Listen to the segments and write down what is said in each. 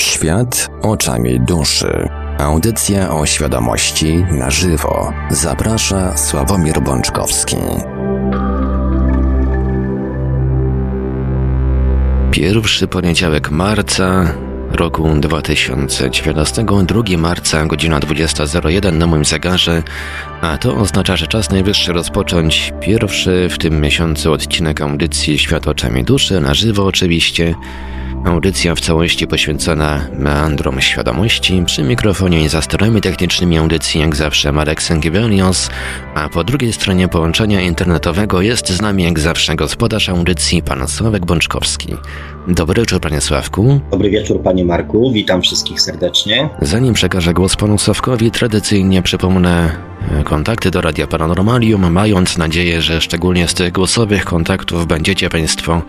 Świat oczami duszy. Audycja o świadomości na żywo. Zaprasza Sławomir Bączkowski. Pierwszy poniedziałek marca roku 2019, 2 marca, godzina 20.01 na moim zegarze, a to oznacza, że czas najwyższy rozpocząć pierwszy w tym miesiącu odcinek audycji Świat oczami duszy, na żywo oczywiście. Audycja w całości poświęcona meandrom świadomości. Przy mikrofonie i za sterami technicznymi audycji jak zawsze Marek Sękiewelios, a po drugiej stronie połączenia internetowego jest z nami jak zawsze gospodarz audycji pan Sławek Bączkowski. Dobry wieczór panie Sławku. Dobry wieczór panie Marku, witam wszystkich serdecznie. Zanim przekażę głos panu Sławkowi, tradycyjnie przypomnę kontakty do Radia Paranormalium, mając nadzieję, że szczególnie z tych głosowych kontaktów będziecie państwo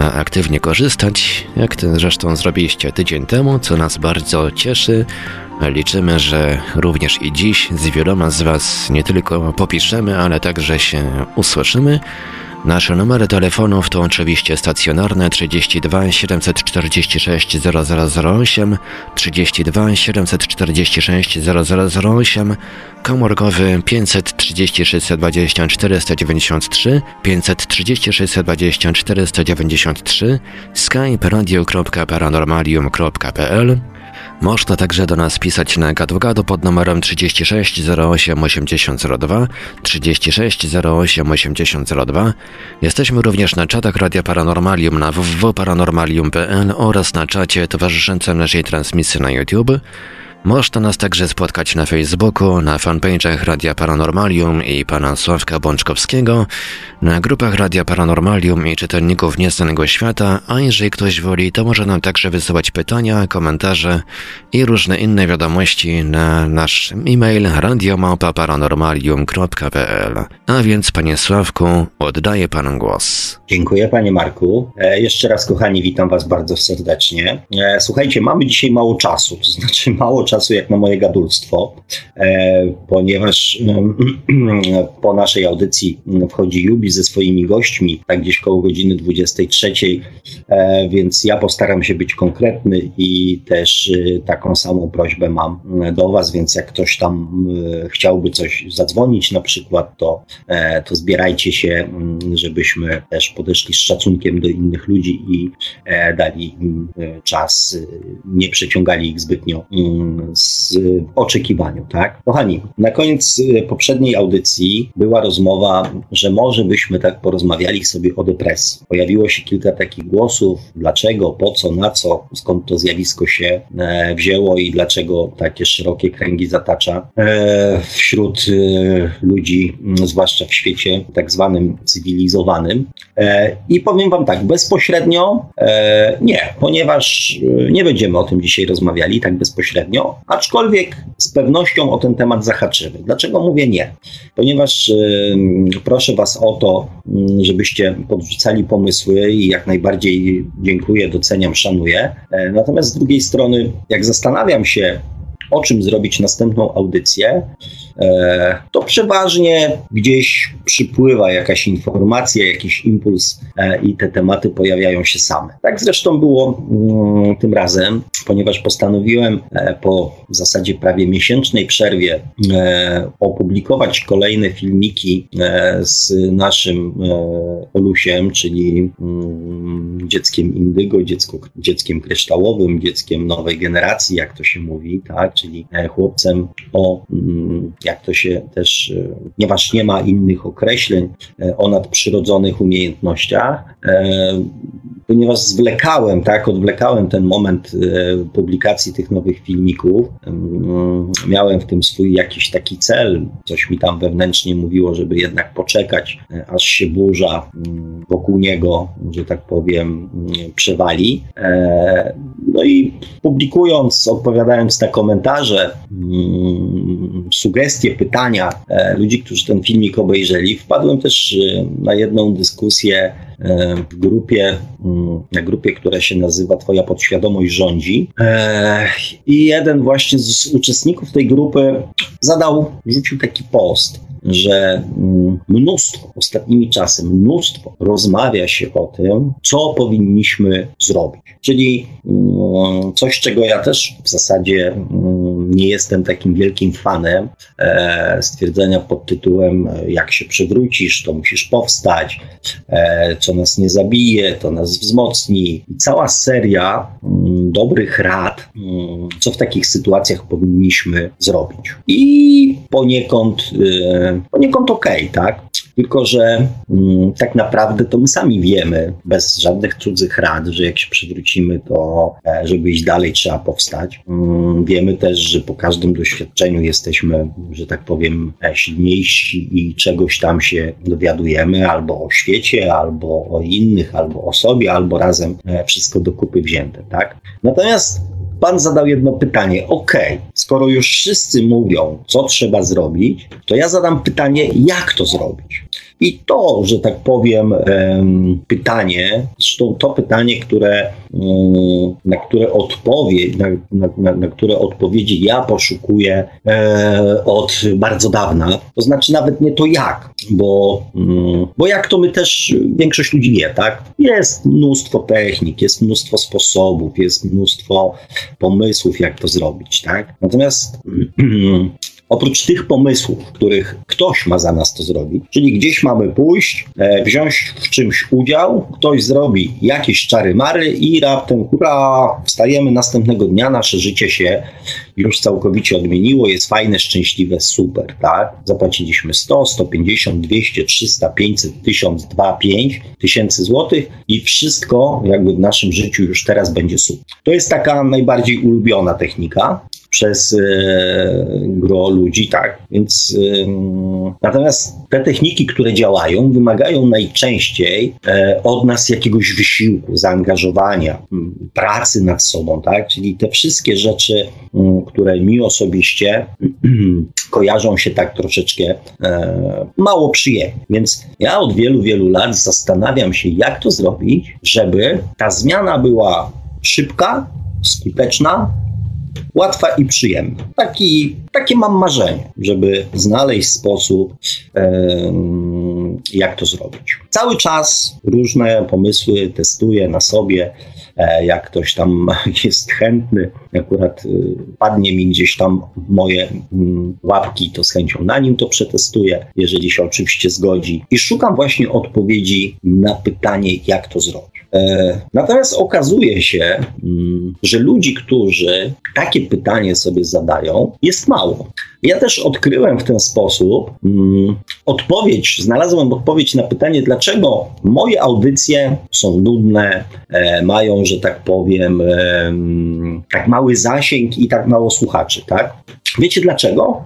e, aktywnie korzystać, jak to zresztą zrobiliście tydzień temu, co nas bardzo cieszy. Liczymy, że również i dziś z wieloma z Was nie tylko popiszemy, ale także się usłyszymy. Nasze numery telefonów to oczywiście stacjonarne 32 746 0008, 32 746 0008, komórkowy 530 620 493, 530 620 493, skype radio.paranormalium.pl można także do nas pisać na gadu pod numerem 36 08 8002, 36 08 8002. Jesteśmy również na czatach Radia Paranormalium na www.paranormalium.pl oraz na czacie towarzyszącym naszej transmisji na YouTube. Można nas także spotkać na Facebooku, na fanpage'ach Radia Paranormalium i pana Sławka Bączkowskiego, na grupach Radia Paranormalium i czytelników Nieznanego Świata, a jeżeli ktoś woli, to może nam także wysyłać pytania, komentarze i różne inne wiadomości na nasz e-mail radiomałpa-paranormalium.pl. A więc, panie Sławku, oddaję panu głos. Dziękuję, panie Marku. E, jeszcze raz, kochani, witam was bardzo serdecznie. E, słuchajcie, mamy dzisiaj mało czasu, to znaczy mało czasu jak na moje gadulstwo, e, ponieważ e, po naszej audycji wchodzi Jubi ze swoimi gośćmi, tak gdzieś koło godziny 23, e, więc ja postaram się być konkretny i też e, taką samą prośbę mam do was, więc jak ktoś tam chciałby coś zadzwonić na przykład, to, to zbierajcie się, żebyśmy też podeszli z szacunkiem do innych ludzi i dali im czas, nie przeciągali ich zbytnio z oczekiwaniu, tak? Kochani, na koniec y, poprzedniej audycji była rozmowa, że może byśmy tak porozmawiali sobie o depresji. Pojawiło się kilka takich głosów, dlaczego, po co, na co, skąd to zjawisko się e, wzięło i dlaczego takie szerokie kręgi zatacza e, wśród e, ludzi, zwłaszcza w świecie tak zwanym cywilizowanym. I powiem wam tak, bezpośrednio nie, ponieważ nie będziemy o tym dzisiaj rozmawiali tak bezpośrednio, aczkolwiek z pewnością o ten temat zahaczymy. Dlaczego mówię nie? Ponieważ proszę Was o to, y, żebyście podrzucali pomysły i jak najbardziej dziękuję, doceniam, szanuję. E, natomiast z drugiej strony, jak zastanawiam się, o czym zrobić następną audycję, to przeważnie gdzieś przypływa jakaś informacja, jakiś impuls e, i te tematy pojawiają się same. Tak zresztą było mm, tym razem, ponieważ postanowiłem e, po w zasadzie prawie miesięcznej przerwie opublikować kolejne filmiki z naszym Olusiem, czyli mm, dzieckiem indygo, dziecko, dzieckiem kryształowym, dzieckiem nowej generacji, jak to się mówi, tak? czyli e, chłopcem o, mm, jak to się też, e, ponieważ nie ma innych określeń, e, o nadprzyrodzonych umiejętnościach, ponieważ zwlekałem, tak, odwlekałem ten moment publikacji tych nowych filmików, mm, miałem w tym swój jakiś taki cel, coś mi tam wewnętrznie mówiło, żeby jednak poczekać, aż się burza mm, wokół niego, że tak powiem, przewali. No i publikując, odpowiadając na komentarze, mm, sugestie, pytania e, ludzi, którzy ten filmik obejrzeli, wpadłem też e, na jedną dyskusję w grupie, mm, na grupie, która się nazywa Twoja podświadomość rządzi. I jeden właśnie z uczestników tej grupy zadał, rzucił taki post że mm, mnóstwo, ostatnimi czasy, mnóstwo rozmawia się o tym, co powinniśmy zrobić. Czyli mm, coś, czego ja też w zasadzie nie jestem takim wielkim fanem e, stwierdzenia pod tytułem jak się przywrócisz, to musisz powstać, e, co nas nie zabije, to nas wzmocni. cała seria dobrych rad, co w takich sytuacjach powinniśmy zrobić. I poniekąd e, poniekąd okej, okay, tak? Tylko, że mm, tak naprawdę to my sami wiemy, bez żadnych cudzych rad, że jak się przywrócimy, to e, żeby iść dalej, trzeba powstać. Mm, wiemy też, że po każdym doświadczeniu jesteśmy, że tak powiem, e, silniejsi i czegoś tam się dowiadujemy, albo o świecie, albo o innych, albo o sobie, albo razem e, wszystko do kupy wzięte, tak? Natomiast Pan zadał jedno pytanie. OK, skoro już wszyscy mówią, co trzeba zrobić, to ja zadam pytanie, jak to zrobić. I to, że tak powiem, pytanie, zresztą to pytanie, które, mm, na które odpowiedź, na, na, na, które odpowiedzi ja poszukuję e, od bardzo dawna, to znaczy nawet nie to jak, bo, mm, bo jak to my też większość ludzi wie, tak? Jest mnóstwo technik, jest mnóstwo sposobów, jest mnóstwo pomysłów, jak to zrobić, tak? Natomiast Oprócz tych pomysłów, których ktoś ma za nas to zrobić, czyli gdzieś mamy pójść, e, wziąć w czymś udział, ktoś zrobi jakieś czary mary i raptem, hurra, wstajemy następnego dnia, nasze życie się już całkowicie odmieniło, jest fajne, szczęśliwe, super, tak? Zapłaciliśmy 100, 150, 200, 300, 500, 1000, 2, 5 tysięcy złotych i wszystko jakby w naszym życiu już teraz będzie super. To jest taka najbardziej ulubiona technika przez e, gro ludzi, tak. Więc e, natomiast te techniki, które działają, wymagają najczęściej e, od nas jakiegoś wysiłku, zaangażowania, pracy nad sobą, tak. Czyli te wszystkie rzeczy, które mi osobiście kojarzą się tak troszeczkę mało przyjemnie. Więc ja od wielu, wielu lat zastanawiam się, jak to zrobić, żeby ta zmiana była szybka, skuteczna łatwa i przyjemna. Taki, takie mam marzenie, żeby znaleźć sposób, jak to zrobić. Cały czas różne pomysły testuję na sobie. E, jak ktoś tam jest chętny, akurat y, padnie mi gdzieś tam moje mm, łapki, to z chęcią na nim to przetestuję, jeżeli się oczywiście zgodzi. I szukam właśnie odpowiedzi na pytanie, jak to zrobić. E, natomiast okazuje się, mm, że ludzi, którzy takie pytanie sobie zadają, jest mało. Ja też odkryłem w ten sposób mm, odpowiedź, znalazłem odpowiedź na pytanie, dlaczego moje audycje są nudne, e, mają, że tak powiem, e, tak mały zasięg i tak mało słuchaczy, tak? Wiecie dlaczego?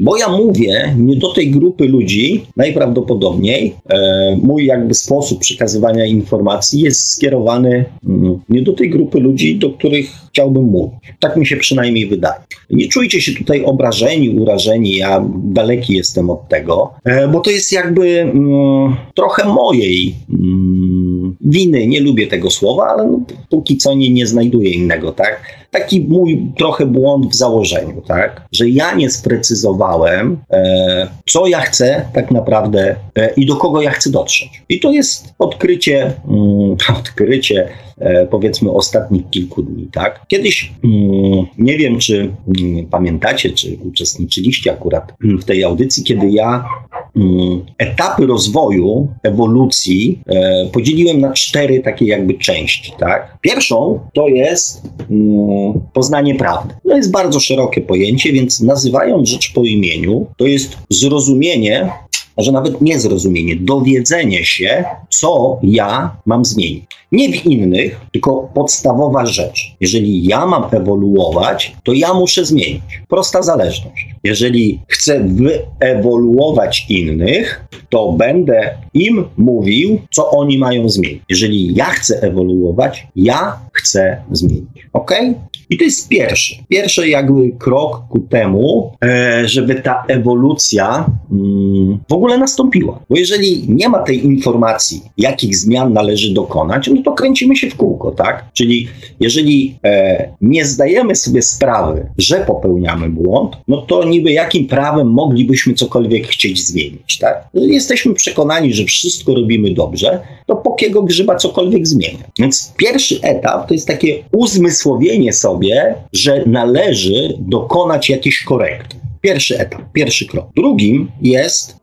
Bo ja mówię nie do tej grupy ludzi, najprawdopodobniej e, mój jakby sposób przekazywania informacji jest skierowany mm, nie do tej grupy ludzi, do których chciałbym mówić. Tak mi się przynajmniej wydaje. Nie czujcie się tutaj obrażeni, urażeni, ja daleki jestem od tego, e, bo to jest jakby mm, trochę mojej mm, winy, nie lubię tego słowa, ale no, póki co nie, nie znajduję innego, tak? Taki mój trochę błąd w założeniu, tak? Że ja nie sprecyzowałem, e, co ja chcę tak naprawdę e, i do kogo ja chcę dotrzeć. I to jest odkrycie, mm, odkrycie powiedzmy ostatnich kilku dni, tak? Kiedyś, mm, nie wiem czy mm, pamiętacie, czy uczestniczyliście akurat w tej audycji, kiedy ja mm, etapy rozwoju, ewolucji e, podzieliłem na cztery takie jakby części, tak? Pierwszą to jest poznanie prawdy. To jest bardzo szerokie pojęcie, więc nazywając rzecz po imieniu, to jest zrozumienie może nawet nie zrozumienie, dowiedzenie się, co ja mam zmienić. Nie w innych, tylko podstawowa rzecz. Jeżeli ja mam ewoluować, to ja muszę zmienić. Prosta zależność. Jeżeli chcę wyewoluować innych, to będę im mówił, co oni mają zmienić. Jeżeli ja chcę ewoluować, ja chcę zmienić. Ok? I to jest pierwszy, pierwszy jakby krok ku temu, e, żeby ta ewolucja mm, w ogóle nastąpiła. Bo jeżeli nie ma tej informacji, jakich zmian należy dokonać, no to kręcimy się w kółko, tak? Czyli jeżeli e, nie zdajemy sobie sprawy, że popełniamy błąd, no to niby jakim prawem moglibyśmy cokolwiek chcieć zmienić, tak? Jeżeli jesteśmy przekonani, że wszystko robimy dobrze, to po kiego grzyba cokolwiek zmienia. Więc pierwszy etap to jest takie uzmysłowienie sobie, że należy dokonać jakiejś korekty. Pierwszy etap, pierwszy krok. Drugim jest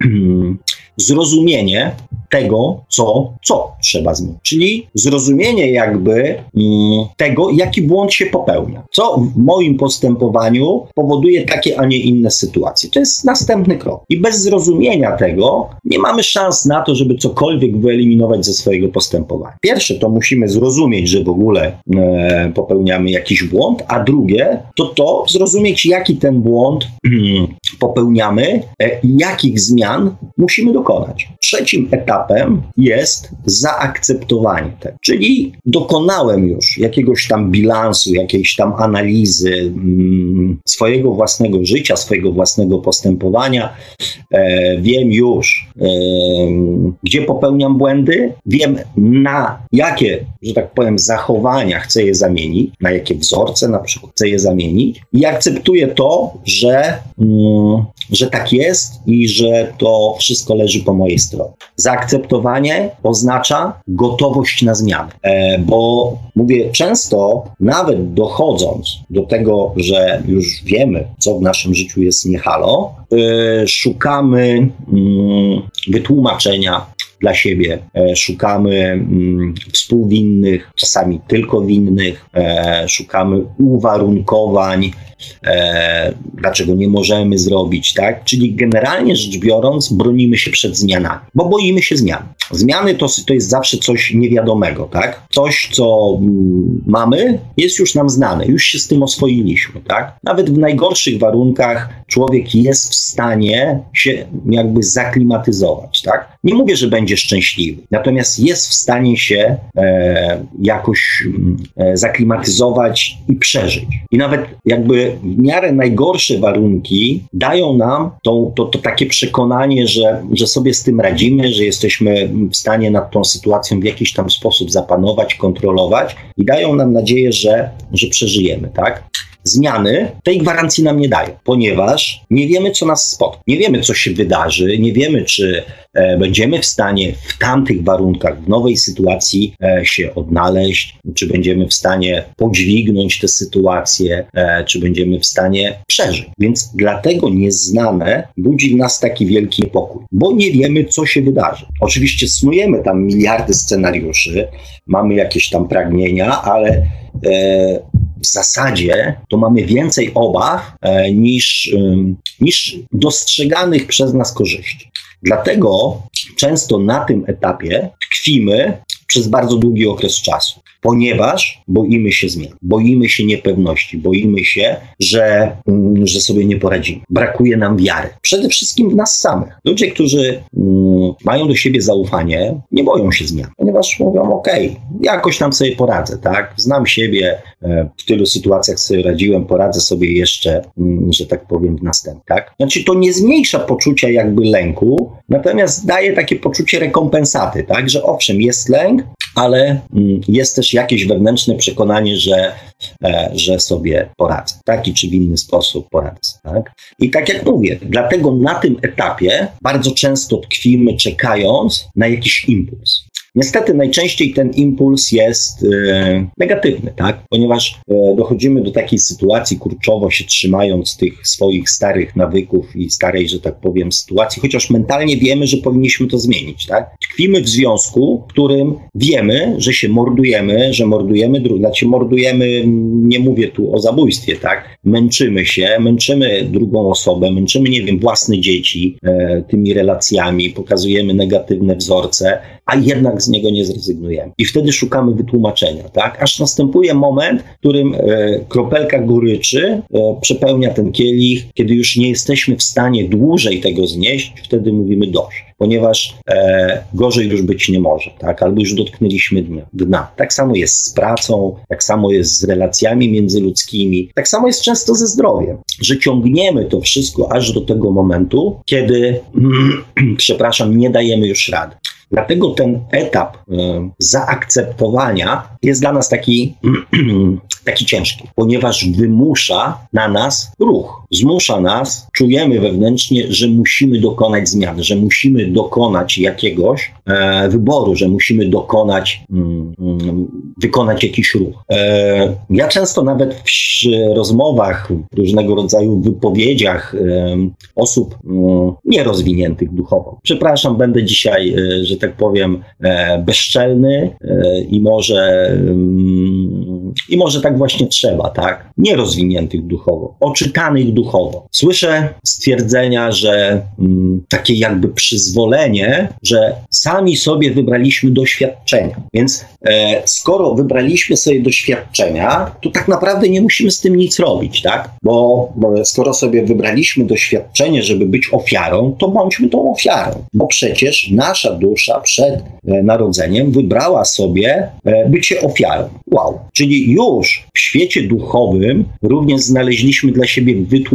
zrozumienie tego, co, co trzeba zmienić. Czyli zrozumienie jakby mm, tego, jaki błąd się popełnia. Co w moim postępowaniu powoduje takie, a nie inne sytuacje. To jest następny krok. I bez zrozumienia tego nie mamy szans na to, żeby cokolwiek wyeliminować ze swojego postępowania. Pierwsze to musimy zrozumieć, że w ogóle e, popełniamy jakiś błąd, a drugie to to zrozumieć, jaki ten błąd popełniamy e, jakich zmian musimy dokonać. Trzecim etapem jest zaakceptowanie tego, czyli dokonałem już jakiegoś tam bilansu, jakiejś tam analizy mm, swojego własnego życia, swojego własnego postępowania. E, wiem już, e, gdzie popełniam błędy, wiem na jakie, że tak powiem, zachowania chcę je zamienić, na jakie wzorce na przykład chcę je zamienić i akceptuję to, że, że tak jest i że to wszystko leży po mojej stronie. Zaakceptowanie oznacza gotowość na zmianę, e, bo mówię często, nawet dochodząc do tego, że już wiemy, co w naszym życiu jest niehalo, e, szukamy mm, wytłumaczenia, dla siebie. E, szukamy mm, współwinnych, czasami tylko winnych, szukamy uwarunkowań, e, dlaczego nie możemy zrobić, tak? Czyli generalnie rzecz biorąc, bronimy się przed zmianami, bo boimy się zmian. Zmiany to, to jest zawsze coś niewiadomego, tak? Coś, co mm, mamy, jest już nam znane, już się z tym oswoiliśmy, tak? Nawet w najgorszych warunkach człowiek jest w stanie się jakby zaklimatyzować, tak? Nie mówię, że będzie szczęśliwy, natomiast jest w stanie się e, jakoś mm, e, zaklimatyzować i przeżyć. I nawet jakby w miarę najgorsze warunki dają nam to, to, to takie przekonanie, że, że sobie z tym radzimy, że jesteśmy w stanie nad tą sytuacją w jakiś tam sposób zapanować, kontrolować i dają nam nadzieję, że, że przeżyjemy, tak? Zmiany tej gwarancji nam nie dają, ponieważ nie wiemy, co nas spotka. Nie wiemy, co się wydarzy, nie wiemy, czy e, będziemy w stanie w tamtych warunkach, w nowej sytuacji e, się odnaleźć, czy będziemy w stanie podźwignąć tę sytuację, e, czy będziemy w stanie przeżyć. Więc dlatego nieznane budzi w nas taki wielki niepokój, bo nie wiemy, co się wydarzy. Oczywiście snujemy tam miliardy scenariuszy, mamy jakieś tam pragnienia, ale e, w zasadzie to mamy więcej obaw e, niż, niż dostrzeganych przez nas korzyści. Dlatego często na tym etapie tkwimy przez bardzo długi okres czasu ponieważ boimy się zmian, boimy się niepewności, boimy się, że, mm, że sobie nie poradzimy. Brakuje nam wiary. Przede wszystkim w nas samych. Ludzie, którzy mm, mają do siebie zaufanie, nie boją się zmian, ponieważ mówią: OK, jakoś tam sobie poradzę, tak? Znam siebie, e, w tylu sytuacjach sobie radziłem, poradzę sobie jeszcze, mm, że tak powiem, w następnych, tak? Znaczy, to nie zmniejsza poczucia jakby lęku, natomiast daje takie poczucie rekompensaty, tak? Że owszem, jest lęk, ale mm, jest też jakieś wewnętrzne przekonanie, że, e, że sobie poradzę. W taki czy w inny sposób poradzę. Tak? I tak jak mówię, dlatego na tym etapie bardzo często tkwimy czekając na jakiś impuls. Niestety najczęściej ten impuls jest e, negatywny, tak? ponieważ e, dochodzimy do takiej sytuacji, kurczowo się trzymając tych swoich starych nawyków i starej, że tak powiem, sytuacji, chociaż mentalnie wiemy, że powinniśmy to zmienić. Tak? Tkwimy w związku, w którym wiemy, że się mordujemy, że mordujemy drugich, znaczy mordujemy, nie mówię tu o zabójstwie, tak? Męczymy się, męczymy drugą osobę, męczymy, nie wiem, własne dzieci e, tymi relacjami, pokazujemy negatywne wzorce, a jednak z niego nie zrezygnujemy. I wtedy szukamy wytłumaczenia, tak? Aż następuje moment, w którym e, kropelka goryczy e, przepełnia ten kielich, kiedy już nie jesteśmy w stanie dłużej tego znieść, wtedy mówimy dość ponieważ e, gorzej już być nie może, tak? albo już dotknęliśmy dna. Tak samo jest z pracą, tak samo jest z relacjami międzyludzkimi, tak samo jest często ze zdrowiem, że ciągniemy to wszystko aż do tego momentu, kiedy, przepraszam, nie dajemy już rady. Dlatego ten etap y, zaakceptowania jest dla nas taki, taki ciężki, ponieważ wymusza na nas ruch. Zmusza nas, czujemy wewnętrznie, że musimy dokonać zmiany, że musimy dokonać jakiegoś e, wyboru, że musimy dokonać, mm, mm, wykonać jakiś ruch. E, ja często nawet w rozmowach, różnego rodzaju wypowiedziach e, osób mm, nierozwiniętych duchowo, przepraszam, będę dzisiaj, e, że tak powiem, e, bezczelny e, i może, mm, i może tak właśnie trzeba, tak? Nierozwiniętych duchowo, oczytanych duchowo. Słyszę stwierdzenia, że mm, takie jakby przyzwolenie, że sami sobie wybraliśmy doświadczenia. Więc e, skoro wybraliśmy sobie doświadczenia, to tak naprawdę nie musimy z tym nic robić, tak? Bo, bo skoro sobie wybraliśmy doświadczenie, żeby być ofiarą, to bądźmy tą ofiarą. Bo przecież nasza dusza przed e, narodzeniem wybrała sobie e, bycie ofiarą. Wow. Czyli już w świecie duchowym również znaleźliśmy dla siebie wytłumaczenie,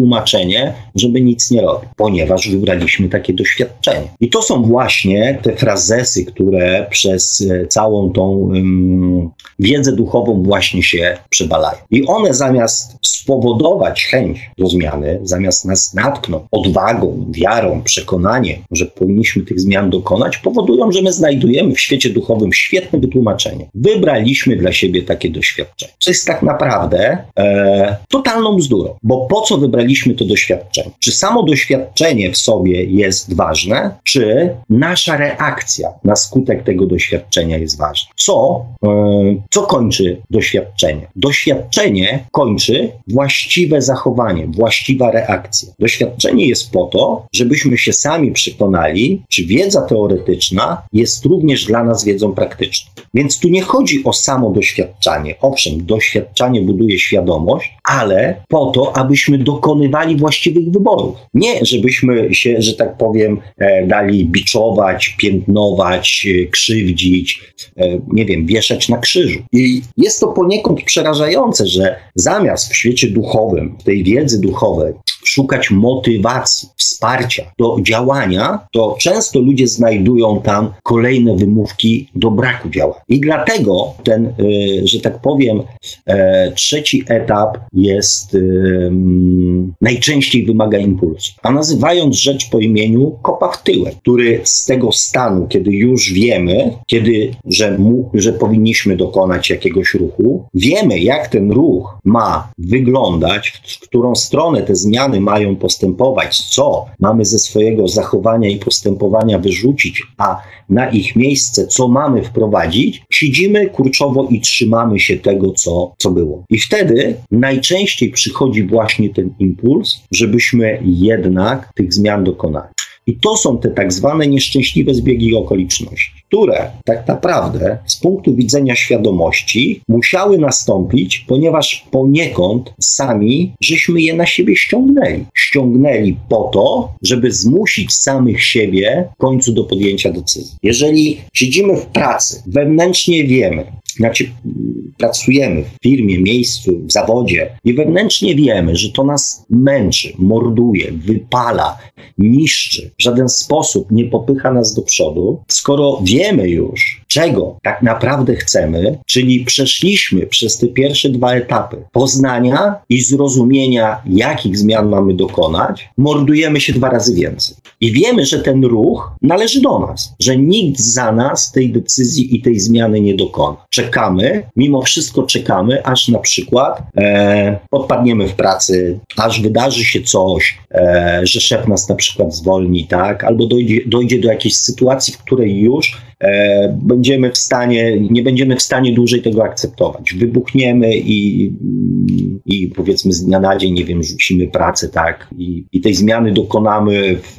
żeby nic nie robić, ponieważ wybraliśmy takie doświadczenie. I to są właśnie te frazesy, które przez e, całą tą um, wiedzę duchową właśnie się przebalają. I one zamiast spowodować chęć do zmiany, zamiast nas natknąć odwagą, wiarą, przekonaniem, że powinniśmy tych zmian dokonać, powodują, że my znajdujemy w świecie duchowym świetne wytłumaczenie. Wybraliśmy dla siebie takie doświadczenie. Co jest tak naprawdę e, totalną bzdurą, bo po co wybraliśmy to doświadczenie? Czy samo doświadczenie w sobie jest ważne, czy nasza reakcja na skutek tego doświadczenia jest ważna? Co, e, co kończy doświadczenie? Doświadczenie kończy właściwe zachowanie, właściwa reakcja. Doświadczenie jest po to, żebyśmy się sami przekonali, czy wiedza teoretyczna jest również dla nas wiedzą praktyczną. Więc tu nie chodzi o samo doświadczanie. Owszem, doświadczanie buduje świadomość, ale po to, abyśmy dokonywali właściwych wyborów. Nie, żebyśmy się, że tak powiem, e, dali biczować, piętnować, e, krzywdzić, e, nie wiem, wieszać na krzyżu. I jest to poniekąd przerażające, że zamiast w świecie duchowym, tej wiedzy duchowej, szukać motywacji, wsparcia do działania, to często ludzie znajdują tam kolejne wymówki do braku działania. I dlatego ten, że tak powiem, trzeci etap jest najczęściej wymaga impulsu. A nazywając rzecz po imieniu, kopa w tyłek, który z tego stanu, kiedy już wiemy, kiedy, że, mu, że powinniśmy dokonać jakiegoś ruchu, wiemy, jak ten ruch ma wyglądać, w którą stronę te zmiany mają postępować, co mamy ze swojego zachowania i postępowania wyrzucić, a na ich miejsce, co mamy wprowadzić, siedzimy kurczowo i trzymamy się tego, co, co było. I wtedy najczęściej przychodzi właśnie ten impuls, żebyśmy jednak tych zmian dokonali. I to są te tak zwane nieszczęśliwe zbiegi okoliczności, które tak naprawdę z punktu widzenia świadomości musiały nastąpić, ponieważ poniekąd sami żeśmy je na siebie ściągnęli. Ściągnęli po to, żeby zmusić samych siebie w końcu do podjęcia decyzji. Jeżeli siedzimy w pracy, wewnętrznie wiemy, znaczy pracujemy w firmie, miejscu, w zawodzie i wewnętrznie wiemy, że to nas męczy, morduje, wypala, niszczy, w żaden sposób nie popycha nas do przodu, skoro wiemy już, czego tak naprawdę chcemy, czyli przeszliśmy przez te pierwsze dwa etapy poznania i zrozumienia, jakich zmian mamy dokonać, mordujemy się dwa razy więcej. I wiemy, że ten ruch należy do nas, że nikt za nas tej decyzji i tej zmiany nie dokona. Czekamy, mimo wszystko czekamy, aż na przykład e, odpadniemy w pracy, aż wydarzy się coś, e, że szef nas na przykład zwolni, tak, albo dojdzie, dojdzie do jakiejś sytuacji, w której już będziemy w stanie, nie będziemy w stanie dłużej tego akceptować. Wybuchniemy i, i powiedzmy z dnia na dzień, nie wiem, rzucimy pracę, tak, i, i tej zmiany dokonamy w,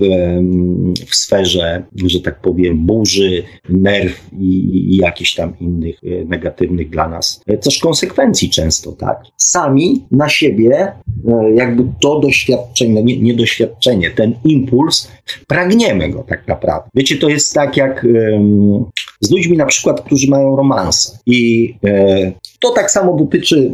w sferze, że tak powiem, burzy, nerw i, i jakichś tam innych e, negatywnych dla nas e, też konsekwencji często, tak. Sami na siebie e, jakby to doświadczenie, nie, nie doświadczenie, ten impuls, pragniemy go tak naprawdę. Wiecie, to jest tak jak um, z ludźmi na przykład, którzy mają romanse. I e, to tak samo dotyczy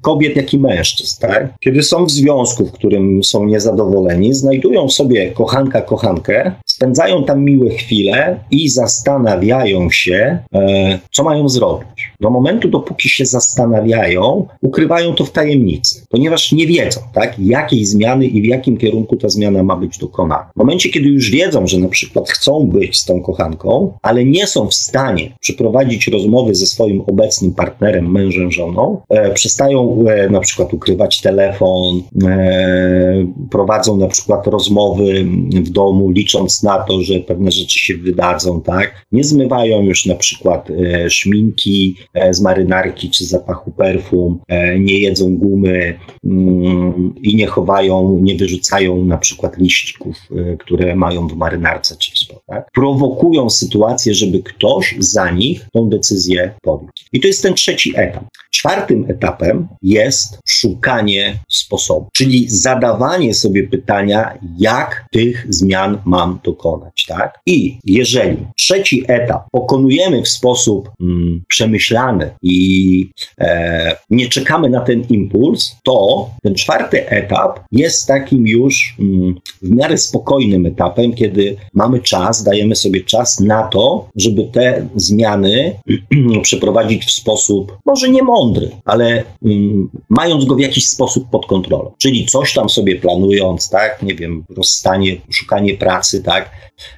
kobiet, jak i mężczyzn. Tak? Kiedy są w związku, w którym są niezadowoleni, znajdują sobie kochanka, kochankę, spędzają tam miłe chwile i zastanawiają się, e, co mają zrobić. Do momentu, dopóki się zastanawiają, ukrywają to w tajemnicy, ponieważ nie wiedzą, tak, jakiej zmiany i w jakim kierunku ta zmiana ma być dokonana. W momencie, kiedy już wiedzą, że na przykład chcą być z tą kochanką, ale nie są w stanie przeprowadzić rozmowy ze swoim obecnym partnerem, żoną, e, przestają e, na przykład ukrywać telefon, e, prowadzą na przykład rozmowy w domu, licząc na to, że pewne rzeczy się wydadzą, tak? Nie zmywają już na przykład szminki z marynarki czy zapachu perfum, nie jedzą gumy mm, i nie chowają, nie wyrzucają na przykład liścików, które mają w marynarce czy coś, tak? Prowokują sytuację, żeby ktoś za nich tą decyzję podjął. I to jest ten trzeci etap. Czwartym etapem jest szukanie sposobu, czyli zadawanie sobie pytania, jak tych zmian mam dokonać, tak? I jeżeli trzeci etap pokonujemy w sposób mm, przemyślany i e, nie czekamy na ten impuls, to ten czwarty etap jest takim już mm, w miarę spokojnym etapem, kiedy mamy czas, dajemy sobie czas na to, żeby te zmiany przeprowadzić w sposób może nie mądry, ale mm, mając go w jakiś sposób pod kontrolą. Czyli coś tam sobie planując, tak, nie wiem, rozstanie, szukanie pracy, tak,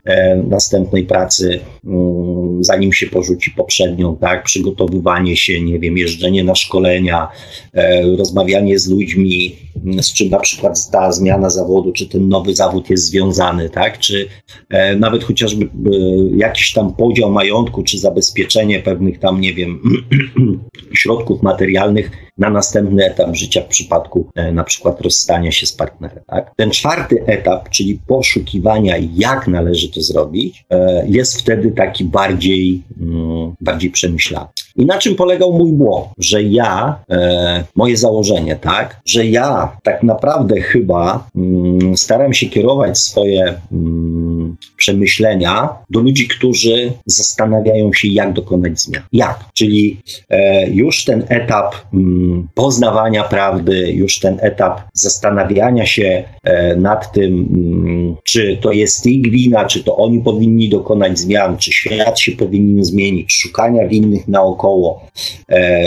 e, następnej pracy, mm, zanim się porzuci poprzednią, tak, przygotowywanie się, nie wiem, jeżdżenie na szkolenia, e, rozmawianie z ludźmi, mm, z czym na przykład ta zmiana zawodu, czy ten nowy zawód jest związany, tak, czy e, nawet chociażby e, jakiś tam podział majątku, czy zabezpieczenie pewnych tam, nie wiem, środków materialnych na następny etap życia w przypadku e, na przykład rozstania się z partnerem. Tak? Ten czwarty etap, czyli poszukiwania, jak należy to zrobić, e, jest wtedy taki bardziej, mm, bardziej przemyślany. I na czym polegał mój błąd? Że ja, e, moje założenie, tak, że ja tak naprawdę chyba mm, staram się kierować swoje mm, przemyślenia do ludzi, którzy zastanawiają się, jak dokonać zmian. Jak? Czyli e, już ten etap mm, poznawania prawdy, już ten etap zastanawiania się e, nad tym, mm, czy to jest ich wina, czy to oni powinni dokonać zmian, czy świat się powinien zmienić, szukania winnych naokoło, e,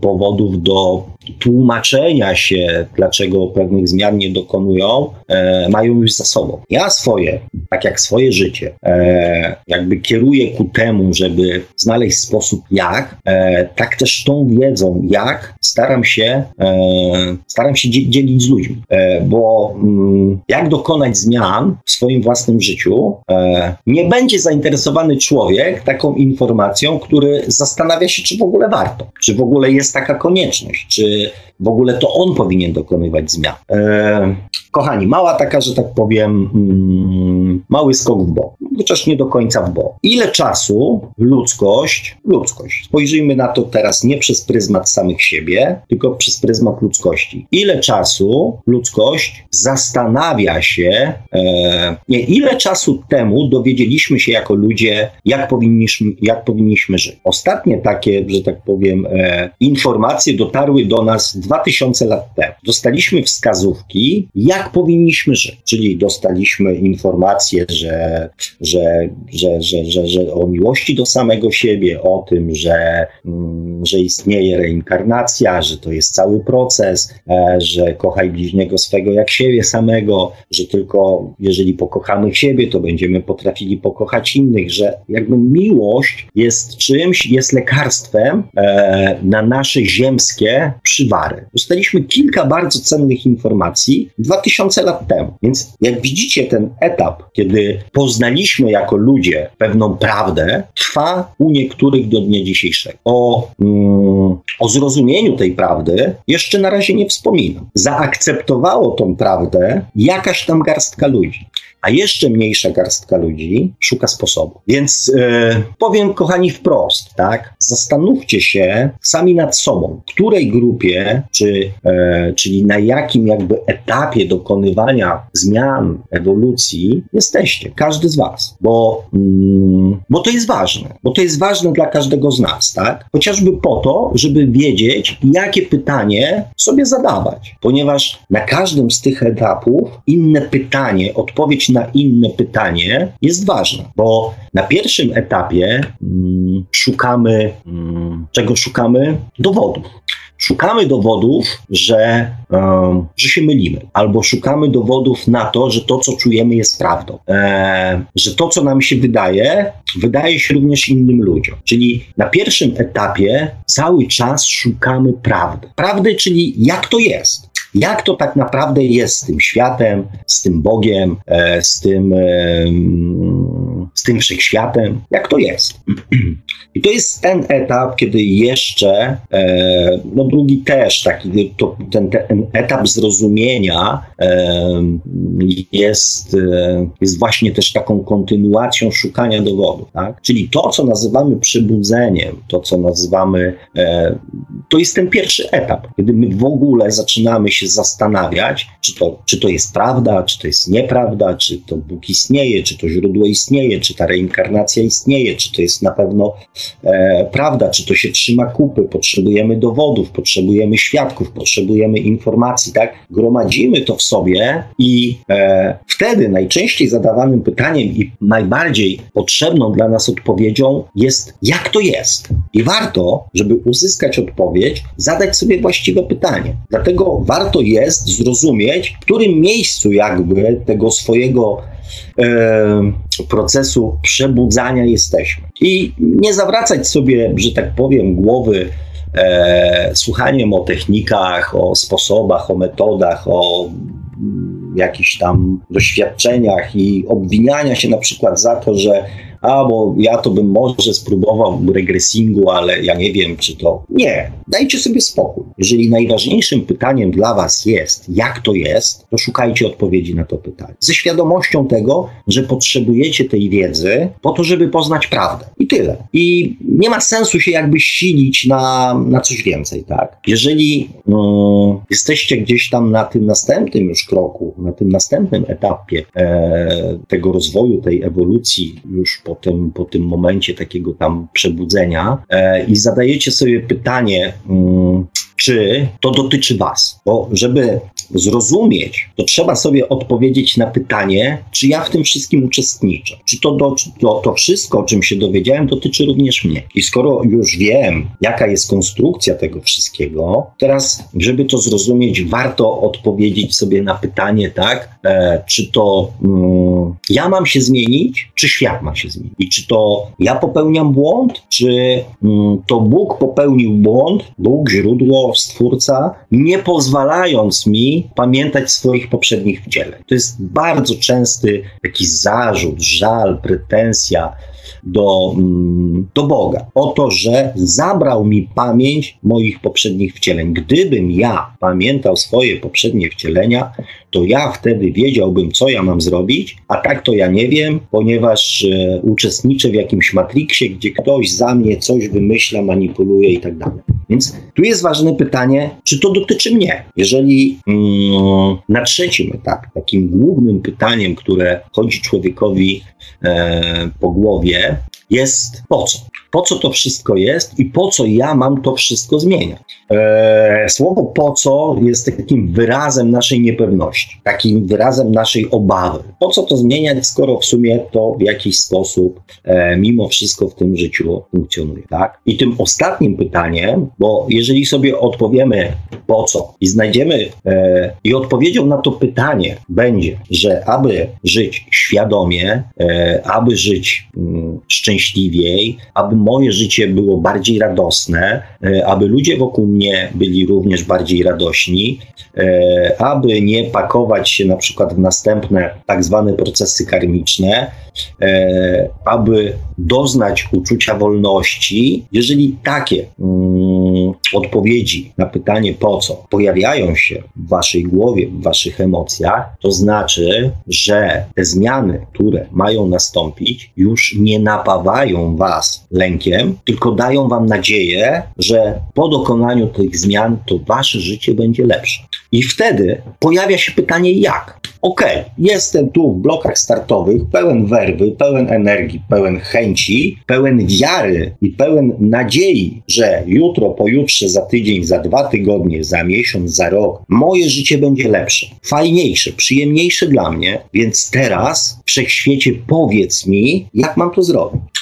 powodów do tłumaczenia się, dlaczego pewnych zmian nie dokonują, e, mają już za sobą. Ja swoje, tak jak swoje życie, e, jakby kieruję ku temu, żeby znaleźć sposób jak, e, tak też tą wiedzą jak staram się, e, staram się dzielić z ludźmi, e, bo mm, jak dokonać zmian w swoim własnym życiu, e, nie będzie zainteresowany człowiek taką informacją, który zastanawia się, czy w ogóle warto, czy w ogóle jest taka konieczność, czy w ogóle to on powinien dokonywać zmian. E, kochani, mała taka, że tak powiem, mm, mały skok w bok, chociaż nie do końca w bok. Ile czasu ludzkość, ludzkość, spojrzyjmy na to teraz nie przez pryzmat samych siebie, tylko przez pryzmat ludzkości. Ile czasu ludzkość zastanawia się, e, nie, ile czasu temu dowiedzieliśmy się jako ludzie, jak powinniśmy, jak powinniśmy żyć. Ostatnie takie, że tak powiem, e, informacje dotarły do nas 2000 lat temu. Dostaliśmy wskazówki, jak powinniśmy żyć, czyli dostaliśmy informacje, że, że, że, że, że, że o miłości do samego siebie, o tym, że, mm, że istnieje reinkarnacja, że to jest cały proces, e, że kochaj bliźniego swego jak siebie samego, że tylko jeżeli pokochamy siebie, to będziemy potrafili pokochać innych, że jakby miłość jest czymś, jest lekarstwem e, na nasze ziemskie przywary. Dostaliśmy kilka bardzo cennych informacji 2000 lat temu. Więc jak widzicie, ten etap, kiedy poznaliśmy jako ludzie pewną prawdę, trwa u niektórych do dnia dzisiejszego. O, mm, o zrozumieniu tej prawdy jeszcze na razie nie wspominam. Zaakceptowało tą prawdę jakaś tam garstka ludzi a jeszcze mniejsza garstka ludzi szuka sposobu. Więc e, powiem, kochani, wprost, tak? Zastanówcie się sami nad sobą, której grupie, czy, e, czyli na jakim jakby etapie dokonywania zmian, ewolucji jesteście, każdy z Was, bo, mm, bo to jest ważne, bo to jest ważne dla każdego z nas, tak? Chociażby po to, żeby wiedzieć, jakie pytanie sobie zadawać, ponieważ na każdym z tych etapów inne pytanie, odpowiedź na inne pytanie jest ważne, bo na pierwszym etapie mm, szukamy, mm, czego szukamy? Dowodów. Szukamy dowodów, że, um, że się mylimy, albo szukamy dowodów na to, że to, co czujemy, jest prawdą, e, że to, co nam się wydaje, wydaje się również innym ludziom. Czyli na pierwszym etapie cały czas szukamy prawdy. Prawdy, czyli jak to jest jak to tak naprawdę jest z tym światem, z tym Bogiem, e, z tym, z tym wszechświatem, jak to jest. I to jest ten etap, kiedy jeszcze, e, no drugi też, taki, to, ten, ten etap zrozumienia jest, e, jest właśnie też taką kontynuacją szukania dowodów. Tak? Czyli to, co nazywamy przebudzeniem, to, co nazywamy, to jest ten pierwszy etap, kiedy my w ogóle zaczynamy się się zastanawiać, czy to, czy to jest prawda, czy to jest nieprawda, czy to Bóg istnieje, czy to źródło istnieje, czy ta reinkarnacja istnieje, czy to jest na pewno e, prawda, czy to się trzyma kupy. Potrzebujemy dowodów, potrzebujemy świadków, potrzebujemy informacji, tak? Gromadzimy to w sobie i e, wtedy najczęściej zadawanym pytaniem i najbardziej potrzebną dla nas odpowiedzią jest, jak to jest. I warto, żeby uzyskać odpowiedź, zadać sobie właściwe pytanie. Dlatego warto warto jest zrozumieć, w którym miejscu jakby tego swojego e, procesu przebudzania jesteśmy. I nie zawracać sobie, że tak powiem, głowy e, słuchaniem o technikach, o sposobach, o metodach, o jakichś tam doświadczeniach i obwiniania się na przykład za to, że a bo ja to bym może spróbował regresingu, ale ja nie wiem, czy to. Nie, dajcie sobie spokój. Jeżeli najważniejszym pytaniem dla Was jest, jak to jest, to szukajcie odpowiedzi na to pytanie. Ze świadomością tego, że potrzebujecie tej wiedzy po to, żeby poznać prawdę. I tyle. I nie ma sensu się jakby silić na, na coś więcej, tak? Jeżeli no, jesteście gdzieś tam na tym następnym już kroku, na tym następnym etapie e, tego rozwoju, tej ewolucji już po po tym, po tym momencie takiego tam przebudzenia e, i zadajecie sobie pytanie, mm, czy to dotyczy Was. Bo żeby zrozumieć, to trzeba sobie odpowiedzieć na pytanie, czy ja w tym wszystkim uczestniczę. Czy to, do, to, to wszystko, o czym się dowiedziałem, dotyczy również mnie. I skoro już wiem, jaka jest konstrukcja tego wszystkiego, teraz, żeby to zrozumieć, warto odpowiedzieć sobie na pytanie, tak, e, czy to mm, ja mam się zmienić, czy świat ma się zmienić. I czy to ja popełniam błąd, czy mm, to Bóg popełnił błąd, Bóg, źródło, Stwórca, nie pozwalając mi pamiętać swoich poprzednich wcieleń. To jest bardzo częsty jakiś zarzut, żal, pretensja do, mm, do Boga. O to, że zabrał mi pamięć moich poprzednich wcieleń. Gdybym ja pamiętał swoje poprzednie wcielenia, to ja wtedy wiedziałbym, co ja mam zrobić, a tak to ja nie wiem, ponieważ e, uczestniczę w jakimś matriksie, gdzie ktoś za mnie coś wymyśla, manipuluje i tak dalej. Więc tu jest ważne pytanie, czy to dotyczy mnie. Jeżeli mm, na trzecim etapie, takim głównym pytaniem, które chodzi człowiekowi e, po głowie, que é. Jest po co? Po co to wszystko jest i po co ja mam to wszystko zmieniać? Eee, słowo po co jest takim wyrazem naszej niepewności, takim wyrazem naszej obawy. Po co to zmieniać, skoro w sumie to w jakiś sposób e, mimo wszystko w tym życiu funkcjonuje, tak? I tym ostatnim pytaniem, bo jeżeli sobie odpowiemy po co i znajdziemy e, i odpowiedzią na to pytanie będzie, że aby żyć świadomie, e, aby żyć mm, szczęśliwiej, aby moje życie było bardziej radosne, e, aby ludzie wokół mnie byli również bardziej radośni, e, aby nie pakować się na przykład w następne tak zwane procesy karmiczne, e, aby doznać uczucia wolności, jeżeli takie mm, odpowiedzi na pytanie po co pojawiają się w waszej głowie, w waszych emocjach, to znaczy, że te zmiany, które mają nastąpić, już nie napawają was lękiem, tylko dają wam nadzieję, że po dokonaniu tych zmian to wasze życie będzie lepsze. I wtedy pojawia się pytanie jak? Okay, jestem tu w blokach startowych, pełen werwy, pełen energii, pełen chęci, pełen wiary i pełen nadziei, że jutro, pojutrze, za tydzień, za dwa tygodnie, za miesiąc, za rok moje życie będzie lepsze, fajniejsze, przyjemniejsze dla mnie, więc teraz wszechświecie powiedz mi, jak mam to zrobić.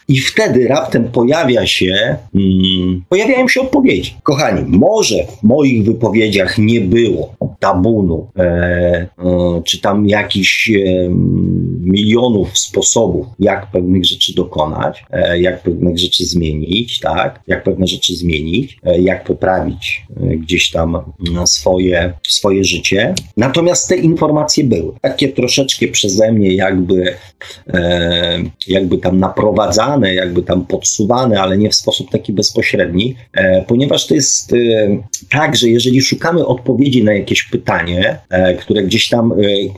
I wtedy raptem pojawia się, hmm, pojawiają się odpowiedzi. Kochani, może w moich wypowiedziach nie było tabunu, e, e, czy tam jakichś e, milionów sposobów, jak pewnych rzeczy dokonać, e, jak pewnych rzeczy zmienić, tak? Jak pewne rzeczy zmienić, e, jak poprawić e, gdzieś tam swoje, swoje życie. Natomiast te informacje były takie troszeczkę przeze mnie jakby, jakby tam naprowadzane, jakby tam podsuwane, ale nie w sposób taki bezpośredni, ponieważ to jest tak, że jeżeli szukamy odpowiedzi na jakieś pytanie, które gdzieś tam,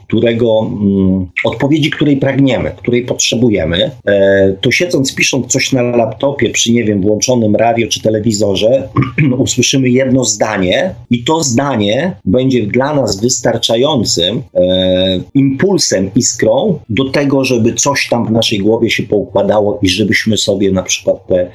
którego mm, odpowiedzi, której pragniemy, której potrzebujemy, e, to siedząc, pisząc coś na laptopie przy, nie wiem, włączonym radio czy telewizorze, usłyszymy jedno zdanie i to zdanie będzie dla nas wystarczającym e, impulsem, iskrą do tego, żeby coś tam w naszej głowie się poukładało i żebyśmy sobie na przykład te,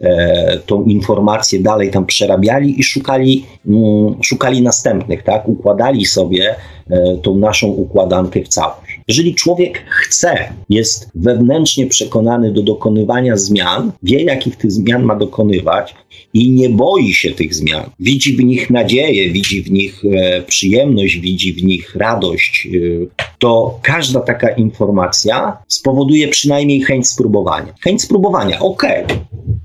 e, tą informację dalej tam przerabiali i szukali, mm, szukali następnych, tak? Układali sobie E, tą naszą układankę w całość. Jeżeli człowiek chce, jest wewnętrznie przekonany do dokonywania zmian, wie, jakich tych zmian ma dokonywać i nie boi się tych zmian, widzi w nich nadzieję, widzi w nich e, przyjemność, widzi w nich radość, e, to każda taka informacja spowoduje przynajmniej chęć spróbowania. Chęć spróbowania, okej, okay,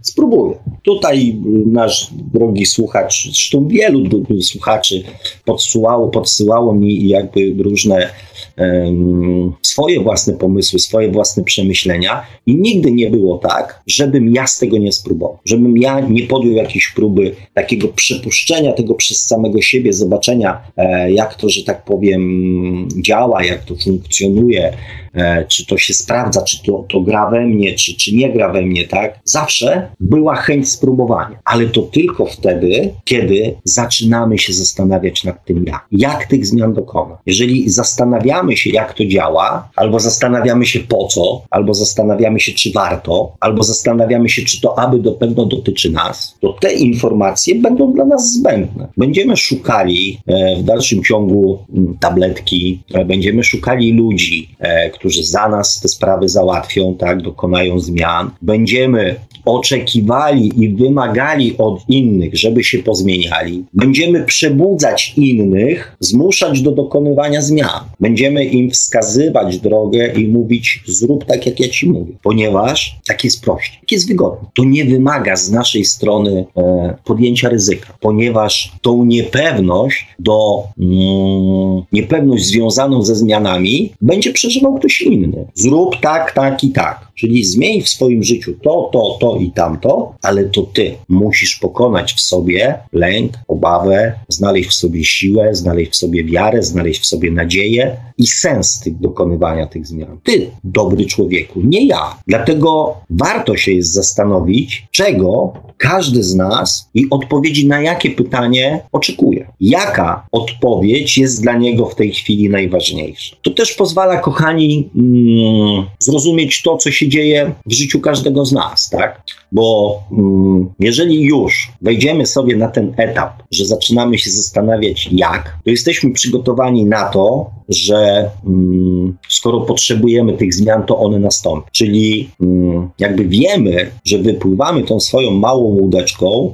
spróbuję. Tutaj nasz drogi słuchacz, zresztą wielu słuchaczy podsyłało, podsyłało mi jakby różne um, swoje własne pomysły, swoje własne przemyślenia i nigdy nie było tak, żebym ja z tego nie spróbował, żebym ja nie podjął jakiejś próby takiego przypuszczenia tego przez samego siebie, zobaczenia e, jak to, że tak powiem działa, jak to funkcjonuje, e, czy to się sprawdza, czy to, to gra we mnie, czy, czy nie gra we mnie, tak? Zawsze była chęć spróbowania, ale to tylko wtedy, kiedy zaczynamy się zastanawiać nad tym jak. Jak tych zmian dokonać. Jeżeli zastanawiamy się, jak to działa, albo zastanawiamy się po co, albo zastanawiamy się, czy warto, albo zastanawiamy się, czy to aby do pewno dotyczy nas, to te informacje będą dla nas zbędne. Będziemy szukali e, w dalszym ciągu tabletki, e, będziemy szukali ludzi, e, którzy za nas te sprawy załatwią, tak, dokonają zmian. Będziemy oczekiwali i wymagali od innych, żeby się pozmieniali. Będziemy przebudzać innych, zmuszać do dokonywania zmian. Będziemy im wskazywać drogę i mówić: zrób tak, jak ja ci mówię, ponieważ tak jest prościej, tak jest wygodnie. To nie wymaga z naszej strony e, podjęcia ryzyka, ponieważ tą niepewność do mm, niepewność związaną ze zmianami będzie przeżywał ktoś inny. Zrób tak, tak i tak. Czyli zmień w swoim życiu to, to, to i tamto, ale to ty musisz pokonać w sobie lęk, obawę, znaleźć w sobie siłę, znaleźć w sobie wiarę, znaleźć w sobie nadzieję i sens tych dokonywania tych zmian. Ty, dobry człowieku, nie ja. Dlatego warto się jest zastanowić, czego każdy z nas i odpowiedzi na jakie pytanie oczekuje. Jaka odpowiedź jest dla niego w tej chwili najważniejsza. To też pozwala, kochani, mm, zrozumieć to, co się dzieje w życiu każdego z nas, tak? Bo mm, jeżeli już wejdziemy sobie na ten etap, że zaczynamy się zastanawiać jak, to jesteśmy przygotowani na to, że mm, skoro potrzebujemy tych zmian, to one nastąpią. Czyli mm, jakby wiemy, że wypływamy tą swoją małą łódeczką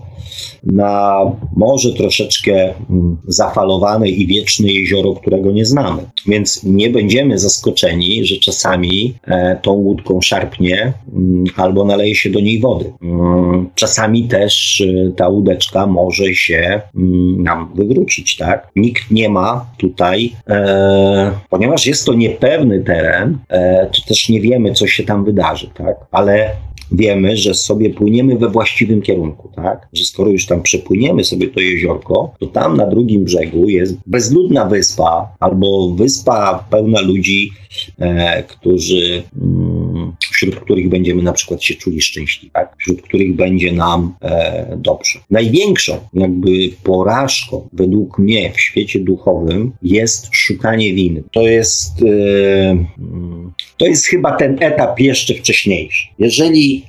na może troszeczkę mm, zafalowane i wieczne jezioro, którego nie znamy. Więc nie będziemy zaskoczeni, że czasami e, tą łódką szarpnie mm, albo naleje się do niej wody. Mm, czasami też e, ta łódeczka może się nam wywrócić, tak? Nikt nie ma tutaj, e, ponieważ jest to niepewny teren, e, to też nie wiemy, co się tam wydarzy, tak? Ale wiemy, że sobie płyniemy we właściwym kierunku, tak? Że skoro już tam przepłyniemy sobie to jeziorko, to tam na drugim brzegu jest bezludna wyspa albo wyspa pełna ludzi, e, którzy, mm, wśród których będziemy na przykład się czuli szczęśliwi, tak? wśród których będzie nam e, dobrze. Największą jakby porażką według mnie w świecie duchowym jest szukanie winy. To jest, e, mm, to jest chyba ten etap jeszcze wcześniejszy. Jeżeli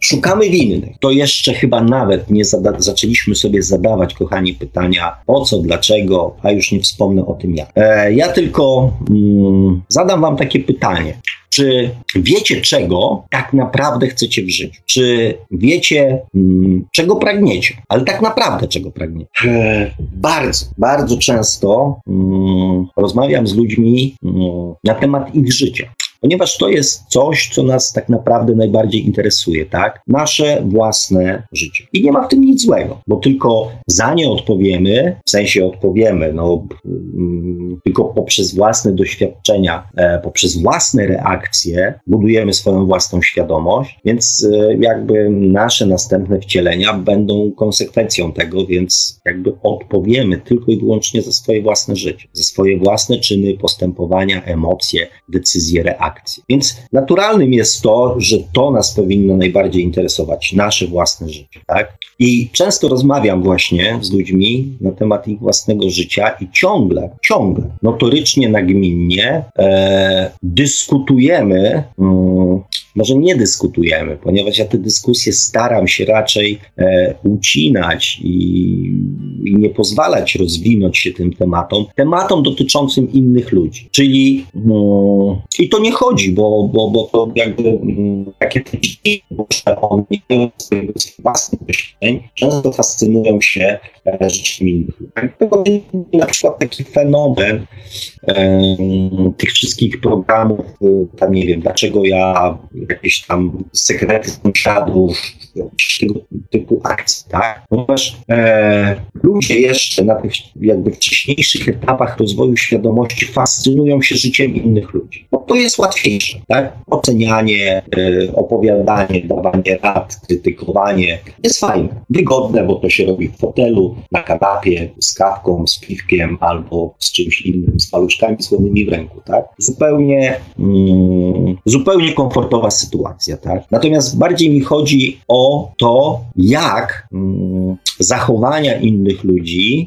szukamy winnych, to jeszcze chyba nawet nie zaczęliśmy sobie zadawać, kochani, pytania po co, dlaczego, a już nie wspomnę o tym jak. E, ja tylko mm, zadam Wam takie pytanie. Czy wiecie, czego tak naprawdę chcecie w życiu? Czy wiecie, mm, czego pragniecie? Ale tak naprawdę, czego pragniecie? E, bardzo, bardzo często mm, rozmawiam z ludźmi mm, na temat ich życia ponieważ to jest coś, co nas tak naprawdę najbardziej interesuje, tak? Nasze własne życie. I nie ma w tym nic złego, bo tylko za nie odpowiemy, w sensie odpowiemy, no, mm, tylko poprzez własne doświadczenia, e, poprzez własne reakcje budujemy swoją własną świadomość, więc e, jakby nasze następne wcielenia będą konsekwencją tego, więc jakby odpowiemy tylko i wyłącznie za swoje własne życie, za swoje własne czyny, postępowania, emocje, decyzje, reakcje. Więc naturalnym jest to, że to nas powinno najbardziej interesować, nasze własne życie. Tak? I często rozmawiam właśnie z ludźmi na temat ich własnego życia i ciągle, ciągle, notorycznie, nagminnie e, dyskutujemy. Mm, może nie dyskutujemy, ponieważ ja te dyskusje staram się raczej e, ucinać i, i, nie pozwalać rozwinąć się tym tematom, tematom dotyczącym innych ludzi. Czyli no, i to nie chodzi, bo, bo, bo to jakby mm, takie że oni swojego własnych doświadczeń często fascynują się e, życiem innych ludzi. Na przykład taki fenomen e, tych wszystkich programów, e, tam nie wiem, dlaczego ja jakieś tam sekrety sąsiadów, tego typu akcji, tak? Ponieważ e, ludzie jeszcze na tych jakby wcześniejszych etapach rozwoju świadomości fascynują się życiem innych ludzi. To jest łatwiejsze, tak? Ocenianie, e, opowiadanie, dawanie rad, krytykowanie jest fajne, wygodne, bo to się robi w fotelu, na kanapie, z kawką, z piwkiem albo z czymś innym, z paluszkami słonymi w ręku, tak? Zupełnie, mm, zupełnie komfortowa sytuacja, tak? Natomiast bardziej mi chodzi o to, jak mm, zachowania innych ludzi,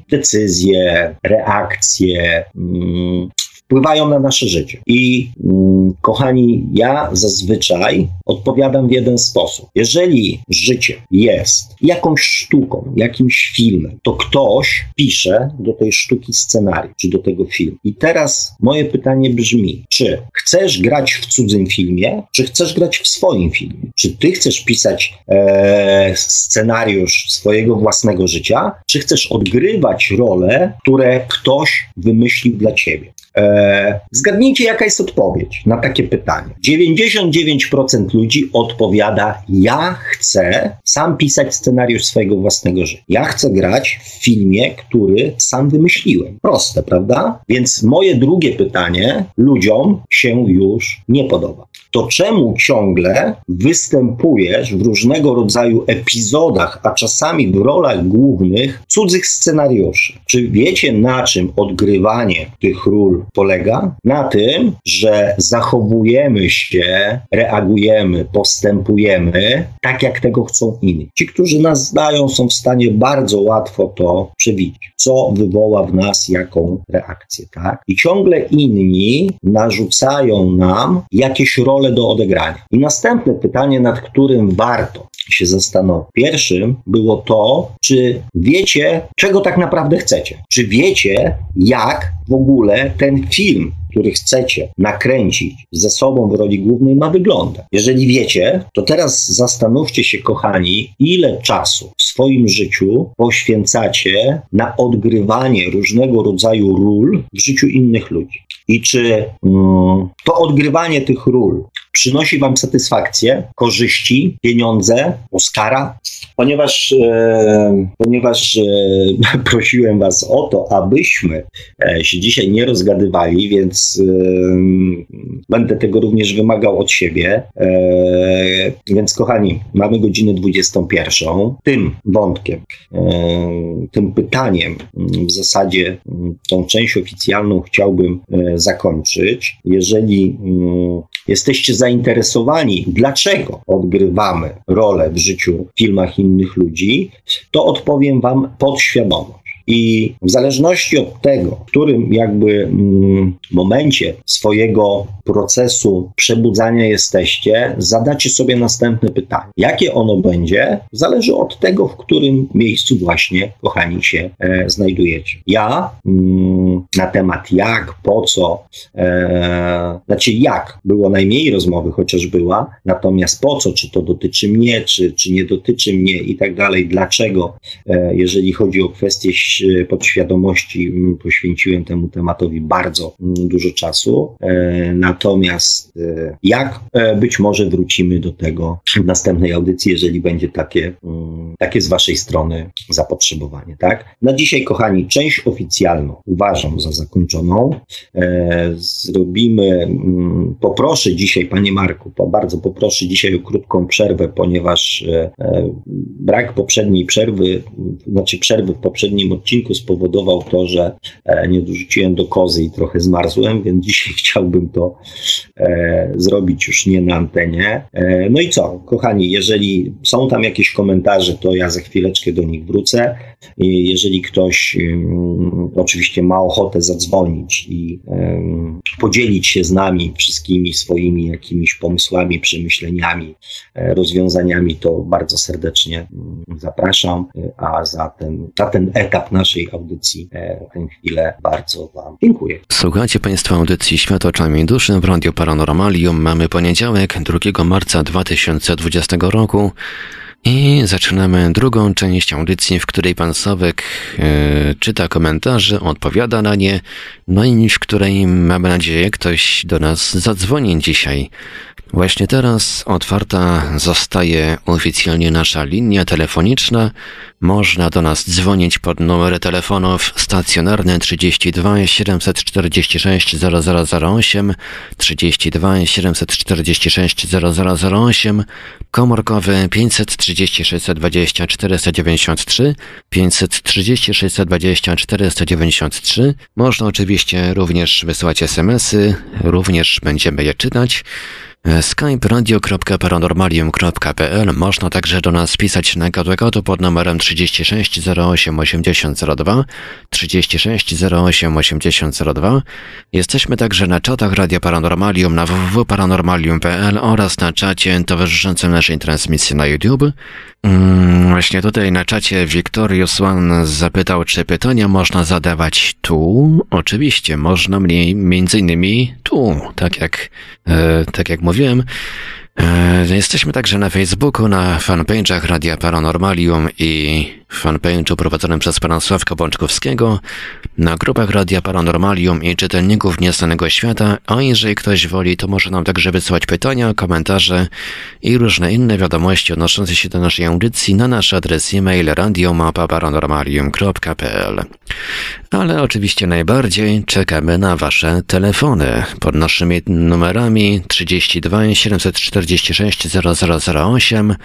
decyzje, reakcje, mm, wpływają na nasze życie. I mm, kochani, ja zazwyczaj odpowiadam w jeden sposób. Jeżeli życie jest jakąś sztuką, jakimś filmem, to ktoś pisze do tej sztuki scenariusz, czy do tego filmu. I teraz moje pytanie brzmi, czy chcesz grać w cudzym filmie, czy chcesz grać w swoim filmie? Czy ty chcesz pisać e, scenariusz swojego własnego życia, czy chcesz odgrywać role, które ktoś wymyślił dla ciebie? E, zgadnijcie, jaka jest odpowiedź na takie pytanie. 99% ludzi odpowiada: Ja chcę sam pisać scenariusz swojego własnego życia. Ja chcę grać w filmie, który sam wymyśliłem. Proste, prawda? Więc moje drugie pytanie ludziom się już nie podoba to czemu ciągle występujesz w różnego rodzaju epizodach, a czasami w rolach głównych cudzych scenariuszy? Czy wiecie, na czym odgrywanie tych ról polega? Na tym, że zachowujemy się, reagujemy, postępujemy tak, jak tego chcą inni. Ci, którzy nas znają, są w stanie bardzo łatwo to przewidzieć, co wywoła w nas jaką reakcję, tak? I ciągle inni narzucają nam jakieś role, rolę do odegrania. I następne pytanie, nad którym warto się zastanowić. Pierwszym było to, czy wiecie, czego tak naprawdę chcecie. Czy wiecie, jak w ogóle ten film który chcecie nakręcić ze sobą w roli głównej, ma wyglądać. Jeżeli wiecie, to teraz zastanówcie się, kochani, ile czasu w swoim życiu poświęcacie na odgrywanie różnego rodzaju ról w życiu innych ludzi. I czy mm, to odgrywanie tych ról przynosi Wam satysfakcję, korzyści, pieniądze, Oscara, ponieważ, e, ponieważ e, prosiłem Was o to, abyśmy e, się dzisiaj nie rozgadywali, więc e, będę tego również wymagał od siebie. E, więc, kochani, mamy godzinę 21. Tym wątkiem, tym pytaniem, w zasadzie tą część oficjalną chciałbym zakończyć. Jeżeli jesteście zainteresowani, dlaczego odgrywamy rolę w życiu, w filmach innych ludzi, to odpowiem Wam podświadomo. I w zależności od tego, w którym jakby mm, momencie swojego procesu przebudzania jesteście, zadacie sobie następne pytanie. Jakie ono będzie, zależy od tego, w którym miejscu właśnie, kochani, się e, znajdujecie. Ja mm, na temat jak, po co, e, znaczy jak, było najmniej rozmowy, chociaż była, natomiast po co, czy to dotyczy mnie, czy, czy nie dotyczy mnie i tak dalej, dlaczego, e, jeżeli chodzi o kwestie podświadomości poświęciłem temu tematowi bardzo dużo czasu. E, natomiast e, jak e, być może wrócimy do tego w następnej audycji, jeżeli będzie takie, takie z Waszej strony zapotrzebowanie. Tak? Na dzisiaj, kochani, część oficjalną uważam za zakończoną. Zrobimy, poproszę dzisiaj, Panie Marku, bardzo poproszę dzisiaj o krótką przerwę, ponieważ brak poprzedniej przerwy, znaczy przerwy w poprzednim odcinku spowodował to, że e, nie dorzuciłem do kozy i trochę zmarzłem, więc dzisiaj chciałbym to e, zrobić już nie na antenie. E, no i co, kochani, jeżeli są tam jakieś komentarze, to ja za chwileczkę do nich wrócę. Jeżeli ktoś um, oczywiście ma ochotę zadzwonić i podzielić się z nami wszystkimi swoimi jakimiś pomysłami, przemyśleniami, rozwiązaniami, to bardzo serdecznie zapraszam. A za ten, za ten etap naszej audycji e, w tę chwilę bardzo Wam dziękuję. Słuchajcie Państwo audycji Świat oczami duszy w Radio Paranormalium. Mamy poniedziałek, 2 marca 2020 roku. I zaczynamy drugą część audycji, w której pan Sławek e, czyta komentarze, odpowiada na nie, no i w której mamy nadzieję ktoś do nas zadzwoni dzisiaj. Właśnie teraz otwarta zostaje oficjalnie nasza linia telefoniczna. Można do nas dzwonić pod numery telefonów stacjonarne 32 746 0008, 32 746 0008, komórkowy 536 20 493, 536 20 493. Można oczywiście również wysyłać smsy, również będziemy je czytać. Skype radio.paranormalium.pl Można także do nas pisać na gadu pod numerem 36 08 8002 36 08 8002. Jesteśmy także na czatach Radia Paranormalium na www.paranormalium.pl oraz na czacie towarzyszącym naszej transmisji na YouTube. Mm, właśnie tutaj na czacie Victorious One zapytał, czy pytania można zadawać tu. Oczywiście, można mniej, między innymi tu, tak jak, e, tak jak mówiłem. E, jesteśmy także na Facebooku, na fanpage'ach Radia Paranormalium i fanpage'u prowadzonym przez pana Sławka Bączkowskiego, na grupach Radia Paranormalium i czytelników Nieznanego Świata, a jeżeli ktoś woli, to może nam także wysłać pytania, komentarze i różne inne wiadomości odnoszące się do naszej audycji na nasz adres e-mail radiomapa.paranormalium.pl Ale oczywiście najbardziej czekamy na wasze telefony. Pod naszymi numerami 32 746 0008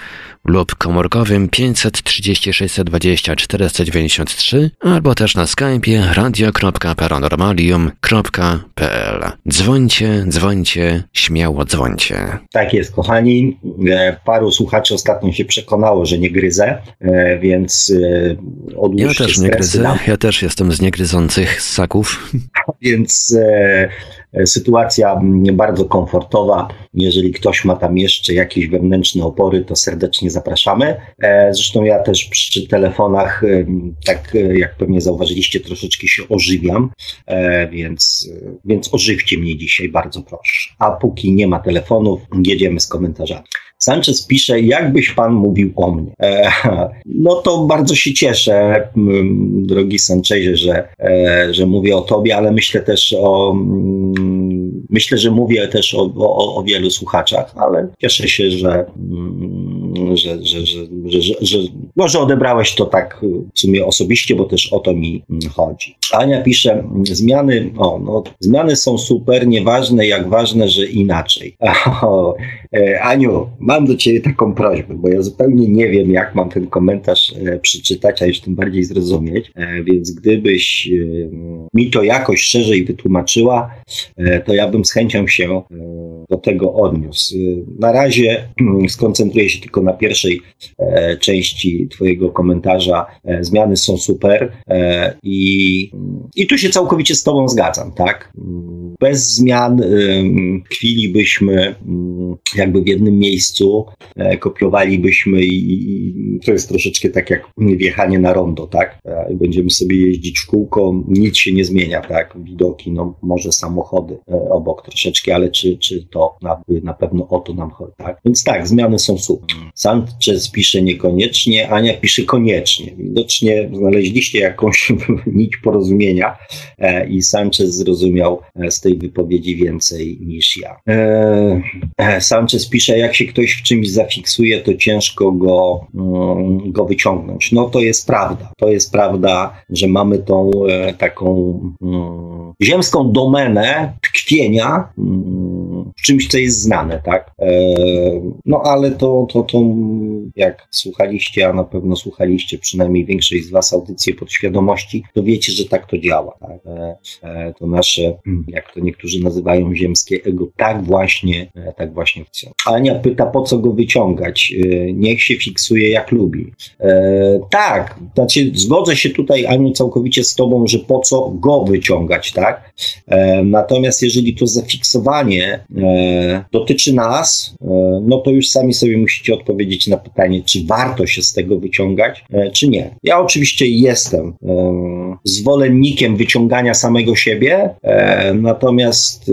lub komórkowym 536 20 493 albo też na Skype'ie radio.paranormalium.pl Dzwońcie, dzwońcie, śmiało dzwońcie. Tak jest, kochani. E, paru słuchaczy ostatnio się przekonało, że nie gryzę, e, więc e, odłóżcie Ja też nie gryzę, ja też jestem z gryzących ssaków. Więc sytuacja bardzo komfortowa. Jeżeli ktoś ma tam jeszcze jakieś wewnętrzne opory, to serdecznie zapraszamy. E, zresztą ja też przy telefonach, e, tak e, jak pewnie zauważyliście, troszeczkę się ożywiam, e, więc, więc ożywcie mnie dzisiaj, bardzo proszę. A póki nie ma telefonów, jedziemy z komentarzami. Sanchez pisze, jakbyś pan mówił o mnie. E, no to bardzo się cieszę, drogi Sanchezie, że, e, że mówię o tobie, ale myślę też o. Mm, myślę, że mówię też o, o, o wielu słuchaczach, ale cieszę się, że, mm, że, że, że, że, że, może odebrałeś to tak w sumie osobiście, bo też o to mi chodzi. Ania pisze, zmiany, o, no, zmiany są super, nieważne jak ważne, że inaczej. O, e, Aniu, mam do Ciebie taką prośbę, bo ja zupełnie nie wiem, jak mam ten komentarz e, przeczytać, a już tym bardziej zrozumieć, e, więc gdybyś mi to jakoś szerzej wytłumaczyła, to ja bym z chęcią się do tego odniósł. Na razie skoncentruję się tylko na pierwszej części Twojego komentarza. Zmiany są super i, i tu się całkowicie z Tobą zgadzam, tak? Bez zmian tkwilibyśmy jakby w jednym miejscu, e, kopiowalibyśmy i, i, to jest troszeczkę tak jak wjechanie na rondo, tak? E, będziemy sobie jeździć w kółko, nic się nie zmienia, tak? Widoki, no może samochody e, obok troszeczkę, ale czy, czy to na, na pewno o to nam chodzi, tak? Więc tak, zmiany są super. Sanchez pisze niekoniecznie, Ania pisze koniecznie. Widocznie znaleźliście jakąś nić porozumienia i Sanchez zrozumiał z tej wypowiedzi więcej niż ja. Sanchez pisze, jak się ktoś w czymś zafiksuje, to ciężko go, mm, go wyciągnąć. No to jest prawda. To jest prawda, że mamy tą e, taką mm, ziemską domenę tkwienia mm, w czymś, co jest znane, tak? E, no ale to, to, to jak słuchaliście, a na pewno słuchaliście przynajmniej większość z Was audycję podświadomości, to wiecie, że tak to działa. Tak? E, to nasze, jak to niektórzy nazywają, ziemskie ego, tak właśnie, tak właśnie Ania pyta, po co go wyciągać? E, niech się fiksuje jak lubi. E, tak, znaczy zgodzę się tutaj, Aniu, całkowicie z Tobą, że po co go wyciągać, tak? E, natomiast jeżeli to zafiksowanie e, dotyczy nas, e, no to już sami sobie musicie odpowiedzieć na pytanie, czy warto się z tego wyciągać, e, czy nie. Ja oczywiście jestem zwolennikiem wyciągania samego siebie, natomiast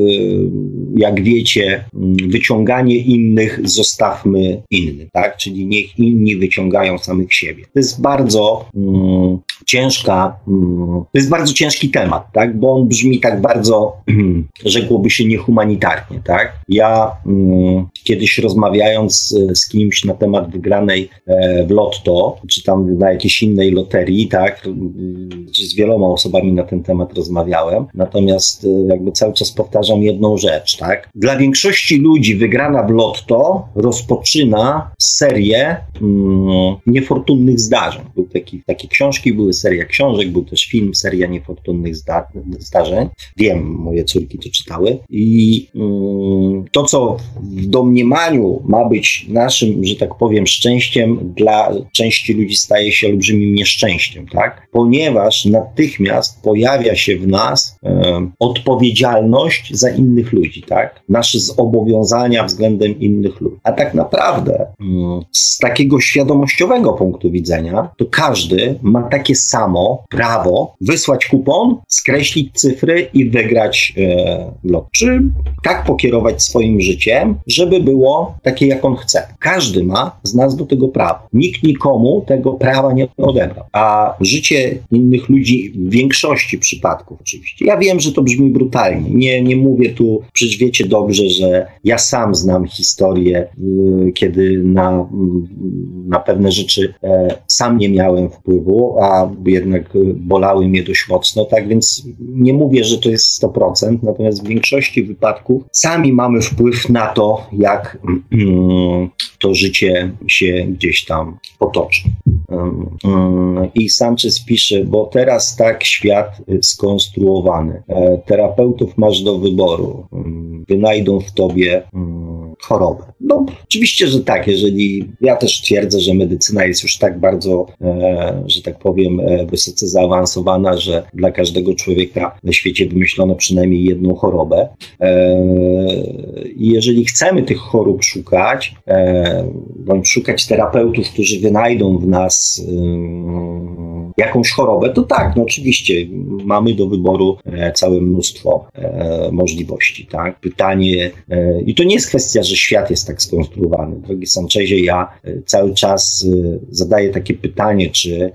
jak wiecie, wyciąganie innych zostawmy innym, tak? Czyli niech inni wyciągają samych siebie. To jest bardzo mm, ciężka, mm, to jest bardzo ciężki temat, tak? Bo on brzmi tak bardzo, mm, rzekłoby się niehumanitarnie, tak? Ja mm, kiedyś rozmawiając e, z kimś na temat wygranej e, w lotto, czy tam na jakiejś innej loterii, tak? Z wieloma osobami na ten temat rozmawiałem, natomiast e, jakby cały czas powtarzam jedną rzecz, tak? Dla większości ludzi wygrana w lotto rozpoczyna serię mm, niefortunnych zdarzeń. Były taki, takie książki, były seria książek, był też film, seria niefortunnych zda zdarzeń. Wiem, moje córki to czytały. I mm, to, co w domniemaniu ma być naszym, że tak powiem, szczęściem, dla części ludzi staje się olbrzymim nieszczęściem, tak? Ponieważ natychmiast pojawia się w nas odpowiedzialność za innych ludzi, tak? Nasze zobowiązania względem innych ludzi. A tak naprawdę mm, z takiego świadomościowego punktu widzenia, to każdy ma takie samo prawo wysłać kupon, skreślić cyfry i wygrać e, lot. Czy tak pokierować swoim życiem, żeby było takie, jak on chce. Każdy ma z nas do tego prawo. Nikt nikomu tego prawa nie odebrał. A życie innych ludzi w większości przypadków oczywiście. Ja wiem, że to brzmi brutalnie. Nie, nie mówię tu, przecież wiecie dobrze, że ja sam znam historię, y, kiedy na, na pewne rzeczy e, sam nie miałem wpływu, a jednak bolały mnie dość mocno, tak więc nie mówię, że to jest 100%, natomiast w większości wypadków sami mamy wpływ na to, jak mm, to życie się gdzieś tam potoczy. I Sanchez pisze, bo teraz tak świat skonstruowany. E, terapeutów masz do wyboru. Wynajdą w tobie chorobę. No, oczywiście, że tak, jeżeli ja też twierdzę, że medycyna jest już tak bardzo, e, że tak powiem, e, wysoce zaawansowana, że dla każdego człowieka na świecie wymyślono przynajmniej jedną chorobę. E, I jeżeli chcemy tych chorób szukać, e, bądź szukać terapeutów, którzy wynajdą w nas e, jakąś chorobę, to tak, no oczywiście mamy do wyboru e, całe mnóstwo e, możliwości. Tak? Pytanie, e, i to nie jest kwestia, że świat jest tak skonstruowany. Drogi Sanchezie, ja cały czas zadaję takie pytanie, czy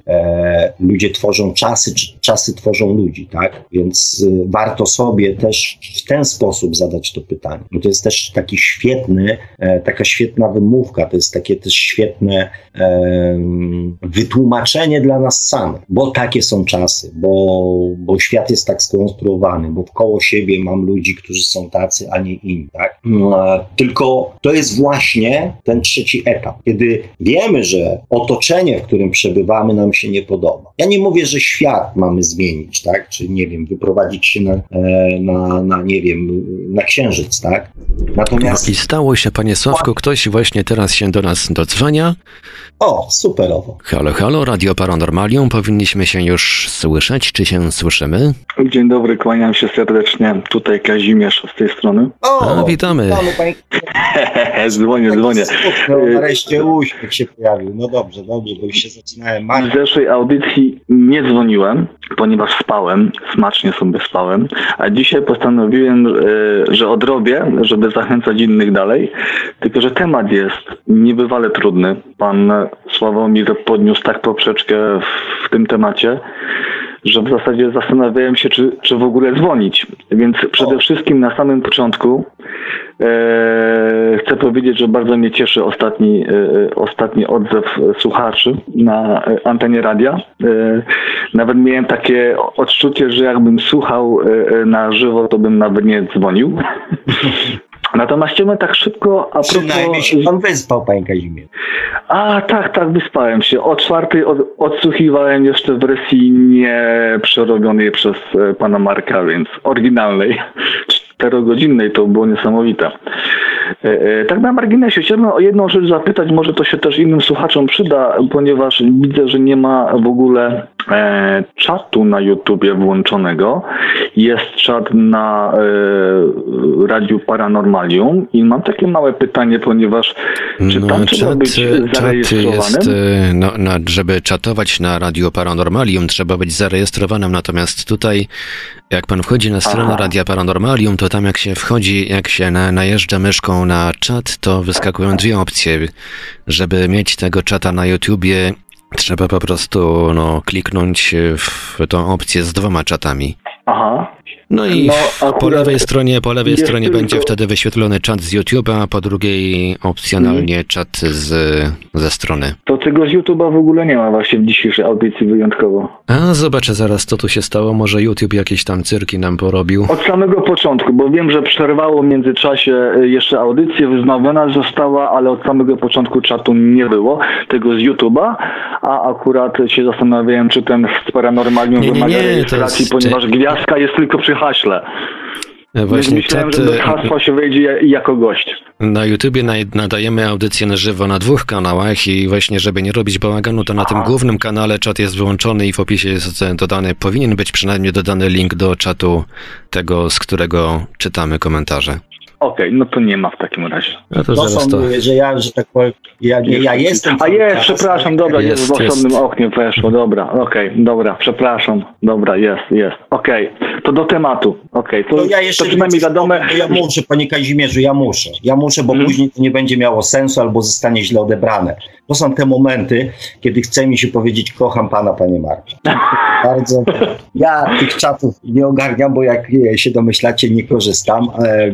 ludzie tworzą czasy, czy czasy tworzą ludzi, tak? Więc warto sobie też w ten sposób zadać to pytanie. Bo to jest też taki świetny, taka świetna wymówka, to jest takie też świetne wytłumaczenie dla nas samych, bo takie są czasy, bo, bo świat jest tak skonstruowany, bo wkoło siebie mam ludzi, którzy są tacy, a nie inni, tak? No, tylko to jest właśnie ten trzeci etap, kiedy wiemy, że otoczenie, w którym przebywamy, nam się nie podoba. Ja nie mówię, że świat mamy zmienić, tak? Czy nie wiem, wyprowadzić się na, e, na, na nie wiem, na księżyc, tak? Natomiast... I stało się, panie Sławku, ktoś właśnie teraz się do nas dodzwania. O, superowo. Halo, halo, Radio Paranormalium. Powinniśmy się już słyszeć. Czy się słyszymy? Dzień dobry, kłaniam się serdecznie. Tutaj Kazimierz z tej strony. O, A, witamy. witamy panie... dzwonię, dzwonię. No, nareszcie uśmiech się pojawił. No dobrze, dobrze, bo już się zaczynałem. W zeszłej audycji nie dzwoniłem, ponieważ spałem, smacznie sobie spałem, a dzisiaj postanowiłem, e, że odrobię, żeby zachęcać innych dalej, tylko że temat jest niebywale trudny. Pan Sławomir podniósł tak poprzeczkę w tym temacie, że w zasadzie zastanawiałem się, czy, czy w ogóle dzwonić. Więc przede wszystkim na samym początku e, chcę powiedzieć, że bardzo mnie cieszy ostatni, e, ostatni odzew słuchaczy na antenie radia. E, nawet miałem takie odczucie, że jakbym słuchał e, na żywo, to bym nawet nie dzwonił. Natomiast chciałbym tak szybko a. Przynajmniej się pan wyspał, panie Kazimierz. A, tak, tak, wyspałem się. O czwartej od, odsłuchiwałem jeszcze w wersji nie przerobionej przez e, pana Marka, więc oryginalnej. Czterogodzinnej to było niesamowite. E, e, tak na marginesie chciałbym o jedną rzecz zapytać, może to się też innym słuchaczom przyda, ponieważ widzę, że nie ma w ogóle e, czatu na YouTubie włączonego. Jest czat na e, Radiu Paranormalium i mam takie małe pytanie, ponieważ czy tam no, trzeba czat, być zarejestrowanym? Jest, no, no, żeby czatować na Radiu Paranormalium trzeba być zarejestrowanym, natomiast tutaj jak pan wchodzi na stronę Aha. Radia Paranormalium, to tam jak się wchodzi, jak się na, najeżdża myszką na czat, to wyskakują dwie opcje. Żeby mieć tego czata na YouTubie, trzeba po prostu no, kliknąć w tą opcję z dwoma czatami. Aha. No i no, po lewej stronie, po lewej stronie tylko... będzie wtedy wyświetlony czat z YouTube'a, a po drugiej opcjonalnie hmm. czat z, ze strony. To tego z YouTube'a w ogóle nie ma właśnie w dzisiejszej audycji wyjątkowo. A zobaczę zaraz, co tu się stało. Może YouTube jakieś tam cyrki nam porobił. Od samego początku, bo wiem, że przerwało w międzyczasie y, jeszcze audycję, wznowiona została, ale od samego początku czatu nie było, tego z YouTube'a, a akurat się zastanawiałem, czy ten z nie, wymaga rejestracji, jest... ponieważ gwiazdka jest tylko przy haśle. E, właśnie myślałem, że bez hasła się wejdzie jako gość. Na YouTubie nadajemy audycję na żywo na dwóch kanałach i właśnie, żeby nie robić bałaganu, to na tym głównym kanale czat jest wyłączony i w opisie jest dodany, powinien być przynajmniej dodany link do czatu tego, z którego czytamy komentarze. Okej, okay, no to nie ma w takim razie. No to, to są, to... że ja, że tak powiem, ja, nie, ja jestem... A jest, przepraszam, dobra, jest, jest w osobnym jest. oknie weszło, dobra, okej, okay, dobra, przepraszam, dobra, jest, jest, okej, okay. to do tematu, okej, okay, to, to, ja jeszcze to przynajmniej wiadomo... Ja muszę, panie Kazimierzu, ja muszę, ja muszę, bo hmm. później to nie będzie miało sensu albo zostanie źle odebrane. To są te momenty, kiedy chce mi się powiedzieć, kocham pana, panie Marku. Bardzo. Ja tych czatów nie ogarniam, bo jak się domyślacie, nie korzystam, ale,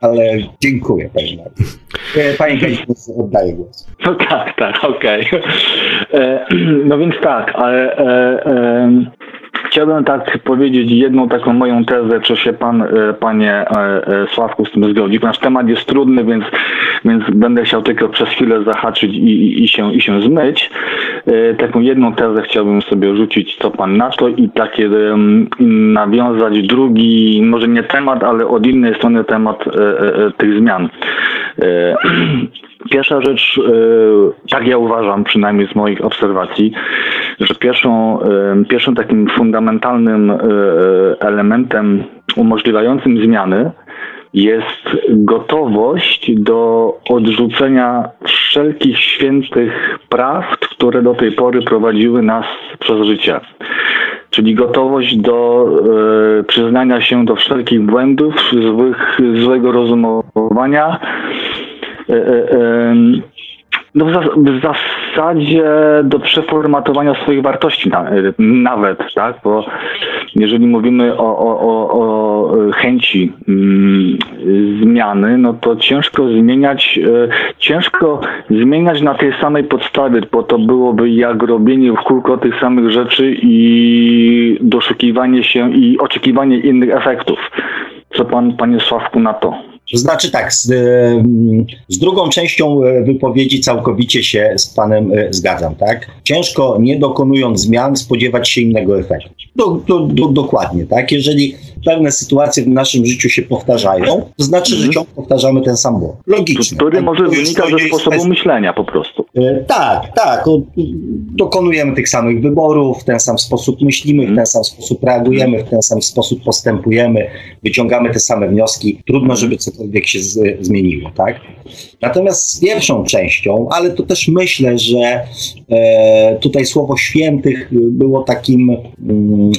ale dziękuję, panie Marku. E, panie Kazimierzu, oddaję głos. No tak, tak, okej. Okay. E, no więc tak, ale... E, chciałbym tak powiedzieć jedną taką moją tezę, czy się pan, e, panie e, Sławku z tym zgodzi, ponieważ temat jest trudny, więc, więc będę chciał tylko przez chwilę zahaczyć i, i, się, i się zmyć. Taką jedną tezę chciałbym sobie rzucić, co pan na to i takie nawiązać drugi, może nie temat, ale od innej strony temat tych zmian. Pierwsza rzecz, e, tak ja uważam, przynajmniej z moich obserwacji, że pierwszą, e, pierwszym takim fundamentalnym e, elementem umożliwiającym zmiany jest gotowość do odrzucenia wszelkich świętych praw, które do tej pory prowadziły nas przez życie. Czyli gotowość do przyznania się do wszelkich błędów, złych, złego rozumowania, no w, zasadzie do przeformatowania swoich wartości nawet, tak? Bo jeżeli mówimy o, o, o, o chęci mm, zmiany, no to ciężko zmieniać, e, ciężko zmieniać na tej samej podstawie, bo to byłoby jak robienie w kółko tych samych rzeczy i doszukiwanie się i oczekiwanie innych efektów. Co pan, panie Sławku, na to? To znaczy tak, z, z, drugą częścią e, wypowiedzi całkowicie się z panem e, zgadzam, tak? Ciężko nie dokonując zmian spodziewać się innego efektu. Do, do, do, dokładnie, tak? Jeżeli pewne sytuacje w naszym życiu się powtarzają, to znaczy, że mhm. ciągle powtarzamy ten sam błąd. Logicznie. Który tak? może wynikać ze sposobu myślenia po prostu. E, tak, tak. dokonujemy tych samych wyborów, w ten sam sposób myślimy, w ten sam sposób reagujemy, w ten sam sposób postępujemy, wyciągamy te same wnioski. Trudno, żeby cokolwiek się z, zmieniło, tak? Natomiast z pierwszą częścią, ale to też myślę, że e, tutaj słowo świętych było takim... Mm,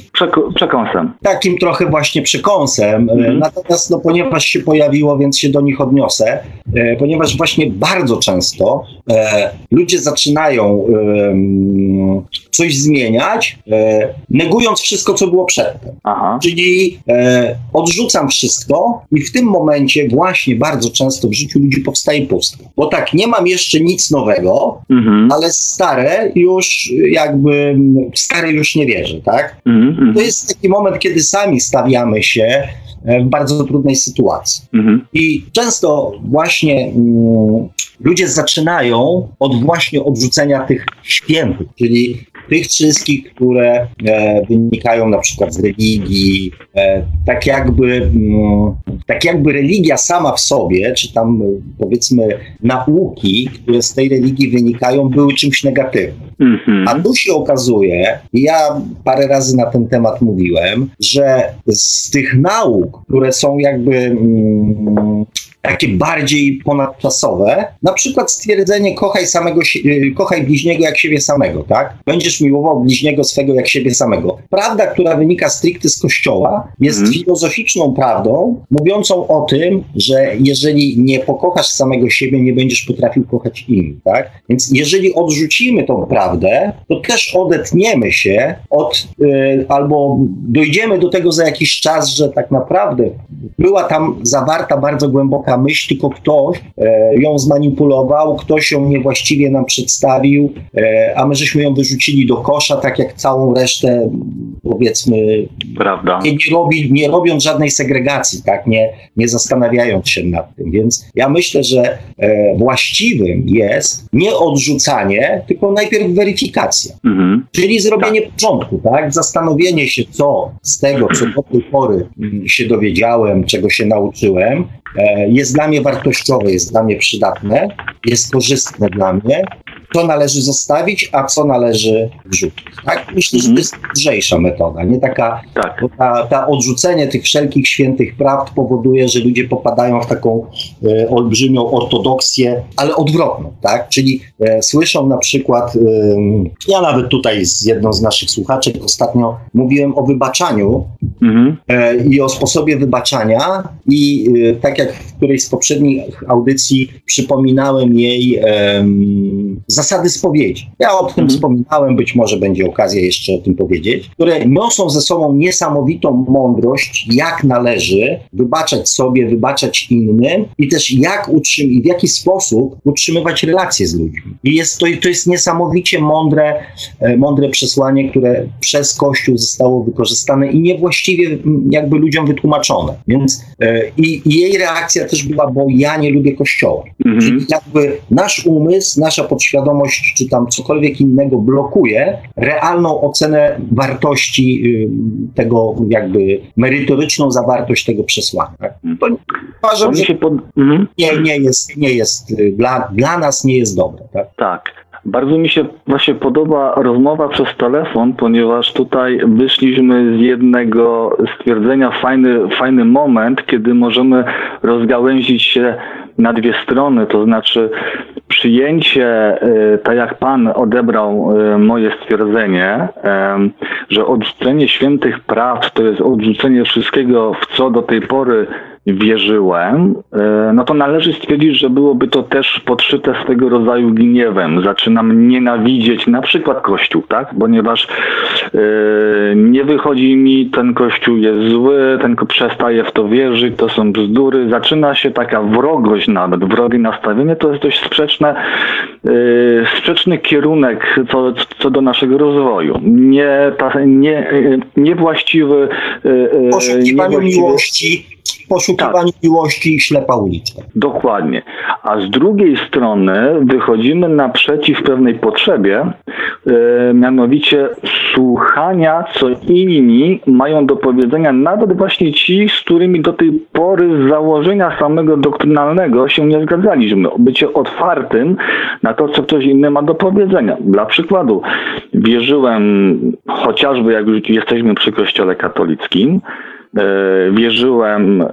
przekąsem. Takim trochę właśnie przekąsem. Mm. Natomiast no, ponieważ się pojawiło, więc się do nich odniosę, e, ponieważ właśnie bardzo często e, ludzie zaczynają coś zmieniać, e, negując wszystko, co było przedtem. Aha. Czyli e, odrzucam wszystko i w tym momencie właśnie bardzo często w życiu ludzi powstaje pustka. Bo tak, nie mam jeszcze nic nowego, mhm. ale stare już jakby, stare już nie wierzę, tak? Mhm. To jest taki moment, kiedy sami stawiamy się e, w bardzo trudnej sytuacji. Mhm. I często właśnie mm, ludzie zaczynają od właśnie odrzucenia tych świętych, czyli tych wszystkich, które e, wynikają na przykład z religii, e, tak jakby mm, tak jakby religia sama w sobie, czy tam powiedzmy nauki, które z tej religii wynikają, były czymś negatywnym. Mm-hmm. A tu się okazuje, ja parę razy na ten temat mówiłem, że z tych nauk, które są jakby mm, takie bardziej ponadczasowe, na przykład stwierdzenie kochaj samego, y, kochaj bliźniego jak siebie samego, tak? Będziesz miłował bliźniego swego jak siebie samego. Prawda, która wynika stricte z Kościoła, jest mm. filozoficzną prawdą, mówiącą o tym, że jeżeli nie pokochasz samego siebie, nie będziesz potrafił kochać innych, tak? Więc jeżeli odrzucimy tą prawdę, to też odetniemy się od, yy, albo dojdziemy do tego za jakiś czas, że tak naprawdę była tam zawarta bardzo głęboka myśl, tylko ktoś e, ją zmanipulował, ktoś ją niewłaściwie nam przedstawił, e, a my żeśmy ją wyrzucili do kosza, tak jak całą resztę, powiedzmy, Prawda. Nie, nie, robi, nie robiąc żadnej segregacji, tak, nie, nie zastanawiając się nad tym. Więc ja myślę, że e, właściwym jest nie odrzucanie, tylko najpierw weryfikacja. Mhm. Czyli zrobienie tak. porządku, tak? Zastanowienie się, co z tego, co do tej pory mm, się dowiedziałem, czego się nauczyłem, E, jest dla mnie wartościowe, jest dla mnie przydatne, jest korzystne dla mnie, co należy zostawić, a co należy wrzucić. Tak? Myślę, że to jest lżejsza metoda, nie taka, tak. ta, ta odrzucenie tych wszelkich świętych prawd powoduje, że ludzie popadają w taką e, olbrzymią ortodoksję, ale odwrotną, tak? Czyli e, słyszą na przykład, e, ja nawet tutaj z jedną z naszych słuchaczek ostatnio mówiłem o wybaczaniu mhm. e, i o sposobie wybaczania i e, tak jak w którejś z poprzednich audycji przypominałem jej e, zasady spowiedzi. Ja o tym mhm. wspominałem, być może będzie okazja jeszcze o tym powiedzieć, które niosą ze sobą niesamowitą mądrość, jak należy wybaczać sobie, wybaczać innym i też jak utrzym i w jaki sposób utrzymywać relacje z ludźmi. I jest to, to jest niesamowicie mądre, e, mądre przesłanie, które przez Kościół zostało wykorzystane i niewłaściwie jakby ludziom wytłumaczone. Więc e, i, i jej reakcja też była, bo ja nie lubię Kościoła. Mhm. Czyli jakby nasz umysł, nasza podświadomość, czy tam cokolwiek innego blokuje realną ocenę wartości y, tego, jakby merytoryczną zawartość tego przesłania. Tak? To uważam, że pod... mhm. nie, nie jest, nie jest y, dla, dla nas nie jest dobre. Tak? tak. Bardzo mi się właśnie podoba rozmowa przez telefon, ponieważ tutaj wyszliśmy z jednego stwierdzenia, fajny, fajny moment, kiedy możemy rozgałęzić się na dwie strony, to znaczy przyjęcie, y, tak jak Pan odebrał y, moje stwierdzenie, że odrzucenie świętych praw to jest odrzucenie wszystkiego, w co do tej pory wierzyłem, e, no to należy stwierdzić, że byłoby to też podszyte swego rodzaju gniewem. Zaczynam nienawidzieć na przykład Kościół, tak? Ponieważ yy, nie wychodzi mi, ten Kościół jest zły, ten przestaje w to wierzyć, to są bzdury. Zaczyna się taka wrogość nawet, wrogie nastawienie, to jest dość sprzeczne, yy, sprzeczny kierunek co, co do naszego rozwoju. Nie, ta, nie, niewłaściwy... Yy, Poszukiwaniu miłości poszukiwaniu tak. miłości i ślepa uliczka. Dokładnie. A z drugiej strony wychodzimy naprzeciw pewnej potrzebie, e, mianowicie słuchania, co inni mają do powiedzenia, nawet właśnie ci, z którymi do tej pory z założenia samego doktrynalnego się nie zgadzaliśmy. Bycie otwartym na to, co ktoś inny ma do powiedzenia. Dla przykładu, wierzyłem chociażby, jak już jesteśmy przy Kościele katolickim, wierzyłem, e,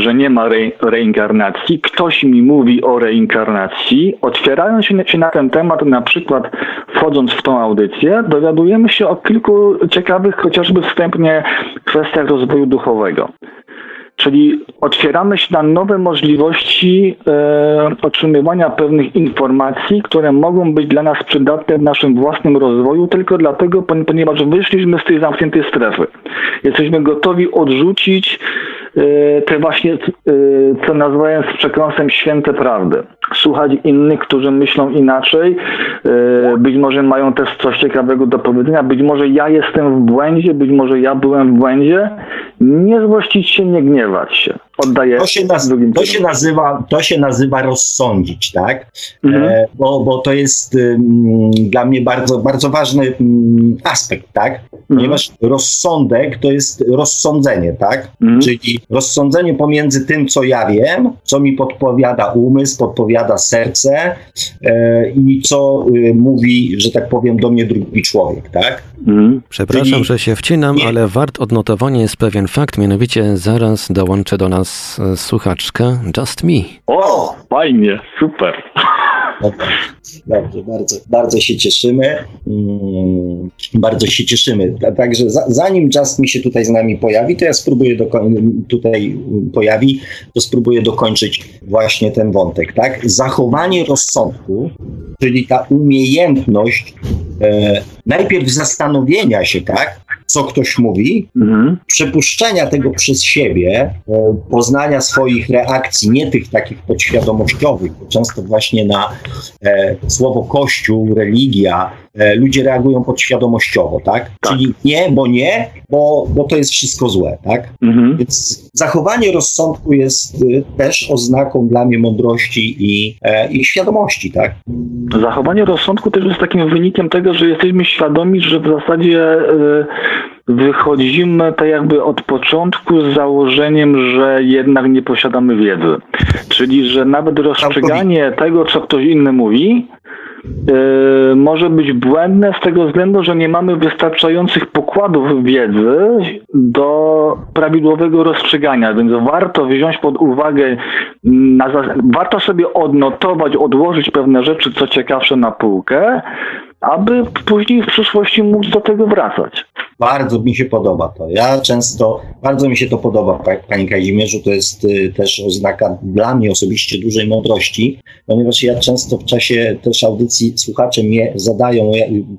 że nie ma re reinkarnacji. Ktoś mi mówi o reinkarnacji. Otwierając się na ten temat, na przykład wchodząc w tą audycję, dowiadujemy się o kilku ciekawych, chociażby wstępnie kwestiach rozwoju duchowego. Czyli otwieramy się na nowe możliwości e, otrzymywania pewnych informacji, które mogą być dla nas przydatne w naszym własnym rozwoju, tylko dlatego, ponieważ wyszliśmy z tej zamkniętej strefy. Jesteśmy gotowi odrzucić e, te właśnie, e, co nazywałem z przekąsem święte prawdy. Słuchać innych, którzy myślą inaczej, e, być może mają też coś ciekawego do powiedzenia, być może ja jestem w błędzie, być może ja byłem w błędzie. Nie złościć się, nie gniewać się oddaje to się, naz to się nazywa To się nazywa rozsądzić, tak? Mhm. E, bo, bo to jest um, dla mnie bardzo, bardzo ważny um, aspekt, tak? Mhm. Ponieważ rozsądek to jest rozsądzenie, tak? Mhm. Czyli rozsądzenie pomiędzy tym, co ja wiem, co mi podpowiada umysł, podpowiada serce e, i co y, mówi, że tak powiem, do mnie drugi człowiek, tak? Mhm. Przepraszam, Czyli... że się wcinam, nie. ale wart odnotowania jest pewien fakt, mianowicie zaraz dołączę do nas nas e, słuchaczka Just Me. O, fajnie, super. Dobrze, bardzo, bardzo się cieszymy. Mm, bardzo się cieszymy. Także zanim Just Me się tutaj z nami pojawi, to ja spróbuję tutaj pojawi, to spróbuję dokończyć właśnie ten wątek, tak? Zachowanie rozsądku, czyli ta umiejętność e, najpierw zastanowienia się, tak? co ktoś mówi, mhm. przepuszczenia tego przez siebie, e, poznania swoich reakcji, nie tych takich podświadomościowych, bo często właśnie na e, słowo Kościół, religia, ludzie reagują podświadomościowo, tak? tak? Czyli nie, bo nie, bo, bo to jest wszystko złe, tak? Mhm. Więc zachowanie rozsądku jest y, też oznaką dla mnie mądrości i, e, i świadomości, tak? Zachowanie rozsądku też jest takim wynikiem tego, że jesteśmy świadomi, że w zasadzie y, wychodzimy tak jakby od początku z założeniem, że jednak nie posiadamy wiedzy. Czyli, że nawet rozstrzyganie tego, co ktoś inny mówi, może być błędne z tego względu, że nie mamy wystarczających pokładów wiedzy do prawidłowego rozstrzygania, więc warto wziąć pod uwagę, na, warto sobie odnotować, odłożyć pewne rzeczy, co ciekawsze na półkę, aby później w przyszłości móc do tego wracać. Bardzo mi się podoba to. Ja często, bardzo mi się to podoba, Panie Kazimierzu. To jest y, też oznaka dla mnie osobiście dużej mądrości, ponieważ ja często w czasie też audycji słuchacze mnie zadają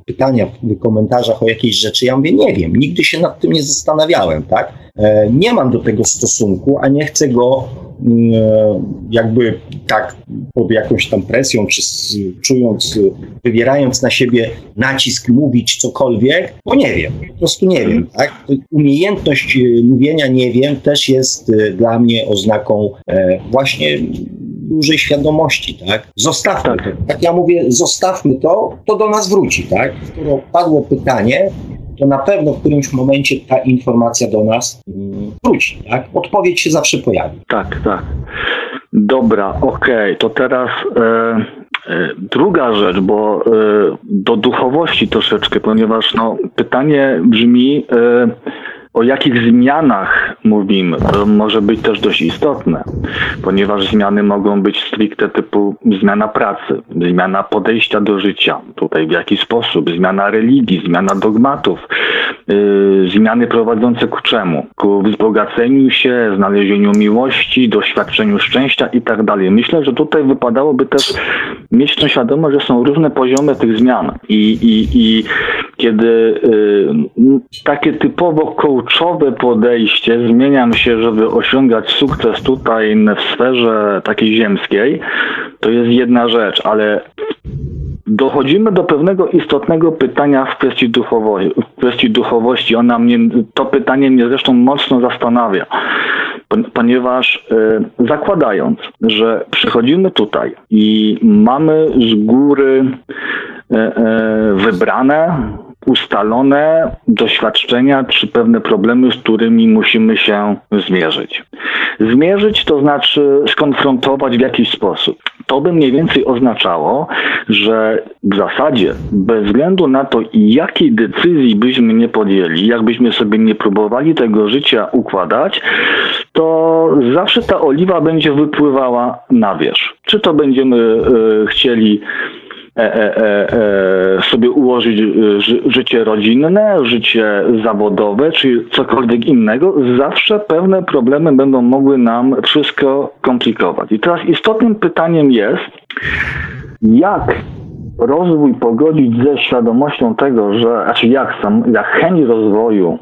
pytania w komentarzach o jakieś rzeczy. Ja mówię, nie wiem, nigdy się nad tym nie zastanawiałem, tak? E, nie mam do tego stosunku, a nie chcę go mm, e, jakby tak pod jakąś tam presją, czy czując, wywierając na siebie nacisk mówić cokolwiek, bo nie wiem, po prostu nie wiem. Tak? Umiejętność e, mówienia nie wiem też jest dla mnie oznaką właśnie dużej świadomości, tak? Zostawmy to. Jak ja mówię, zostawmy to, to do nas wróci, tak? Skoro padło pytanie, to na pewno w którymś momencie ta informacja do nas mm, wróci. Tak? Odpowiedź się zawsze pojawi. Tak, tak. Dobra, okej, okay. to teraz e, e, druga rzecz, bo e, do duchowości troszeczkę, ponieważ no, pytanie brzmi, e, o jakich zmianach mówimy, to może być też dość istotne, ponieważ zmiany mogą być stricte typu zmiana pracy, zmiana podejścia do życia, tutaj w jaki sposób, zmiana religii, zmiana dogmatów, yy, zmiany prowadzące ku czemu? Ku wzbogaceniu się, znalezieniu miłości, doświadczeniu szczęścia i tak dalej. Myślę, że tutaj wypadałoby też mieć tą świadomość, że są różne poziomy tych zmian i, i, i kiedy yy, takie typowo coachowe podejście zmieniam się, żeby osiągać sukces tutaj w sferze takiej ziemskiej, to jest jedna rzecz, ale dochodzimy do pewnego istotnego pytania w kwestii duchowości. W kwestii duchowości. Ona mnie, to pytanie mnie zresztą mocno zastanawia, ponieważ y, zakładając, że przychodzimy tutaj i mamy z góry y, y, wybrane ustalone doświadczenia czy pewne problemy, z którymi musimy się zmierzyć. Zmierzyć to znaczy skonfrontować w jakiś sposób. To by mniej więcej oznaczało, że w zasadzie bez względu na to, jakiej decyzji byśmy nie podjęli, jakbyśmy sobie nie próbowali tego życia układać, to zawsze ta oliwa będzie wypływała na wierzch. Czy to będziemy y, chcieli sobie ułożyć życie rodzinne, życie zawodowe, czy cokolwiek innego, zawsze pewne problemy będą mogły nam wszystko komplikować. I teraz istotnym pytaniem jest, jak rozwój pogodzić ze świadomością tego, że, znaczy jak sam, jak chęć rozwoju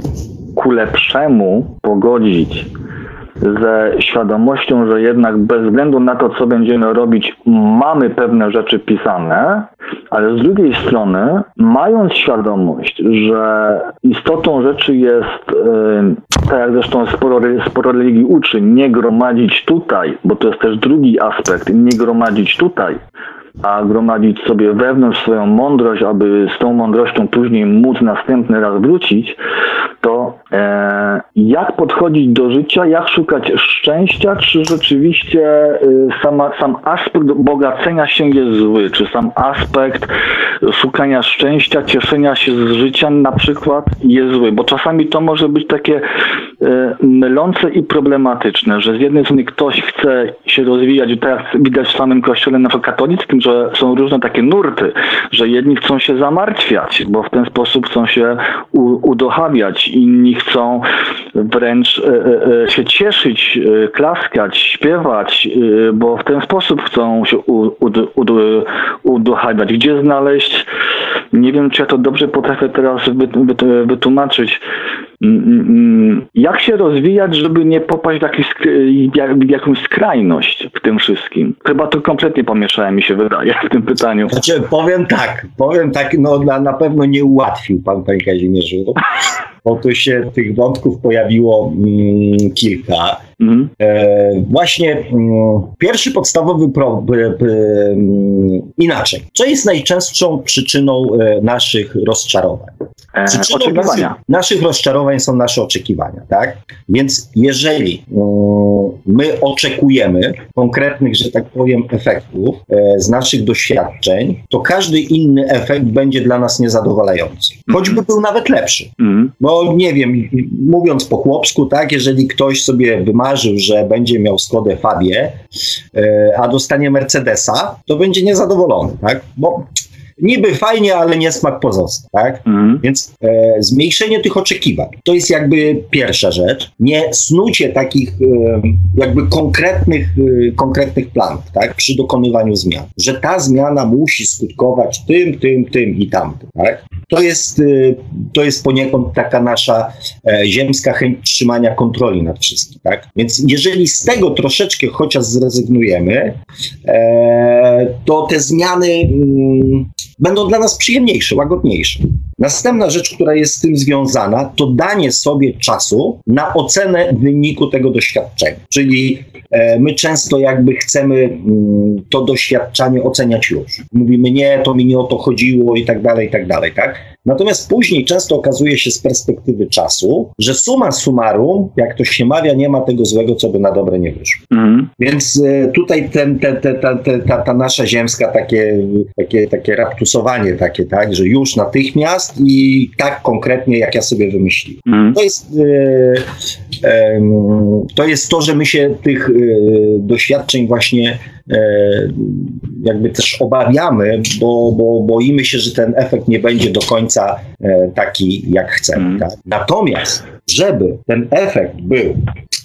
ku lepszemu pogodzić ze świadomością, że jednak bez względu na to, co będziemy robić, mamy pewne rzeczy pisane, ale z drugiej strony, mając świadomość, że istotą rzeczy jest, tak jak zresztą sporo, sporo religii uczy, nie gromadzić tutaj, bo to jest też drugi aspekt, nie gromadzić tutaj, a gromadzić sobie wewnątrz swoją mądrość, aby z tą mądrością później móc następny raz wrócić, to e, jak podchodzić do życia, jak szukać szczęścia, czy rzeczywiście e, sama, sam aspekt bogacenia się jest zły, czy sam aspekt szukania szczęścia, cieszenia się z życia na przykład jest zły, bo czasami to może być takie e, mylące i problematyczne, że z jednej strony ktoś chce się rozwijać, tak jak widać w samym kościele na przykład katolickim, że są różne takie nurty, że jedni chcą się zamartwiać, bo w ten sposób chcą się udochawiać, inni chcą wręcz e, e, e, się cieszyć, klaskać, śpiewać, bo w ten sposób chcą się udochawiać. Gdzie znaleźć, nie wiem czy ja to dobrze potrafię teraz wytłumaczyć, jak się rozwijać, żeby nie popaść w, jakiś, w jakąś skrajność w tym wszystkim. Chyba to kompletnie pomieszałem mi się wydaje w tym pytaniu. Znaczy, powiem tak, powiem tak, no na, na pewno nie ułatwił pan, panie Kazimierzu bo tu się tych wątków pojawiło mm, kilka. Mm. E, właśnie mm, pierwszy podstawowy problem, mm, inaczej. Co jest najczęstszą przyczyną e, naszych rozczarowań? E, przyczyną naszych, naszych rozczarowań są nasze oczekiwania, tak? Więc jeżeli mm, my oczekujemy konkretnych, że tak powiem, efektów e, z naszych doświadczeń, to każdy inny efekt będzie dla nas niezadowalający. Choćby mm. był nawet lepszy. Mm. Nie wiem, mówiąc po chłopsku, tak, jeżeli ktoś sobie wymarzył, że będzie miał Skodę Fabie, e, a dostanie Mercedesa, to będzie niezadowolony, tak? Bo niby fajnie, ale niesmak pozostał, tak? Mhm. Więc e, zmniejszenie tych oczekiwań, to jest jakby pierwsza rzecz. Nie snucie takich e, jakby konkretnych, e, konkretnych planów, tak? Przy dokonywaniu zmian. Że ta zmiana musi skutkować tym, tym, tym i tamtym, tak? To jest, e, to jest poniekąd taka nasza e, ziemska chęć trzymania kontroli nad wszystkim, tak? Więc jeżeli z tego troszeczkę chociaż zrezygnujemy, e, to te zmiany mm, będą dla nas przyjemniejsze, łagodniejsze. Następna rzecz, która jest z tym związana, to danie sobie czasu na ocenę wyniku tego doświadczenia. Czyli e, my często jakby chcemy mm, to doświadczenie oceniać już. Mówimy, nie, to mi nie o to chodziło i tak dalej, i tak dalej, tak? Natomiast później często okazuje się z perspektywy czasu, że suma summarum, jak to się mawia, nie ma tego złego, co by na dobre nie wyszło. Mm. Więc e, tutaj ten, ten, ten, ta, ta, ta nasza ziemska takie, takie, takie raptusowanie takie, tak, że już natychmiast i tak konkretnie, jak ja sobie wymyśliłem. Mm. To jest e, to jest to, że my się tych e, doświadczeń właśnie jakby też obawiamy, bo, bo boimy się, że ten efekt nie będzie do końca e, taki, jak chcemy. Mm. Tak? Natomiast, żeby ten efekt był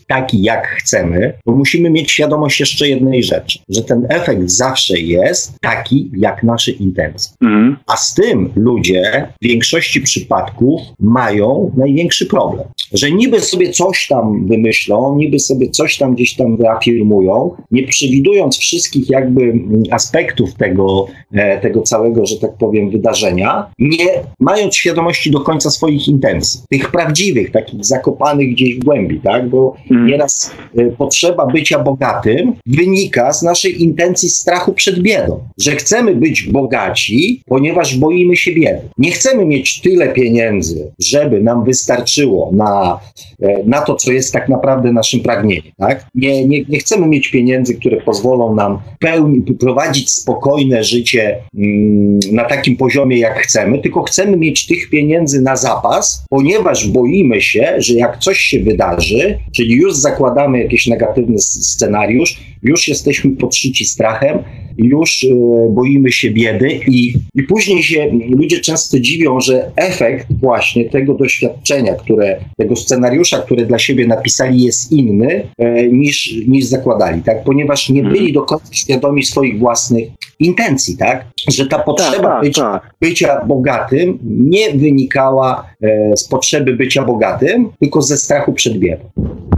taki, jak chcemy, bo musimy mieć świadomość jeszcze jednej rzeczy, że ten efekt zawsze jest taki, jak nasze intencje. Mm. A z tym ludzie w większości przypadków mają największy problem. Że niby sobie coś tam wymyślą, niby sobie coś tam gdzieś tam wyafirmują, nie przewidując wszystkich jakby aspektów tego, e, tego całego, że tak powiem, wydarzenia, nie mając świadomości do końca swoich intencji. Tych prawdziwych, takich zakopanych gdzieś w głębi, tak? Bo. Nieraz y, potrzeba bycia bogatym wynika z naszej intencji strachu przed biedą, że chcemy być bogaci, ponieważ boimy się biedy. Nie chcemy mieć tyle pieniędzy, żeby nam wystarczyło na, e, na to, co jest tak naprawdę naszym pragnieniem. Tak? Nie, nie, nie chcemy mieć pieniędzy, które pozwolą nam pełni, prowadzić spokojne życie mm, na takim poziomie, jak chcemy, tylko chcemy mieć tych pieniędzy na zapas, ponieważ boimy się, że jak coś się wydarzy, czyli już zakładamy jakiś negatywny scenariusz, już jesteśmy podszyci strachem, już y, boimy się biedy i, i później się ludzie często dziwią, że efekt właśnie tego doświadczenia, które, tego scenariusza, który dla siebie napisali jest inny e, niż, niż zakładali, tak? Ponieważ nie byli do końca świadomi swoich własnych intencji, tak? Że ta potrzeba tak, tak, bycia, tak. bycia bogatym nie wynikała e, z potrzeby bycia bogatym, tylko ze strachu przed biedą.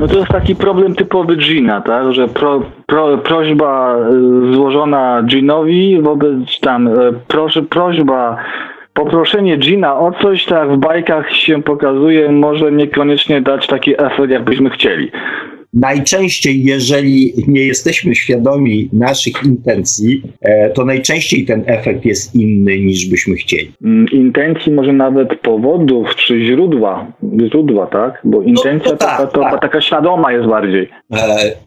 No to jest taki problem typowy Gina, tak? Że pro, pro, prośba e, złożona Ginowi wobec tam e, proś, prośba poproszenie Gina o coś, tak w bajkach się pokazuje, może niekoniecznie dać taki efekt, jakbyśmy chcieli. Najczęściej, jeżeli nie jesteśmy świadomi naszych intencji, e, to najczęściej ten efekt jest inny niż byśmy chcieli. Mm, intencji, może nawet powodów czy źródła, źródła tak? Bo no, intencja no, no tak, taka, to, tak. taka świadoma jest bardziej. E,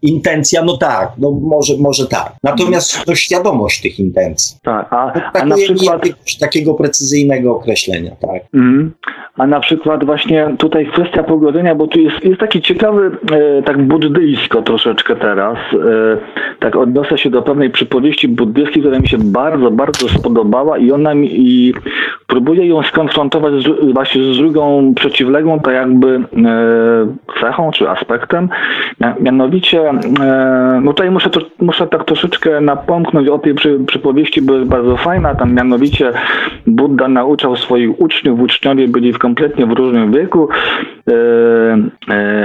intencja, no tak, no może, może tak. Natomiast to świadomość tych intencji. Tak, a, a na przykład... takiego precyzyjnego określenia, tak. Mm, a na przykład właśnie tutaj kwestia pogodzenia, bo tu jest, jest taki ciekawy, e, tak buddyjsko troszeczkę teraz. E, tak odniosę się do pewnej przypowieści buddyjskiej, która mi się bardzo, bardzo spodobała i ona mi i próbuję ją skonfrontować z, właśnie z drugą przeciwległą, tak jakby e, cechą czy aspektem. Mianowicie, e, no tutaj muszę, to, muszę tak troszeczkę napomknąć o tej przy, przypowieści, bo jest bardzo fajna. Tam mianowicie Buddha nauczał swoich uczniów, uczniowie byli w kompletnie w różnym wieku,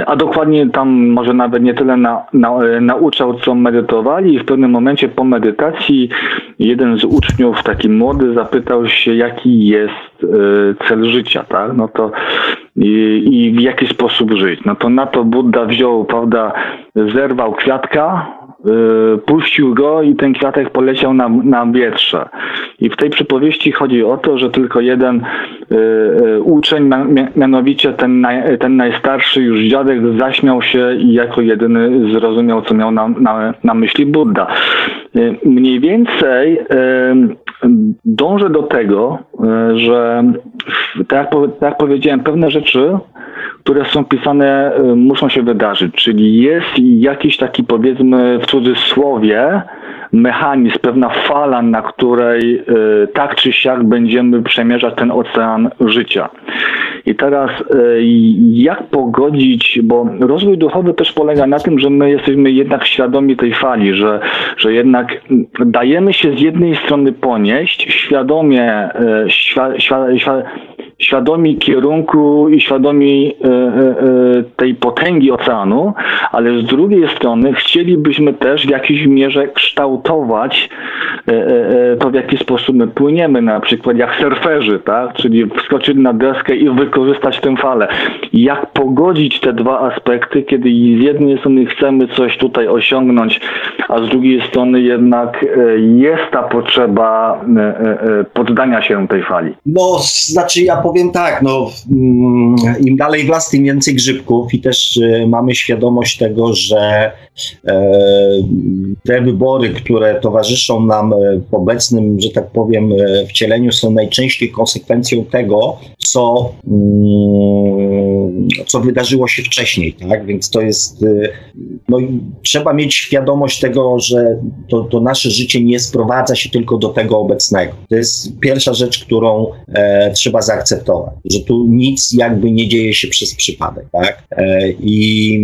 a dokładnie tam może na nawet nie tyle na, na, nauczał, co medytowali i w pewnym momencie po medytacji jeden z uczniów, taki młody, zapytał się, jaki jest y, cel życia, tak? No to i, i w jaki sposób żyć. No to na to Buddha wziął, prawda, zerwał kwiatka, puścił go i ten kwiatek poleciał na, na wietrze. I w tej przypowieści chodzi o to, że tylko jeden y, y, uczeń, mianowicie ten, naj, ten najstarszy już dziadek, zaśmiał się i jako jedyny zrozumiał, co miał na, na, na myśli Buddha. Mniej więcej dążę do tego, że tak tak jak powiedziałem, pewne rzeczy które są pisane, y, muszą się wydarzyć. Czyli jest jakiś taki, powiedzmy, w cudzysłowie, mechanizm, pewna fala, na której tak czy siak będziemy przemierzać ten ocean życia. I teraz jak pogodzić, bo rozwój duchowy też polega na tym, że my jesteśmy jednak świadomi tej fali, że, że jednak dajemy się z jednej strony ponieść, świadomie, świ, świ, świ, świadomi kierunku i świadomi e, e, e, tej potęgi oceanu, ale z drugiej strony chcielibyśmy też w jakiejś mierze kształtować to, w jaki sposób my płyniemy, na przykład jak surferzy, tak? czyli wskoczyć na deskę i wykorzystać tę falę. Jak pogodzić te dwa aspekty, kiedy z jednej strony chcemy coś tutaj osiągnąć, a z drugiej strony jednak jest ta potrzeba poddania się tej fali? No, znaczy ja powiem tak, no mm, im dalej w las, tym więcej grzybków i też y, mamy świadomość tego, że e, te wybory, które towarzyszą nam e, w obecnym, że tak powiem, e, wcieleniu są najczęściej konsekwencją tego, co, mm, co wydarzyło się wcześniej, tak? Więc to jest, y, no trzeba mieć świadomość tego, że to, to nasze życie nie sprowadza się tylko do tego obecnego. To jest pierwsza rzecz, którą e, trzeba zaakceptować, że tu nic jakby nie dzieje się przez przypadek, tak? E, i,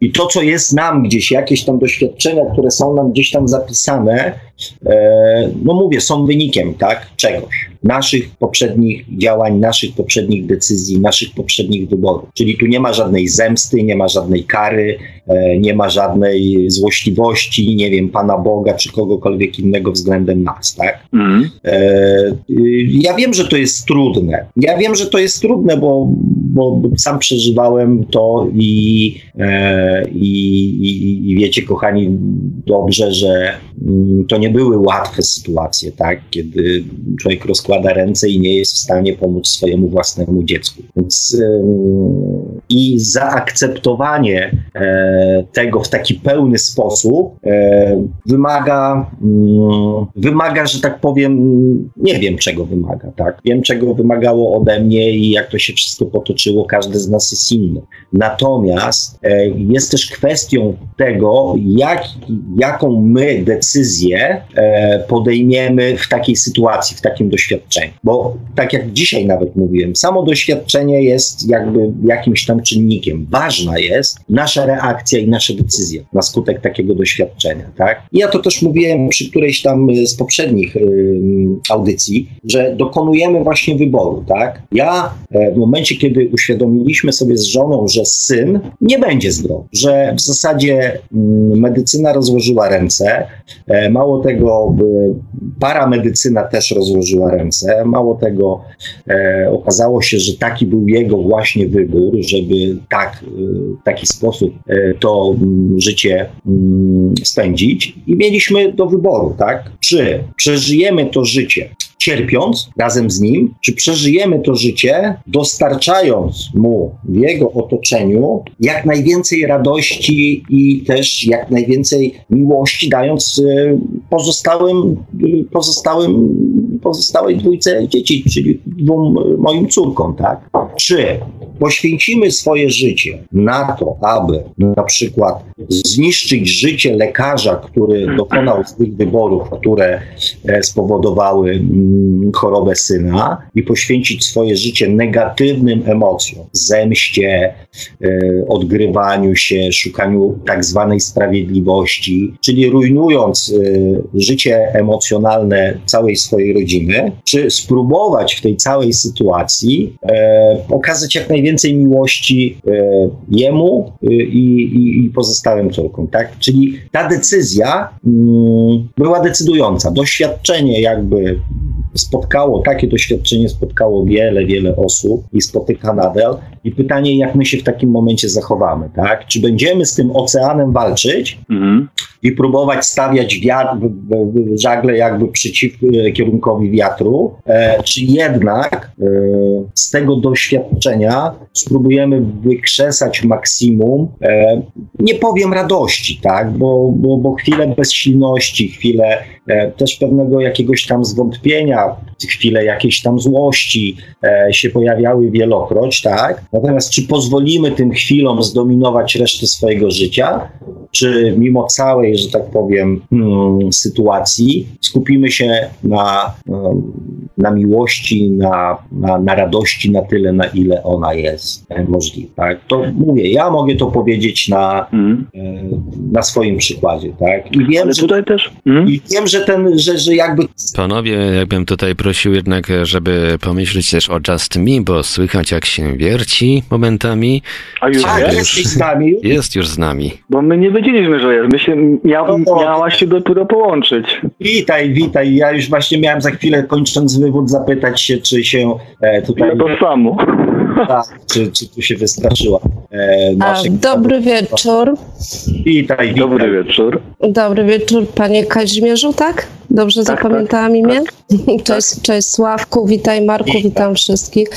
I to, co jest nam gdzieś, jakieś tam doświadczenia, które są nam gdzieś tam zapisane, e, no mówię, są wynikiem, tak? Czegoś naszych poprzednich działań, naszych poprzednich decyzji, naszych poprzednich wyborów. Czyli tu nie ma żadnej zemsty, nie ma żadnej kary, e, nie ma żadnej złośliwości, nie wiem, Pana Boga czy kogokolwiek innego względem nas, tak? Mm. Ja wiem, że to jest trudne. Ja wiem, że to jest trudne, bo, bo sam przeżywałem to i, e, i, i, i wiecie, kochani, dobrze, że mm, to nie były łatwe sytuacje, tak? Kiedy człowiek rozkłada składa ręce i nie jest w stanie pomóc swojemu własnemu dziecku. Więc i zaakceptowanie e, tego w taki pełny sposób e, wymaga, mm, wymaga, że tak powiem, nie wiem czego wymaga, tak? Wiem czego wymagało ode mnie i jak to się wszystko potoczyło, każdy z nas jest inny. Natomiast e, jest też kwestią tego, jak, jaką my decyzję podejmiemy w takiej sytuacji, w takim doświadczeniu Bo tak jak dzisiaj nawet mówiłem, samo doświadczenie jest jakby jakimś tam czynnikiem. Ważna jest nasza reakcja i nasze decyzje na skutek takiego doświadczenia. Tak? Ja to też mówiłem przy którejś tam z poprzednich y, audycji, że dokonujemy właśnie wyboru. Tak? Ja e, w momencie, kiedy uświadomiliśmy sobie z żoną, że syn nie będzie zdrowy, że w zasadzie mm, medycyna rozłożyła ręce, e, mało tego, paramedycyna też rozłożyła ręce, ręce. Mało tego, e, okazało się, że taki był jego właśnie wybór, żeby tak, e, w taki sposób e, to mm, życie mm, spędzić i mieliśmy do wyboru, tak? Czy przeżyjemy to życie cierpiąc razem z nim, czy przeżyjemy to życie, dostarczając mu w jego otoczeniu jak najwięcej radości i też jak najwięcej miłości, dając pozostałym, pozostałym pozostałej dwójce dzieci, czyli dwóm moim córkom, tak? Czy poświęcimy swoje życie na to, aby na przykład zniszczyć życie lekarza, który dokonał tych wyborów, które e, spowodowały mm, chorobę syna i poświęcić swoje życie negatywnym emocjom, zemście, e, odgrywaniu się, szukaniu tak zwanej sprawiedliwości, czyli rujnując e, życie emocjonalne całej swojej rodziny, czy spróbować w tej całej sytuacji okazać jak najwięcej miłości jemu i, i, i pozostałym pozostałym córkom, tak? Czyli ta decyzja mm, była decydująca. Doświadczenie jakby spotkało, takie doświadczenie spotkało wiele, wiele osób i spotyka nadal. I pytanie, jak my się w takim momencie zachowamy, tak? Czy będziemy z tym oceanem walczyć mhm. I próbować stawiać wiatr, żagle jakby przeciw e, kierunkowi wiatru, e, czy jednak e, z tego doświadczenia spróbujemy wykrzesać maksimum, nie powiem radości, tak? Bo, bo, bo chwilę bezsilności, chwilę też pewnego jakiegoś tam zwątpienia, chwile jakiejś tam złości e, się pojawiały wielokroć, tak? Natomiast czy pozwolimy tym chwilom zdominować resztę swojego życia? czy mimo całej, że tak powiem, mm, sytuacji, skupimy się na, na miłości, na, na, na radości na tyle, na ile ona jest możliwa. Tak? To mówię, ja mogę to powiedzieć na, mm. na swoim przykładzie. Tak? I wiem, Ale że, tutaj też. Mm. I wiem, że ten, że, że jakby. Panowie, jakbym tutaj prosił jednak, żeby pomyśleć też o Just Me, bo słychać jak się wierci momentami. A już jest? Już, z nami? Jest już z nami. Bo my nie wiedzieliśmy, że jest. My się, mia, no, miała się dopiero połączyć. Witaj, witaj. Ja już właśnie miałem za chwilę, kończąc wywód, zapytać się, czy się e, tutaj... Ja to samo. Tak, czy, czy tu się wystraszyła. E, A, dobry wieczór. Witaj, witaj. Dobry wieczór. Dobry wieczór, panie Kazimierzu, tak? Dobrze tak, zapamiętałam tak, imię? Tak. Cześć, cześć Sławku, witaj Marku, witam wszystkich.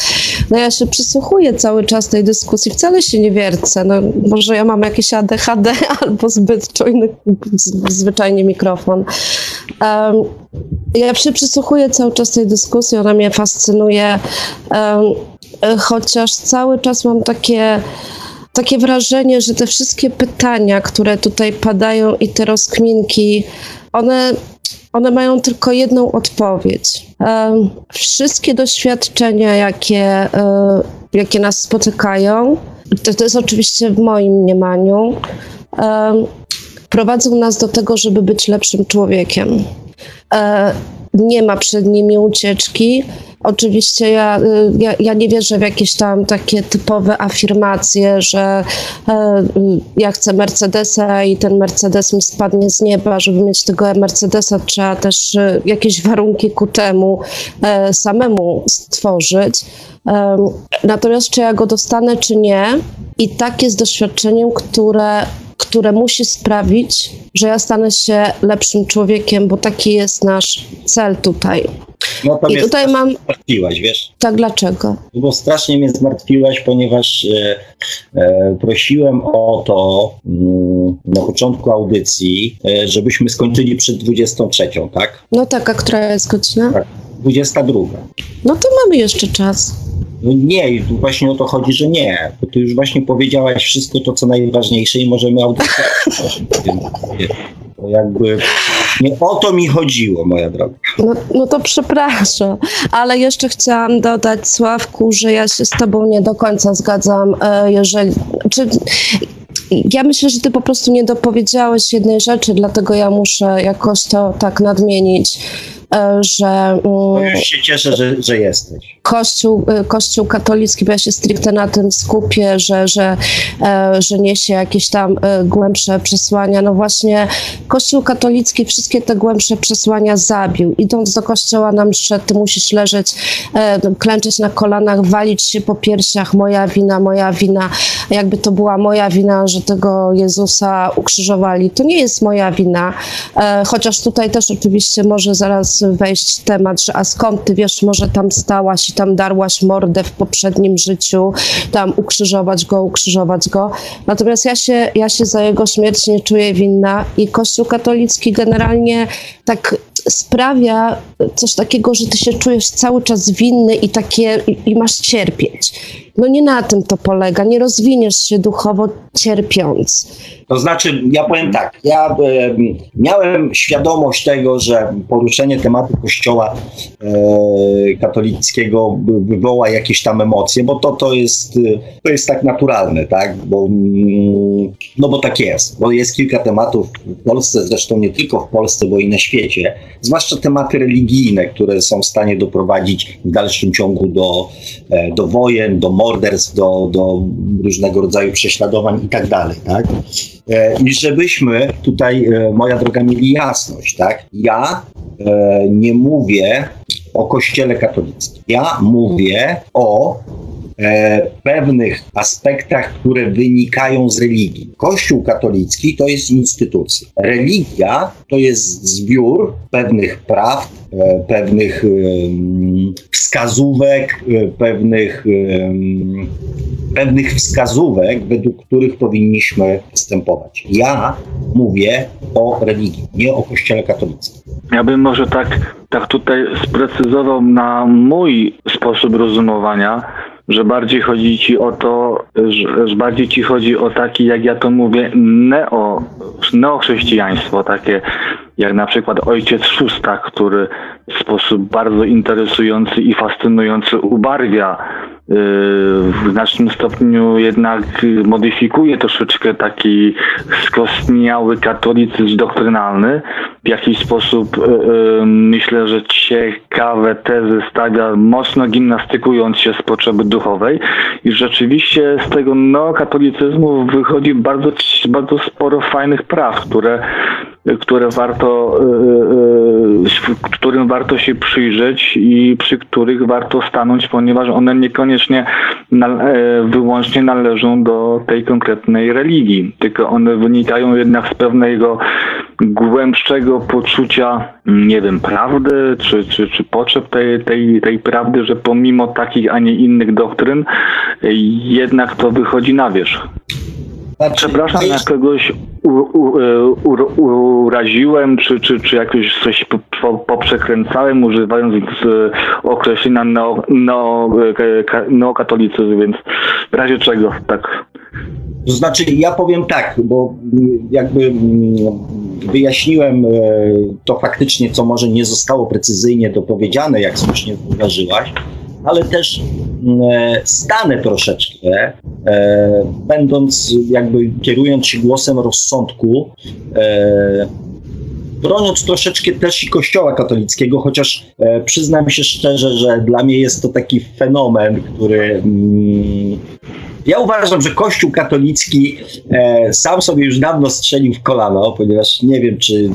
No ja się przysłuchuję cały czas tej dyskusji, wcale się nie wiercę. No, może ja mam jakieś ADHD albo zbyt czujny zwyczajnie mikrofon. Um, ja się przysłuchuję cały czas tej dyskusji, ona mnie fascynuje, um, chociaż cały czas mam takie takie wrażenie, że te wszystkie pytania, które tutaj padają i te rozkminki, one one mają tylko jedną odpowiedź. Wszystkie doświadczenia, jakie, e, jakie nas spotykają, to, to jest oczywiście w moim mniemaniu, prowadzą nas do tego, żeby być lepszym człowiekiem. E, nie ma przed nimi ucieczki. Oczywiście ja, y, ja, ja, nie wierzę w jakieś tam takie typowe afirmacje, że e, ja chcę Mercedesa i ten Mercedes mi spadnie z nieba. Żeby mieć tego Mercedesa, trzeba też e, jakieś warunki ku temu e, samemu stworzyć. Natomiast czy ja go dostanę, czy nie, i tak jest doświadczeniem, które które musi sprawić, że ja stanę się lepszym człowiekiem, bo taki jest nasz cel tutaj. No to I mnie tutaj mam. Zmartwiłaś, wiesz? Tak, dlaczego? Bo strasznie mnie zmartwiłaś, ponieważ e, e, prosiłem o to mm, na początku audycji, e, żebyśmy skończyli przed 23, tak? No tak, a która jest godzina? Tak, 22. No to mamy jeszcze czas. No nie, tu właśnie o to chodzi, że nie, bo ty już właśnie powiedziałaś wszystko to, co najważniejsze i możemy audycję. jakby nie o to mi chodziło, moja droga. No, no to przepraszam, ale jeszcze chciałam dodać, Sławku, że ja się z tobą nie do końca zgadzam, e, jeżeli... Czy, ja myślę, że ty po prostu nie dopowiedziałeś jednej rzeczy, dlatego ja muszę jakoś to tak nadmienić. E, że... No już się cieszę, że, że jesteś. Kościół, e, Kościół katolicki, bo ja się stricte na tym skupię, że, że, e, że niesie jakieś tam głębsze przesłania. No właśnie Kościół katolicki wszystkie te głębsze przesłania zabił. Idąc do kościoła na mszę, ty musisz leżeć, klęczeć na kolanach, walić się po piersiach, moja wina, moja wina. Jakby to była moja wina, że tego Jezusa ukrzyżowali. To nie jest moja wina, chociaż tutaj też oczywiście może zaraz wejść temat, że a skąd ty wiesz, może tam stałaś i tam darłaś mordę w poprzednim życiu, tam ukrzyżować go, ukrzyżować go. Natomiast ja się, ja się za jego śmierć nie czuję winna i Kościół katolicki generalnie tak sprawia coś takiego, że ty się czujesz cały czas winny i takie i, masz cierpieć. No nie na tym to polega, nie rozwiniesz się duchowo cierpiąc. To znaczy, ja powiem tak, ja e, miałem świadomość tego, że poruszenie tematu kościoła e, katolickiego wywoła jakieś tam emocje, bo to, to, jest, to jest tak naturalne, tak? Bo, mm, no bo tak jest, bo jest kilka tematów w Polsce, zresztą nie tylko w Polsce, bo i na świecie, zwłaszcza tematy religijne, które są w stanie doprowadzić w dalszym ciągu do, e, do wojen, do morderstw, do, do różnego rodzaju prześladowań i tak dalej, tak? E, I żebyśmy tutaj, e, moja droga, mieli jasność, tak? Ja nie mówię o Kościele katolickim. Ja mówię o e, pewnych aspektach, które wynikają z religii. Kościół katolicki to jest instytucja. Religia to jest zbiór pewnych praw, e, pewnych e, wskazówek, e, pewnych, pewnych wskazówek, według których powinniśmy występować. Ja mówię o religii, nie o Kościele katolickim. Ja bym może tak, tak tutaj sprecyzował na mój sposób rozumowania, że bardziej chodzi ci o to, że, że bardziej ci chodzi o taki, jak ja to mówię, neo neochrześcijaństwo, takie jak na przykład ojciec Szóstak, który w sposób bardzo interesujący i fascynujący ubarwia w znacznym stopniu jednak modyfikuje troszeczkę taki skostniały katolicyzm doktrynalny. W jakiś sposób e, e, myślę, że ciekawe tezy stawia, mocno gimnastykując się z potrzeby duchowej i rzeczywiście z tego neokatolicyzmu wychodzi bardzo, bardzo sporo fajnych praw, które które warto, którym warto się przyjrzeć i przy których warto stanąć, ponieważ one niekoniecznie e, wyłącznie należą do tej konkretnej religii, tylko one wynikają jednak z pewnego głębszego poczucia, nie wiem, prawdy, czy, czy, czy potrzeb tej, tej, tej prawdy, że pomimo takich, a nie innych doktryn, jednak to wychodzi na wierzch. Znaczy, Przepraszam, jak kogoś u, u, e, u, uraziłem, czy, czy, czy jakoś coś poprzekręcałem, używając określenia neo, neo, neokatolicyzm, więc w razie czego tak. To znaczy, ja powiem tak, bo jakby mm, wyjaśniłem e, to faktycznie, co może nie zostało precyzyjnie dopowiedziane, jak słusznie zauważyłaś ale też e, stanę troszeczkę, e, będąc jakby kierując się głosem rozsądku, e, broniąc troszeczkę też i Kościoła katolickiego, chociaż przyznam się szczerze, że dla mnie jest to taki fenomen, który mm, ja uważam, że Kościół katolicki e, sam sobie już dawno strzelił w kolano, ponieważ nie wiem, czy y,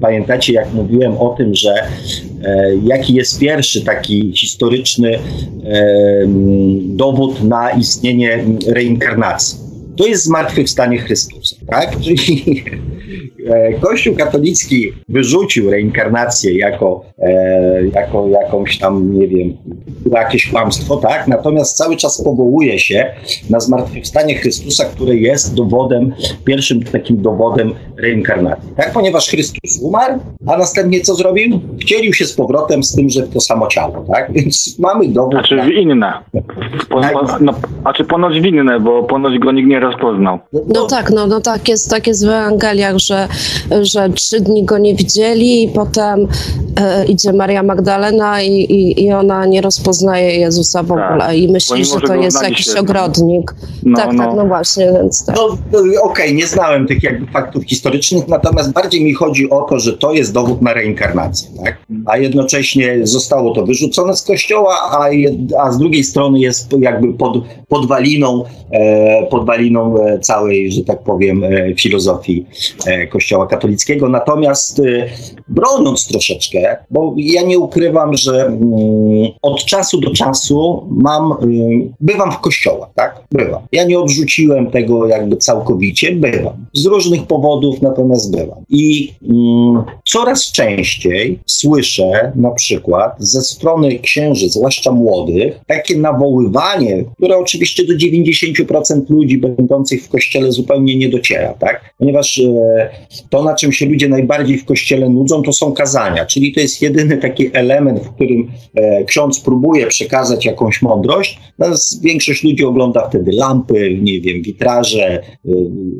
pamiętacie, jak mówiłem o tym, że e, jaki jest pierwszy taki historyczny e, dowód na istnienie reinkarnacji. To jest zmartwychwstanie Chrystusa, tak? Czyli E, Kościół katolicki wyrzucił reinkarnację jako, e, jako jakąś tam, nie wiem, jakieś kłamstwo, tak? Natomiast cały czas powołuje się na zmartwychwstanie Chrystusa, które jest dowodem, pierwszym takim dowodem reinkarnacji, tak? Ponieważ Chrystus umarł, a następnie co zrobił? Wcielił się z powrotem z tym, że to samo ciało, tak? Więc mamy dowód. Znaczy w inne. Po, tak. no, a czy ponoć w inne, bo ponoć go nikt nie rozpoznał. No, tak, no, no tak jest, tak jest w Ewangeliach, że że trzy dni go nie widzieli i potem e, idzie Maria Magdalena i, i, i, ona nie rozpoznaje Jezusa w ogóle tak. i myśli, Pomimo, że to jest jakiś ogrodnik. No, tak, no. tak, no właśnie, więc tak. No, no Okej, okay, nie znałem tych jakby faktów historycznych, natomiast bardziej mi chodzi o to, że to jest dowód na reinkarnację, tak? A jednocześnie zostało to wyrzucone z kościoła, a, jed, a z drugiej strony jest jakby pod, podwaliną, e, podwaliną e, całej, że tak powiem, e, filozofii kościoła katolickiego. Natomiast broniąc troszeczkę, bo ja nie ukrywam, że mm, od czasu do czasu mam, bywam w kościołach, tak? Bywam. Ja nie odrzuciłem tego jakby całkowicie, bywam. Z różnych powodów, natomiast bywam. I mm, coraz częściej słyszę na przykład ze strony księży, zwłaszcza młodych, takie nawoływanie, które oczywiście do 90% ludzi będących w kościele zupełnie nie dociera, tak? Ponieważ e, to, na czym się ludzie najbardziej w kościele nudzą, to są kazania, czyli to jest jedyny taki element, w którym e, ksiądz próbuje przekazać jakąś mądrość. Natomiast większość ludzi ogląda wtedy lampy, nie wiem, witraże, e,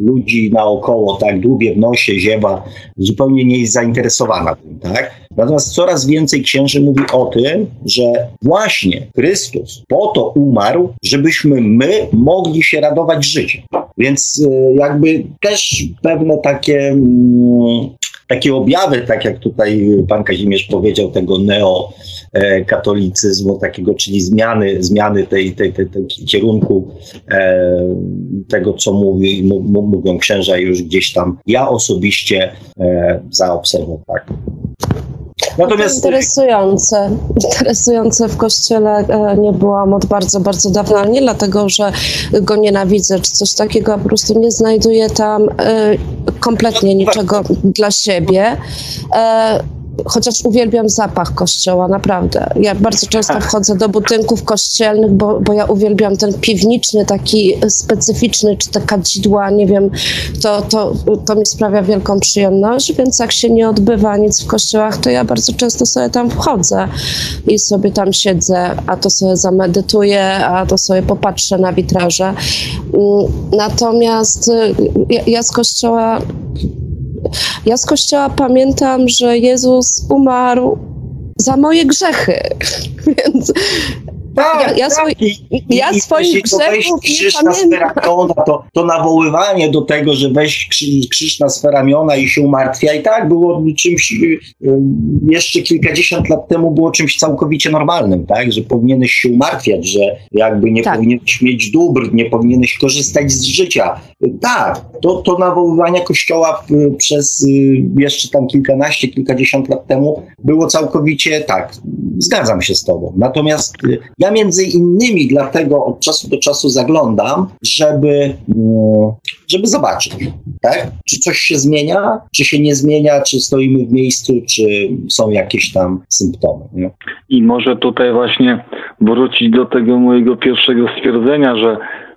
ludzi naokoło, tak, dłubie w nosie, ziewa, zupełnie nie jest zainteresowana tym, tak? Natomiast coraz więcej księży mówi o tym, że właśnie Chrystus po to umarł, żebyśmy my mogli się radować życiem. Więc e, jakby też pewne takie mm, takie objawy, tak jak tutaj pan Kazimierz powiedział, tego neokatolicyzmu, takiego, czyli zmiany, zmiany tej, tej, tej, tej kierunku e, tego, co mówi, mówią księża już gdzieś tam, ja osobiście e, zaobserwowałem. Tak. Natomiast... Interesujące. Interesujące w kościele e, nie byłam od bardzo, bardzo dawna, nie dlatego, że go nienawidzę czy coś takiego, a po prostu nie znajduję tam e, kompletnie niczego dla siebie. Chociaż uwielbiam zapach kościoła, naprawdę. Ja bardzo często wchodzę do budynków kościelnych, bo, bo ja uwielbiam ten piwniczny, taki specyficzny, czy te kadzidła, nie wiem, to, to, to mi sprawia wielką przyjemność, więc jak się nie odbywa nic w kościołach, to ja bardzo często sobie tam wchodzę i sobie tam siedzę, a to sobie zamedytuję, a to sobie popatrzę na witraże. Mm, natomiast y, ja, ja z kościoła ja z kościoła pamiętam, że Jezus umarł za moje grzechy. Więc tak, ja, ja, tak. swój, I, ja i, swoich grzechów krzyż na sferamiona, to, to nawoływanie do tego, że weź krzyż, krzyż na sferamiona i się umartwia i tak było czymś y, jeszcze kilkadziesiąt lat temu było czymś całkowicie normalnym, tak, że powinieneś się umartwiać, że jakby nie tak. powinieneś mieć dóbr, nie powinieneś korzystać z życia. Tak, to, to nawoływanie kościoła przez y, jeszcze tam kilkanaście, kilkadziesiąt lat temu było całkowicie tak, zgadzam się z tobą. Natomiast y, ja ja między innymi dlatego od czasu do czasu zaglądam, żeby, mm, żeby zobaczyć, tak? czy coś się zmienia, czy się nie zmienia, czy stoimy w miejscu, czy są jakieś tam symptomy. Nie? I może tutaj właśnie wrócić do tego mojego pierwszego stwierdzenia, że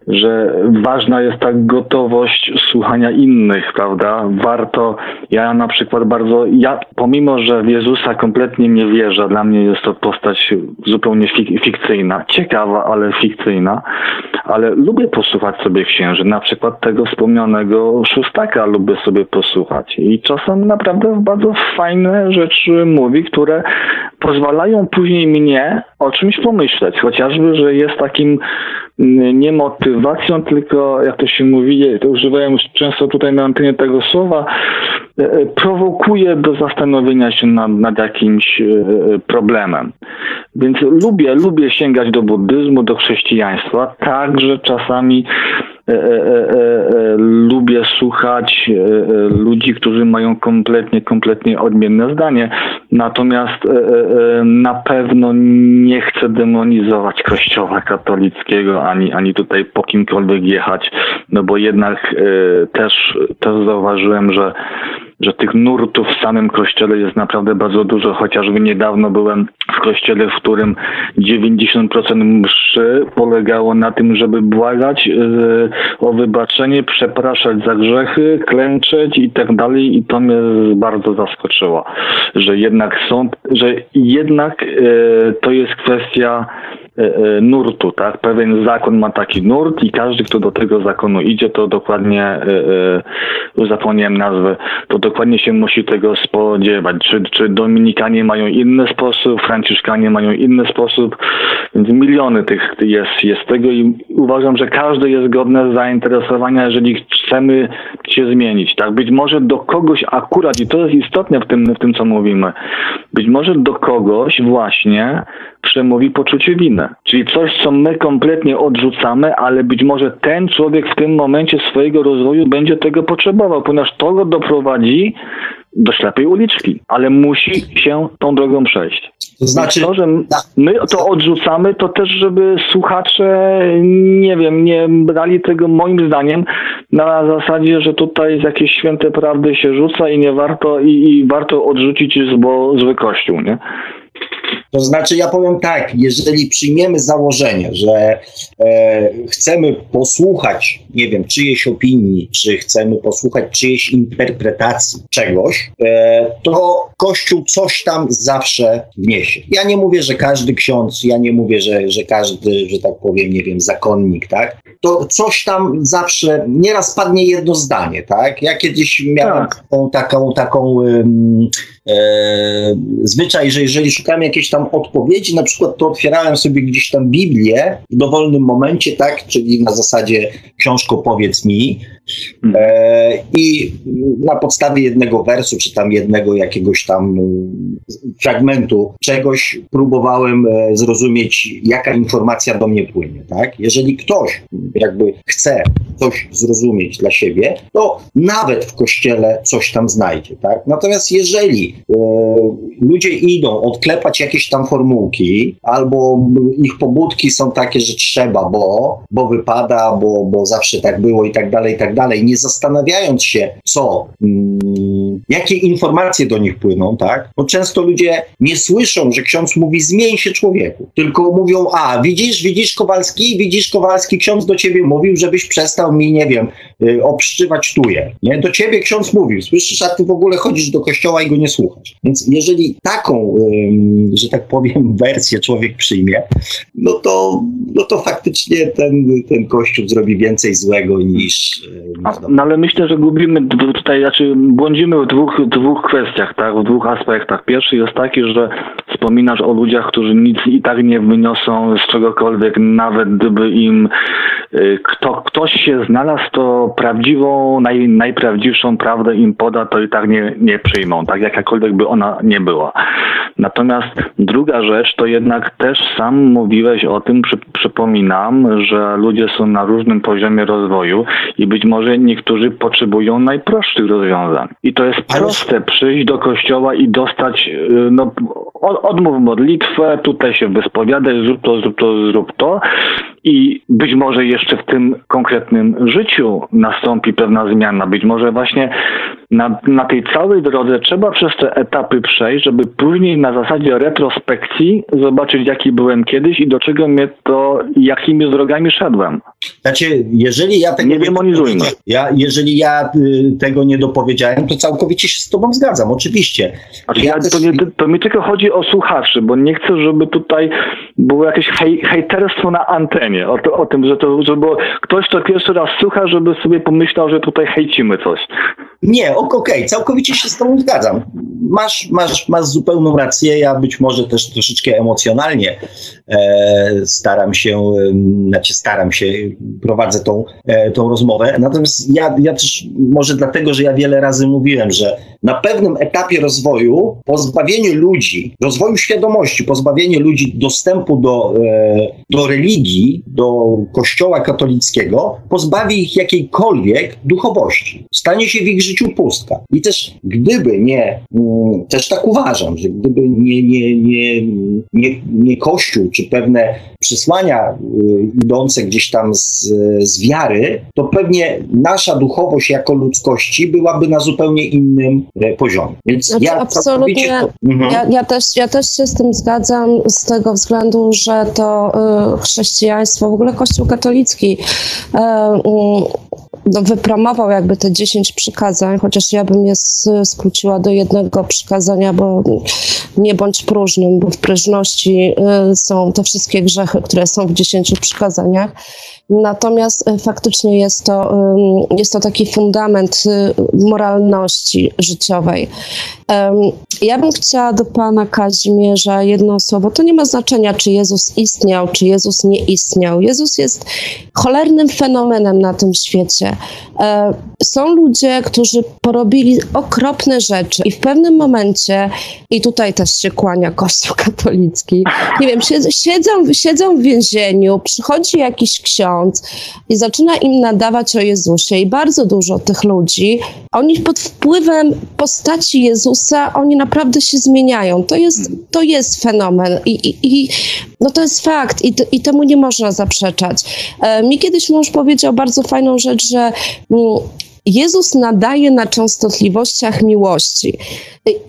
że ważna jest ta gotowość słuchania innych, prawda? Warto, ja na przykład bardzo, ja pomimo, że w Jezusa kompletnie nie wierzę, dla mnie jest to postać zupełnie fik fikcyjna, ciekawa, ale fikcyjna, ale lubię posłuchać sobie księży, na przykład tego wspomnianego szóstaka lubię sobie posłuchać. I czasem naprawdę bardzo fajne rzeczy mówi, które pozwalają później mnie o czymś pomyśleć, chociażby, że jest takim nie motywacją, tylko jak to się mówi, to używają często tutaj na antenie tego słowa, e, e, prowokuje do zastanowienia się nad, nad jakimś e, problemem. Więc lubię, lubię sięgać do buddyzmu, do chrześcijaństwa, także czasami E, e, e, lubię słuchać ludzi, którzy mają kompletnie, kompletnie odmienne zdanie. Natomiast na pewno nie chcę demonizować Kościoła katolickiego, ani, ani tutaj po kimkolwiek jechać, no bo jednak też, też zauważyłem, że że tych nurtów w samym kościele jest naprawdę bardzo dużo. Chociażby niedawno byłem w kościele, w którym 90% mszy polegało na tym, żeby błagać yy, o wybaczenie, przepraszać za grzechy, klęczeć i tak dalej. I to mnie bardzo zaskoczyło, że jednak są, że jednak yy, to jest kwestia nurtu, tak? Pewien zakon ma taki nurt i każdy, kto do tego zakonu idzie, to dokładnie, e, zapomniałem nazwę, to dokładnie się musi tego spodziewać. Czy, czy Dominikanie mają inny sposób, Franciszkanie mają inny sposób, więc miliony tych jest, jest tego i uważam, że każdy jest godne zainteresowania, jeżeli chcemy się zmienić, tak? Być może do kogoś akurat, i to jest istotne w tym, w tym co mówimy, być może do kogoś właśnie przemówi poczucie winy. Czyli coś, co my kompletnie odrzucamy, ale być może ten człowiek w tym momencie swojego rozwoju będzie tego potrzebował, ponieważ to go doprowadzi do ślepej uliczki, ale musi się tą drogą przejść. To znaczy, to, że my to odrzucamy, to też, żeby słuchacze, nie wiem, nie brali tego moim zdaniem na zasadzie, że tutaj z jakieś święte prawdy się rzuca i nie warto, i, i warto odrzucić zło, zły kościół, nie? To znaczy, ja powiem tak, jeżeli przyjmiemy założenie, że e, chcemy posłuchać, nie wiem, czyjejś opinii, czy chcemy posłuchać czyjejś interpretacji czegoś, e, to Kościół coś tam zawsze wniesie. Ja nie mówię, że każdy ksiądz, ja nie mówię, że, że każdy, że tak powiem, nie wiem, zakonnik, tak? To coś tam zawsze, nieraz padnie jedno zdanie, tak? Ja kiedyś miałem tak. taką, taką, taką um, zwyczaj, że jeżeli szukałem jakiejś tam odpowiedzi, na przykład to otwierałem sobie gdzieś tam Biblię w dowolnym momencie, tak, czyli na zasadzie książko powiedz mi e, i na podstawie jednego wersu, czy tam jednego jakiegoś tam fragmentu czegoś próbowałem e, zrozumieć, jaka informacja do mnie płynie, tak. Jeżeli ktoś jakby chce coś zrozumieć dla siebie, to nawet w kościele coś tam znajdzie, tak. Natomiast jeżeli e, ludzie idą odklepać jakieś tam formułki, albo ich pobudki są takie, że trzeba, bo, bo wypada, bo, bo zawsze tak było i tak dalej, i tak dalej, nie zastanawiając się, co, mm, jakie informacje do nich płyną, tak? Bo często ludzie nie słyszą, że ksiądz mówi zmień się człowieku, tylko mówią, a widzisz, widzisz Kowalski, widzisz Kowalski, ksiądz do ciebie mówił, żebyś przestał mi, nie wiem, y, obszczywać tuje. Nie? Do ciebie ksiądz mówił, słyszysz, a ty w ogóle chodzisz do kościoła i go nie słuchasz. Więc jeżeli taką, że tak powiem, wersję człowiek przyjmie, no to, no to faktycznie ten, ten kościół zrobi więcej złego niż... niż no ale myślę, że gubimy tutaj, znaczy błądzimy dwóch, dwóch kwestiach, tak, w dwóch aspektach. Pierwszy jest taki, że wspominasz o ludziach, którzy nic i tak nie wyniosą z czegokolwiek, nawet gdyby im y, kto, ktoś się znalazł, to prawdziwą, naj, najprawdziwszą prawdę im poda, to i tak nie, nie przyjmą, tak jakakolwiek by ona nie była. Natomiast druga rzecz, to jednak też sam mówiłeś o tym, przy, przypominam, że ludzie są na różnym poziomie rozwoju i być może niektórzy potrzebują najprostszych rozwiązań. I to jest proste, przyjść do kościoła i dostać, y, no, odmów modlitwę, tutaj się wyspowiadaj, zrób to, zrób to, zrób to i być może jeszcze w tym konkretnym życiu nastąpi pewna zmiana. Być może właśnie na, na tej całej drodze trzeba przez te etapy przejść, żeby później na zasadzie retrospekcji zobaczyć, jaki byłem kiedyś i do czego mnie to, jakimi drogami szedłem. Znaczy, jeżeli ja tego nie demonizujmy. Ja, jeżeli ja y, tego nie dopowiedziałem, to całkowicie się z tobą zgadzam, oczywiście. Znaczy, ja też... to, nie, to mi tylko chodzi o słuchaczy, bo nie chcę, żeby tutaj było jakieś hej, hejterstwo na antenie, o, to, o tym, że to, żeby ktoś, kto pierwszy raz słucha, żeby sobie pomyślał, że tutaj hejcimy coś. Nie, okej, okay, całkowicie się z tobą zgadzam. Masz, masz, masz zupełną rację, ja być może też troszeczkę emocjonalnie e, staram się, e, znaczy staram się, prowadzę tą, e, tą rozmowę, natomiast ja, ja też może dlatego, że ja wiele razy mówiłem, że a na pewnym etapie rozwoju pozbawienie ludzi, rozwoju świadomości, pozbawienie ludzi dostępu do, e, do religii, do kościoła katolickiego, pozbawi ich jakiejkolwiek duchowości. Stanie się w ich życiu pustka. I też gdyby nie, mm, też tak uważam, że gdyby nie, nie, nie, nie, nie Kościół, czy pewne przesłania y, idące gdzieś tam z, z wiary, to pewnie nasza duchowość jako ludzkości byłaby na zupełnie innym poziomie. Więc znaczy, ja absolutnie, to, mhm. ja, ja, też, ja też się z tym zgadzam z tego względu, że to y, chrześcijaństwo, w ogóle Kościół katolicki y, no, wypromował jakby te 10 przykazań, chociaż ja bym je skróciła do jednego przykazania, bo nie bądź próżnym, bo w próżności y, są te wszystkie grzechy, które są w 10 przykazaniach. Natomiast y, faktycznie jest to, jest to taki fundament y, moralności życiowej. Ja bym chciała do pana Kazimierza jedno słowo. To nie ma znaczenia, czy Jezus istniał, czy Jezus nie istniał. Jezus jest cholernym fenomenem na tym świecie. E, są ludzie, którzy porobili okropne rzeczy i w pewnym momencie, i tutaj też się kłania Kościół katolicki, nie wiem, siedzą, siedzą w więzieniu, przychodzi jakiś ksiądz i zaczyna im nadawać o Jezusie i bardzo dużo tych ludzi, oni pod wpływem postaci Jezusa, oni naprawdę się zmieniają. To jest, to jest fenomen i, i, i no to jest fakt i, i temu nie można zaprzeczać. E, mi kiedyś mąż powiedział bardzo fajną rzecz, że mm, Jezus nadaje na częstotliwościach miłości.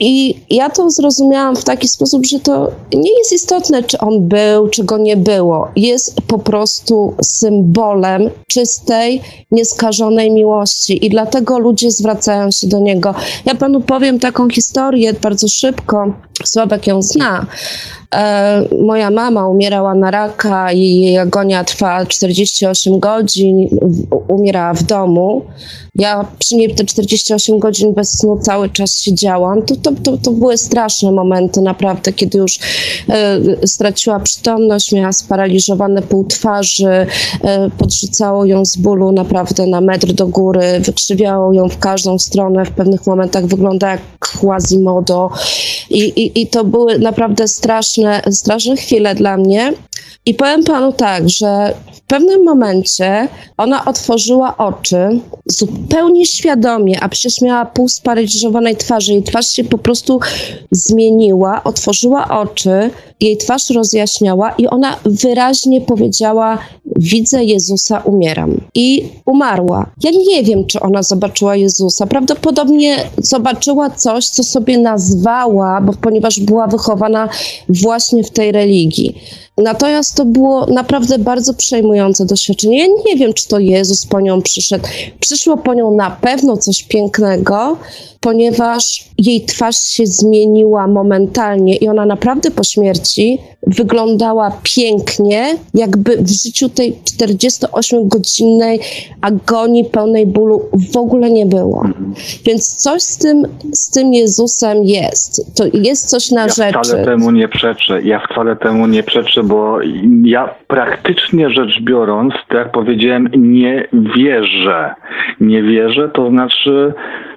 I ja to zrozumiałam w taki sposób, że to nie jest istotne, czy on był, czy go nie było. Jest po prostu symbolem czystej, nieskażonej miłości i dlatego ludzie zwracają się do niego. Ja panu powiem taką historię bardzo szybko. Sławek ją zna. E, moja mama umierała na raka i jej agonia trwa 48 godzin, umierała w domu. Ja przy niej te 48 godzin bez snu cały czas siedziałam. To, to, to, to były straszne momenty naprawdę, kiedy już e, straciła przytomność, miała sparaliżowane pół twarzy, e, podrzucało ją z bólu naprawdę na metr do góry, wykrzywiało ją w każdą stronę, w pewnych momentach wygląda jak Quasimodo i, i, i to były naprawdę straszne, straszne chwile dla mnie. I powiem panu tak, że w pewnym momencie ona otworzyła oczy zupełnie świadomie, a przecież miała pół sparaliżowanej twarzy. Jej twarz się po prostu zmieniła, otworzyła oczy, jej twarz rozjaśniała i ona wyraźnie powiedziała: Widzę Jezusa, umieram. I umarła. Ja nie wiem, czy ona zobaczyła Jezusa. Prawdopodobnie zobaczyła coś, co sobie nazwała, bo ponieważ była wychowana właśnie w tej religii. Natomiast to było naprawdę bardzo przejmujące doświadczenie. Ja nie wiem, czy to Jezus po nią przyszedł. Przyszło po nią na pewno coś pięknego, ponieważ jej twarz się zmieniła momentalnie i ona naprawdę po śmierci wyglądała pięknie, jakby w życiu tej 48-godzinnej agonii pełnej bólu w ogóle nie było. Więc coś z tym, z tym Jezusem jest. To jest coś na ja rzeczy. Ja wcale temu nie przeczę. Ja wcale temu nie przeczę, bo ja praktycznie rzecz biorąc, tak jak powiedziałem, nie wierzę. Nie wierzę, to znaczy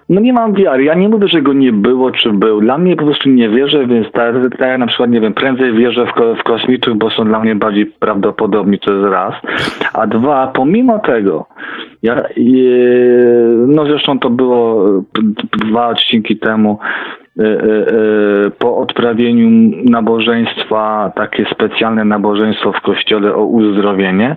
no nie mam wiary. Ja nie mówię, że go nie było, czy był. Dla mnie po prostu nie wierzę, więc tak, tak na przykład, nie wiem, prędzej wierzę w, w bo są dla mnie bardziej prawdopodobni, to jest raz. A dwa, pomimo tego, ja, no zresztą to było dwa odcinki temu, po odprawieniu nabożeństwa, takie specjalne nabożeństwo w kościele o uzdrowienie,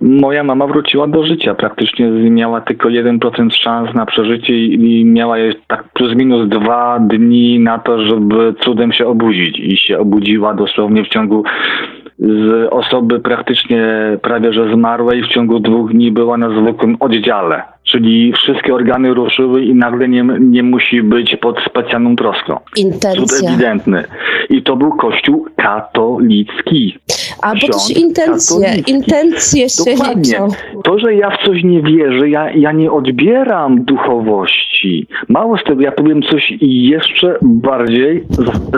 moja mama wróciła do życia. Praktycznie miała tylko 1% szans na przeżycie i miała tak plus minus dwa dni na to, żeby cudem się obudzić. I się obudziła dosłownie w ciągu z osoby praktycznie prawie że zmarłej w ciągu dwóch dni była na zwykłym oddziale. Czyli wszystkie organy ruszyły i nagle nie, nie musi być pod specjalną troską. Intencja. Cud ewidentny. I to był kościół katolicki. A bo też intencje, katolicki. intencje się Dokładnie. liczą. To, że ja w coś nie wierzę, ja, ja nie odbieram duchowości. Mało z tego, ja powiem coś jeszcze bardziej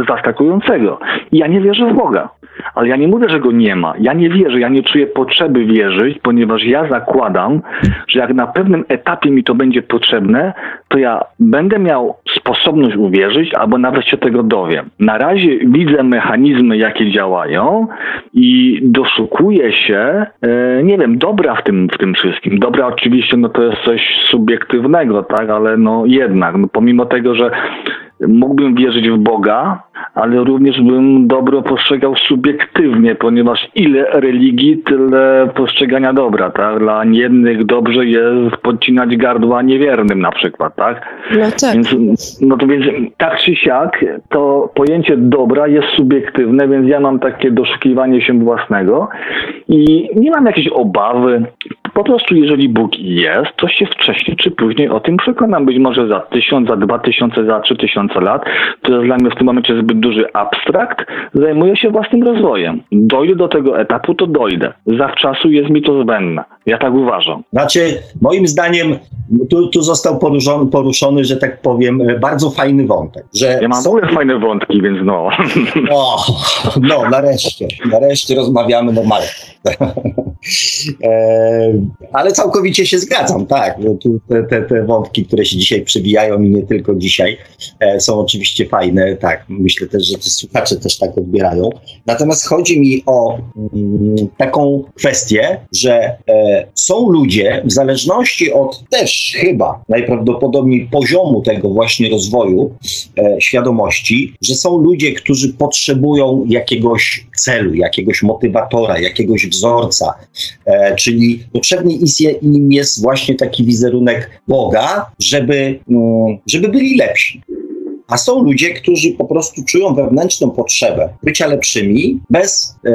zaskakującego. Ja nie wierzę w Boga. Ale ja nie mówię, że go nie ma. Ja nie wierzę, ja nie czuję potrzeby wierzyć, ponieważ ja zakładam, że jak na pewnym etapie mi to będzie potrzebne, to ja będę miał sposobność uwierzyć, albo nawet się tego dowiem. Na razie widzę mechanizmy, jakie działają i doszukuję się, e, nie wiem, dobra w tym, w tym wszystkim. Dobra oczywiście, no to jest coś subiektywnego, tak, ale no jednak, no pomimo tego, że mógłbym wierzyć w Boga, ale również bym dobro postrzegał subiektywnie, ponieważ ile religii, tyle postrzegania dobra, tak? Dla jednych dobrze jest podcinać gardła niewiernym na przykład, tak? No tak. Więc, no to więc tak czy siak to pojęcie dobra jest subiektywne, więc ja mam takie doszukiwanie się własnego i nie mam jakiejś obawy. Po prostu jeżeli Bóg jest, to się wcześniej czy później o tym przekonam. Być może za tysiąc, za dwa tysiące, za trzy tysiące lat. To jest dla mnie w tym momencie zbyt duży abstrakt. Zajmuję się własnym rozwojem. Dojdę do tego etapu, to dojdę. Zawczasu jest mi to zbędne. Ja tak uważam. Znaczy, moim zdaniem tu, tu został poruszony, poruszony, że tak powiem, bardzo fajny wątek. Że ja mam są... fajne wątki, więc no. O, no, nareszcie. Nareszcie rozmawiamy normalnie. e, ale całkowicie się zgadzam, tak. Tu te, te, te, wątki, które się dzisiaj przewijają i nie tylko dzisiaj, e, są oczywiście fajne. Tak, myślę też, że słuchacze też tak odbierają. Natomiast chodzi mi o mm, taką kwestię, że e, są ludzie, w zależności od też chyba najprawdopodobniej poziomu tego właśnie rozwoju świadomości, że są ludzie, którzy potrzebują jakiegoś celu, jakiegoś motywatora, jakiegoś wzorca, e, czyli potrzebny im jest właśnie taki wizerunek Boga, żeby, mm, żeby byli lepsi. A są ludzie, którzy po prostu czują wewnętrzną potrzebę bycia lepszymi, bez, e,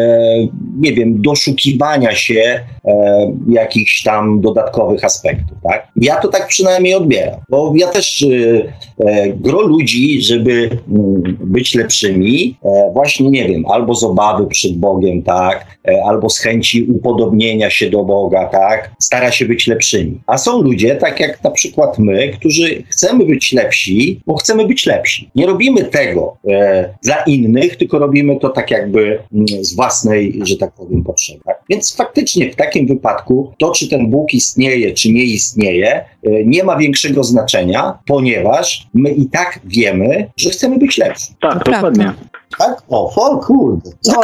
nie wiem, doszukiwania się e, jakichś tam dodatkowych aspektów. Tak? Ja to tak przynajmniej odbieram, bo ja też e, e gro ludzi, żeby m, mm, być lepszymi, e, właśnie, nie wiem, albo z obawy przed Bogiem, tak, e, albo z chęci upodobnienia się do Boga, tak, stara się być lepszymi. A są ludzie, tak jak na przykład my, którzy chcemy być lepsi, bo chcemy być lepsi lepsi. Nie robimy tego e, dla innych, tylko robimy to tak jakby mm, z własnej, że tak powiem, potrzeby. Tak? Więc faktycznie w takim wypadku to, czy ten Bóg istnieje, czy nie istnieje, e, nie ma większego znaczenia, ponieważ my i tak wiemy, że chcemy być lepsi. Tak, dokładnie. Tak? O, folk, kurde. No,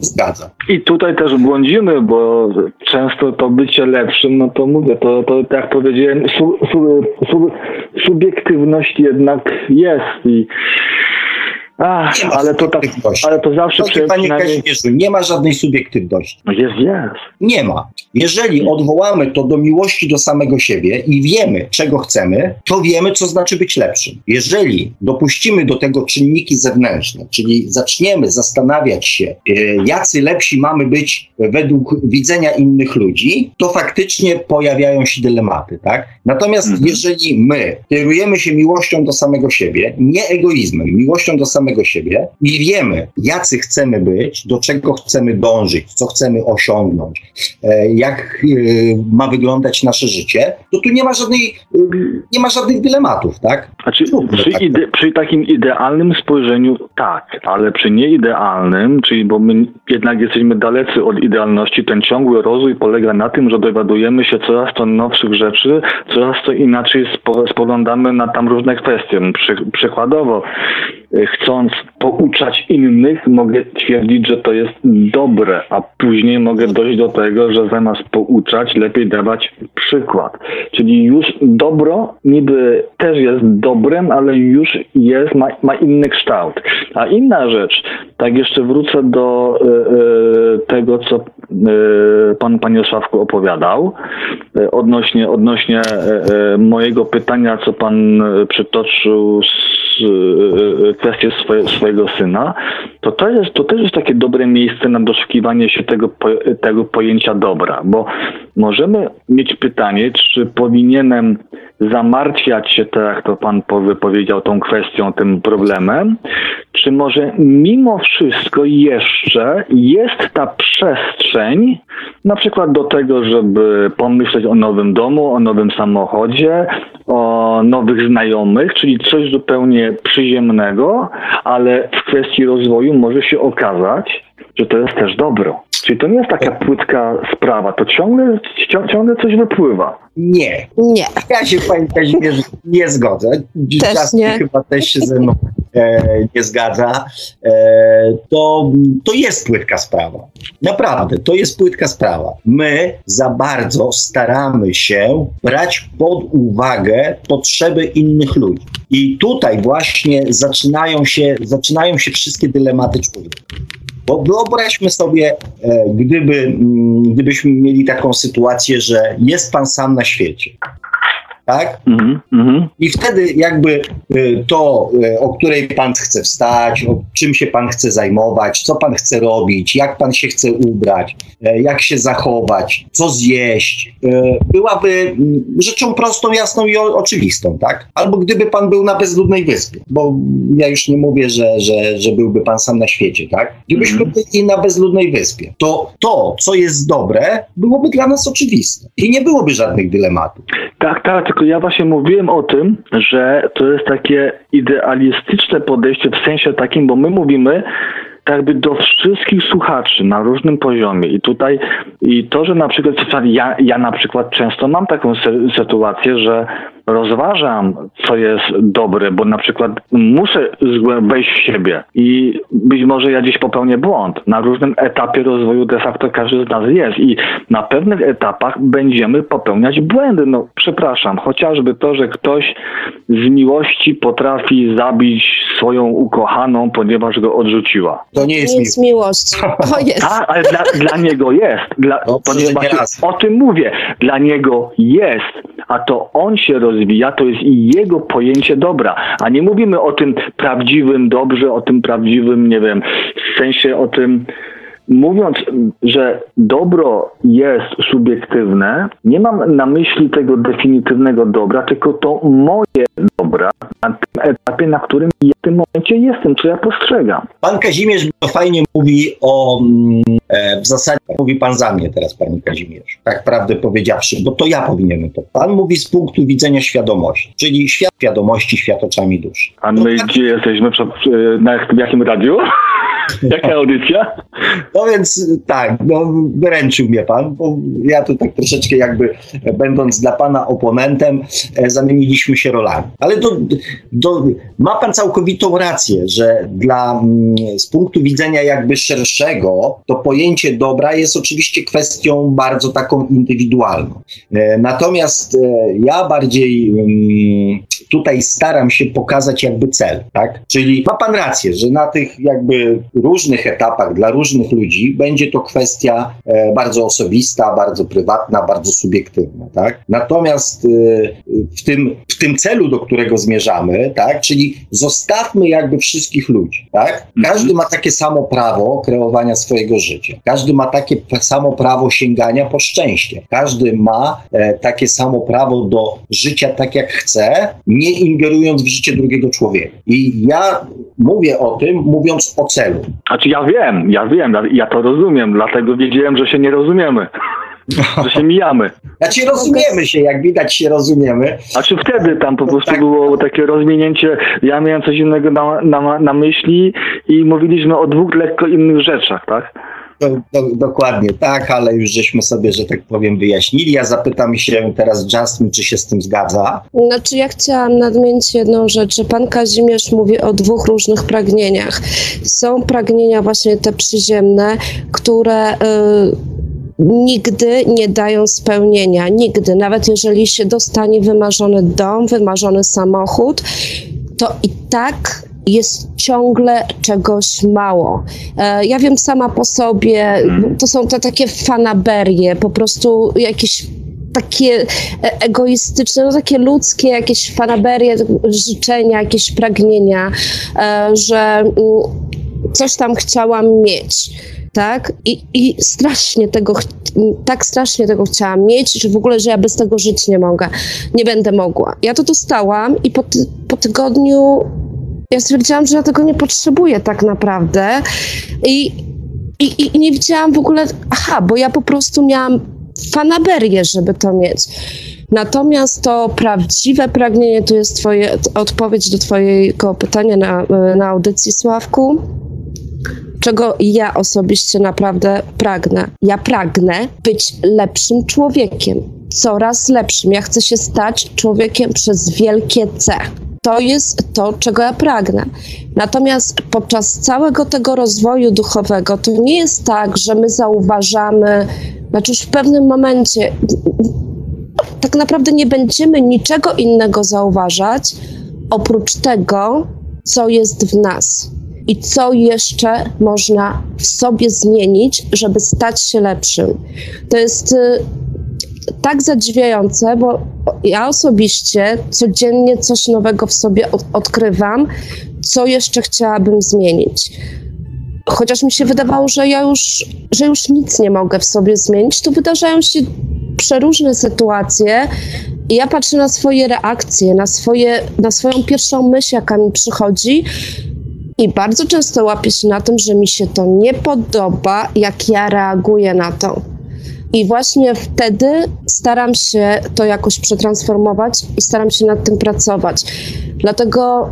zgadza. I tutaj też błądzimy, bo często to bycie lepszym, no to mówię, to, to tak jak powiedziałem, su, su, su, subiektywność jednak jest i Ach, ale to tak, ale to zawsze Drogi Panie przynajmniej... Kazimierzu, nie ma żadnej subiektywności. No jest, jest. Nie ma. Jeżeli odwołamy to do miłości do samego siebie i wiemy, czego chcemy, to wiemy, co znaczy być lepszym. Jeżeli dopuścimy do tego czynniki zewnętrzne, czyli zaczniemy zastanawiać się, e, jacy lepsi mamy być według widzenia innych ludzi, to faktycznie pojawiają się dylematy, tak? Natomiast mhm. jeżeli my kierujemy się miłością do samego siebie, nie egoizmem, miłością do samego samego siebie i wiemy, jacy chcemy być, do czego chcemy dążyć, co chcemy osiągnąć, e, jak e, ma wyglądać nasze życie, to tu nie ma żadnej, e, nie ma żadnych dylematów, tak? Znaczy, przy, tak. ide, przy takim idealnym spojrzeniu tak, ale przy nieidealnym, czyli bo my jednak jesteśmy dalecy od idealności, ten ciągły rozwój polega na tym, że dowiadujemy się coraz to nowszych rzeczy, coraz to inaczej spoglądamy na tam różne kwestie. Przy, przykładowo, chcąc pouczać innych, mogę twierdzić, że to jest dobre, a później mogę dojść do tego, że zamiast pouczać, lepiej dawać przykład. Czyli już dobro niby też jest dobrem, ale już jest, ma, ma inny kształt. A inna rzecz, tak jeszcze wrócę do y, y, tego, co y, pan, panie Sławku opowiadał, odnośnie, odnośnie mojego pytania, co pan przytoczył z kwestię swoje, swojego syna, to to, jest, to też jest takie dobre miejsce na doszukiwanie się tego, tego pojęcia dobra, bo możemy mieć pytanie, czy powinienem zamartwiać się, tak jak to pan powiedział, tą kwestią, tym problemem, czy może mimo wszystko jeszcze jest ta przestrzeń, na przykład do tego, żeby pomyśleć o nowym domu, o nowym samochodzie, o nowych znajomych, czyli coś zupełnie przyziemnego, ale w kwestii rozwoju może się okazać, że to jest też dobro. Czyli to nie jest taka płytka sprawa, to ciągle, ciągle coś wypływa. Nie. Nie. Ja się, Pani Kazimierz, nie zgodzę. Też nie. chyba też się ze mną e, nie zgadza. E, to, to jest płytka sprawa. Naprawdę, to jest płytka sprawa. My za bardzo staramy się brać pod uwagę potrzeby innych ludzi. I tutaj właśnie zaczynają się, zaczynają się wszystkie dylematy człowieka. Bo wyobraźmy sobie, e, gdyby, mm, gdybyśmy mieli taką sytuację, że jest pan sam na świecie tak? Mm -hmm. I wtedy jakby y, to, y, o której pan chce wstać, o czym się pan chce zajmować, co pan chce robić, jak pan się chce ubrać, y, jak się zachować, co zjeść, byłaby mm, rzeczą prostą, jasną i oczywistą, tak? Albo gdyby pan był na bezludnej wyspie, bo ja już nie mówię, że, że, że byłby pan sam na świecie, tak? Gdybyśmy mm -hmm. byli na bezludnej wyspie, to to, co jest dobre, byłoby dla nas oczywiste i nie byłoby żadnych dylematów. Tak, tak, tylko ja właśnie mówiłem o tym, że to jest takie idealistyczne podejście w sensie takim, bo my mówimy, jakby do wszystkich słuchaczy na różnym poziomie. I tutaj i to, że na przykład ja, ja na przykład często mam taką sytuację, że rozważam, co jest dobre, bo na przykład muszę wejść w siebie i być może ja gdzieś popełnię błąd. Na różnym etapie rozwoju de facto każdy z nas jest i na pewnych etapach będziemy popełniać błędy. No przepraszam, chociażby to, że ktoś z miłości potrafi zabić swoją ukochaną, ponieważ go odrzuciła. To nie jest, miłość. To jest. A, ale dla, dla niego jest. Dla, no, o tym mówię. Dla niego jest, a to on się rozwija rozwija, to jest i jego pojęcie dobra, a nie mówimy o tym prawdziwym dobrze, o tym prawdziwym, nie wiem, w sensie o tym, mówiąc, że dobro jest subiektywne, nie mam na myśli tego definitywnego dobra, tylko to moje dobra na tym etapie, na którym ja w tym momencie jestem, co ja postrzegam. Pan Kazimierz to fajnie mówi o, mm, e, w zasadzie mówi pan za mnie teraz, panie Kazimierz, tak prawdę powiedziawszy, bo to ja powinienem to. Pan mówi z punktu widzenia świadomości, czyli świat świadomości, świat oczami duszy. A my no, tak... gdzie jesteśmy? Na, w jakim radiu? Jaka audycja? No więc tak, no, wyręczył mnie pan, bo ja tu tak troszeczkę jakby będąc dla pana oponentem, e, zamieniliśmy się rolami. Ale do, do, ma pan całkowitą rację, że dla, mm, z punktu widzenia jakby szerszego, to pojęcie dobra jest oczywiście kwestią bardzo taką indywidualną. E, natomiast e, ja bardziej mm, tutaj staram się pokazać jakby cel, tak? Czyli ma pan rację, że na tych jakby różnych etapach dla różnych ludzi będzie to kwestia e, bardzo osobista, bardzo prywatna, bardzo subiektywna, tak? Natomiast w tym, w tym celu, do którego zmierzamy, tak? Czyli zostawmy jakby wszystkich ludzi, tak? Mhm. Każdy ma takie samo prawo kreowania swojego życia. Każdy ma takie samo prawo sięgania po szczęście. Każdy ma e, takie samo prawo do życia tak jak chce, nie ingerując w życie drugiego człowieka. I ja mówię o tym, mówiąc o celu. Znaczy ja wiem, ja wiem, ja to rozumiem, dlatego wiedziałem, że się nie rozumiemy. Że się mijamy. Znaczy rozumiemy się, jak widać się rozumiemy. A czy wtedy tam po prostu tak. było takie rozminięcie, ja miałem coś innego na, na, na myśli i mówiliśmy o dwóch lekko innych rzeczach, tak? Do, do, dokładnie tak, ale już żeśmy sobie, że tak powiem, wyjaśnili. Ja zapytam się teraz Justin, czy się z tym zgadza. Znaczy ja chciałam nadmienić jedną rzecz, że pan Kazimierz mówi o dwóch różnych pragnieniach. Są pragnienia właśnie te przyziemne, które... Yy, nigdy nie dają spełnienia. Nigdy. Nawet jeżeli się dostanie wymarzony dom, wymarzony samochód, to i tak jest ciągle czegoś mało. E, ja wiem sama po sobie, mhm. to są te takie fanaberie, po prostu jakieś takie e, egoistyczne, no takie ludzkie jakieś fanaberie, życzenia, jakieś pragnienia, e, że mm, coś tam chciałam mieć tak? I, I strasznie tego, tak strasznie tego chciałam mieć, że w ogóle, że ja bez tego żyć nie mogę, nie będę mogła. Ja to dostałam i po, ty, po tygodniu ja stwierdziłam, że ja tego nie potrzebuję tak naprawdę i, i, i nie widziałam w ogóle, aha, bo ja po prostu miałam fanaberię, żeby to mieć. Natomiast to prawdziwe pragnienie, to jest twoje, odpowiedź do twojego pytania na, na audycji, Sławku czego ja osobiście naprawdę pragnę. Ja pragnę być lepszym człowiekiem, coraz lepszym. Ja chcę się stać człowiekiem przez wielkie C. To jest to, czego ja pragnę. Natomiast podczas całego tego rozwoju duchowego to nie jest tak, że my zauważamy, znaczy już w pewnym momencie tak naprawdę nie będziemy niczego innego zauważać oprócz tego, co jest w nas i co jeszcze można w sobie zmienić, żeby stać się lepszym. To jest y, tak zadziwiające, bo ja osobiście codziennie coś nowego w sobie odkrywam, co jeszcze chciałabym zmienić. Chociaż mi się wydawało, że ja już, że już nic nie mogę w sobie zmienić, to wydarzają się przeróżne sytuacje i ja patrzę na swoje reakcje, na, swoje, na swoją pierwszą myśl, jaka mi przychodzi i bardzo często łapię się na tym, że mi się to nie podoba, jak ja reaguję na to. I właśnie wtedy staram się to jakoś przetransformować i staram się nad tym pracować. Dlatego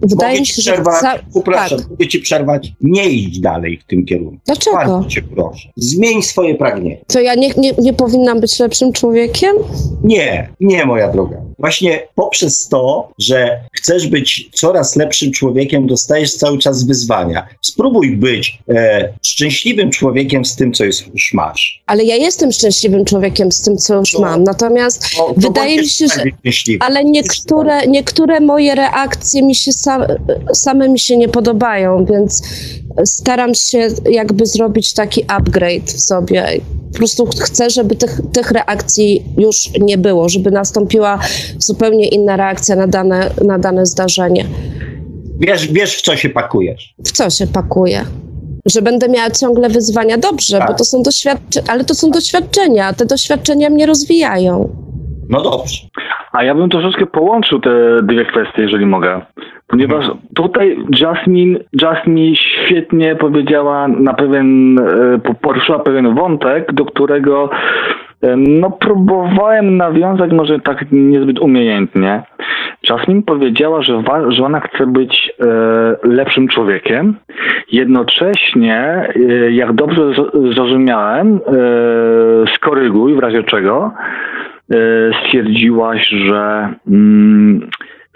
wydaje mogę mi się, przerwać, że. Za... Przepraszam, tak. mogę ci przerwać. Nie idź dalej w tym kierunku. Dlaczego? Bardzo cię proszę. Zmień swoje pragnienie. To ja nie, nie, nie powinnam być lepszym człowiekiem? Nie, nie, moja droga. Właśnie poprzez to, że chcesz być coraz lepszym człowiekiem, dostajesz cały czas wyzwania. Spróbuj być e, szczęśliwym człowiekiem z tym, co już masz. Ale ja jestem szczęśliwym człowiekiem z tym, co już to, mam. Natomiast to, to wydaje mi się, że. Ale niektóre, niektóre moje reakcje mi się sam, same mi się nie podobają, więc staram się jakby zrobić taki upgrade w sobie. Po prostu chcę, żeby tych, tych reakcji już nie było, żeby nastąpiła zupełnie inna reakcja na dane, na dane zdarzenie. Wiesz, wiesz, w co się pakujesz. W co się pakuje? Że będę miała ciągle wyzwania. Dobrze, tak. bo to są doświadczenia, ale to są doświadczenia. Te doświadczenia mnie rozwijają. No dobrze. A ja bym troszeczkę połączył te dwie kwestie, jeżeli mogę. Ponieważ mhm. tutaj Jasmine, Jasmine świetnie powiedziała na pewien, e, poruszyła pewien wątek, do którego e, no próbowałem nawiązać może tak niezbyt umiejętnie. Jasmine powiedziała, że, że ona chce być e, lepszym człowiekiem. Jednocześnie, e, jak dobrze zrozumiałem, e, skoryguj w razie czego, stwierdziłaś, że mm,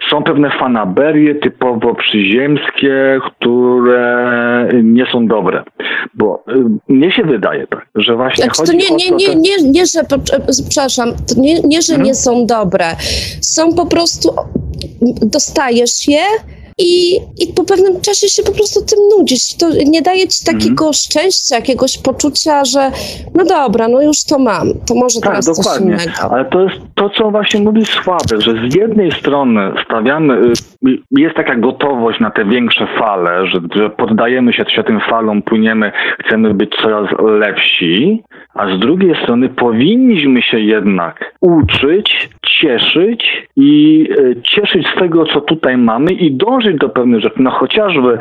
są pewne fanaberie typowo przyziemskie, które nie są dobre. Bo y, mnie się wydaje tak, że właśnie Znaczy, to chodzi nie, o nie, to, nie, ten- nie, nie, że, przepraszam, to nie, nie, że Mhm. nie są dobre. Są po prostu, dostajesz je i, i po pewnym czasie się po prostu tym nudzisz. To nie daje ci takiego Mhm. szczęścia, jakiegoś poczucia, że no dobra, no już to mam, to może Tak, teraz coś dokładnie. innego. Ale to jest to, co właśnie mówi Sławek, że z jednej strony stawiamy, jest taka gotowość na te większe fale, że, że poddajemy się, się tym falom, płyniemy, chcemy być coraz lepsi, a z drugiej strony powinniśmy się jednak uczyć, cieszyć i y, cieszyć z tego, co tutaj mamy i dążyć do pewnych rzeczy. No chociażby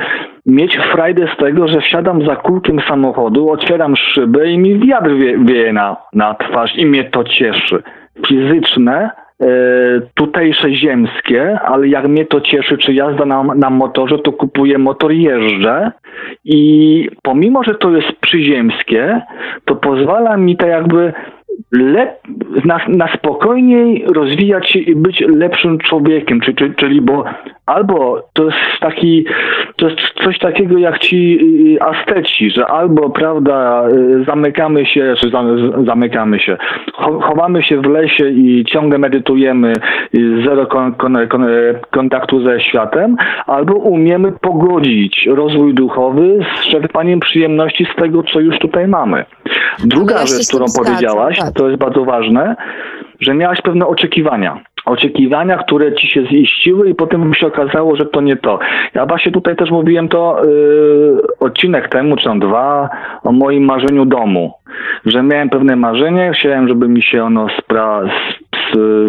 mieć frajdę z tego, że wsiadam za kółkiem samochodu, otwieram szybę i mi wiatr wie, wieje na, na twarz i mnie to cieszy. Fizyczne, tutejsze ziemskie, ale jak mnie to cieszy, czy jazda na, na motorze, to kupuję motor, jeżdżę i pomimo, że to jest przyziemskie, to pozwala mi to jakby lep, na, na spokojniej rozwijać się i być lepszym człowiekiem, czy, czy, czyli bo albo to jest taki, to jest coś takiego jak ci y, Azteci, że albo, prawda, y, zamykamy się, czy zam- zamykamy się, cho- chowamy się w lesie i ciągle medytujemy, y, zero kon, kon, kon, kontaktu ze światem, albo umiemy pogodzić rozwój duchowy z czerpaniem przyjemności z tego, co już tutaj mamy. Druga No rzecz, którą powiedziałaś, tak. To jest bardzo ważne, że miałaś pewne oczekiwania. Oczekiwania, które ci się ziściły i potem się okazało, że to nie to. Ja właśnie tutaj też mówiłem to yy, odcinek temu, czy tam dwa, o moim marzeniu domu. Że miałem pewne marzenie, chciałem, żeby mi się ono spra-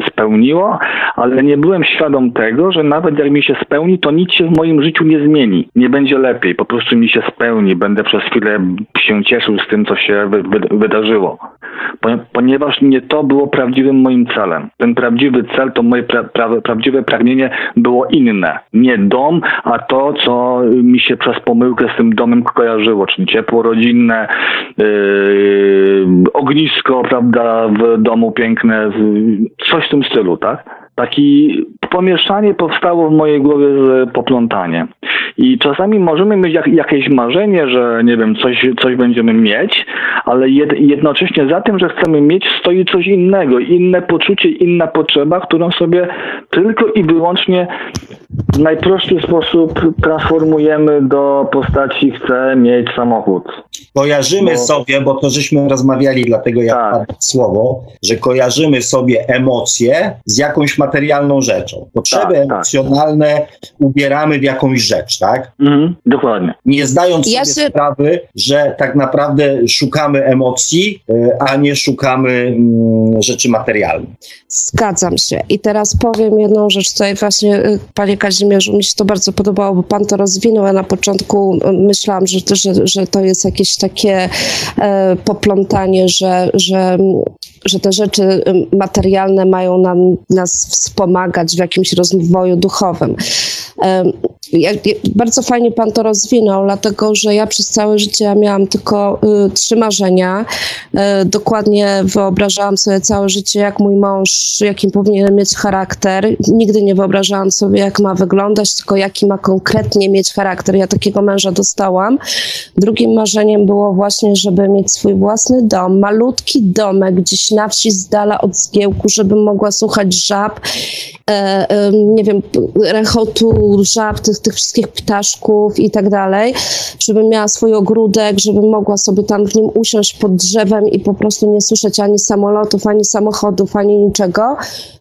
spełniło, ale nie byłem świadom tego, że nawet jak mi się spełni, to nic się w moim życiu nie zmieni. Nie będzie lepiej, po prostu mi się spełni. Będę przez chwilę się cieszył z tym, co się wy- wy- wydarzyło. Po- Ponieważ nie to było prawdziwym moim celem. Ten prawdziwy cel, to moje pra- pra- prawdziwe pragnienie było inne. Nie dom, a to, co mi się przez pomyłkę z tym domem kojarzyło, czyli ciepło rodzinne, yy, ognisko, prawda, w domu piękne, coś w tym stylu, tak? Taki pomieszanie powstało w mojej głowie z poplątanie. I czasami możemy mieć jak, jakieś marzenie, że nie wiem, coś, coś będziemy mieć, ale jed, jednocześnie za tym, że chcemy mieć, stoi coś innego, inne poczucie, inna potrzeba, którą sobie tylko i wyłącznie w najprostszy sposób transformujemy do postaci chcę mieć samochód. Kojarzymy No. sobie, bo to żeśmy rozmawiali, dlatego ja Tak. słowo, że kojarzymy sobie emocje z jakąś materialną rzeczą. Potrzeby Tak, tak. emocjonalne ubieramy w jakąś rzecz, tak? Mhm, dokładnie. Nie zdając Ja sobie się- sprawy, że tak naprawdę szukamy emocji, y, a nie szukamy mm, rzeczy materialnych. Zgadzam się. I teraz powiem jedną rzecz. Tutaj właśnie, y, panie Kazimierzu, mi się to bardzo podobało, bo pan to rozwinął. Ja na początku y, myślałam, że, to- że, że to jest jakieś takie e, poplątanie, że, że, że te rzeczy y, materialne mają nam, nas wspomagać w jakimś rozwoju duchowym. Ja, bardzo fajnie pan to rozwinął, dlatego że ja przez całe życie ja miałam tylko y, trzy marzenia. Y, dokładnie wyobrażałam sobie całe życie, jak mój mąż, jaki powinien mieć charakter. Nigdy nie wyobrażałam sobie, jak ma wyglądać, tylko jaki ma konkretnie mieć charakter. Ja takiego męża dostałam. Drugim marzeniem było właśnie, żeby mieć swój własny dom, malutki domek gdzieś na wsi z dala od zgiełku, żebym mogła słuchać żab, e, nie wiem, rechotu żab, tych, tych wszystkich ptaszków i tak dalej, żebym miała swój ogródek, żebym mogła sobie tam w nim usiąść pod drzewem i po prostu nie słyszeć ani samolotów, ani samochodów, ani niczego,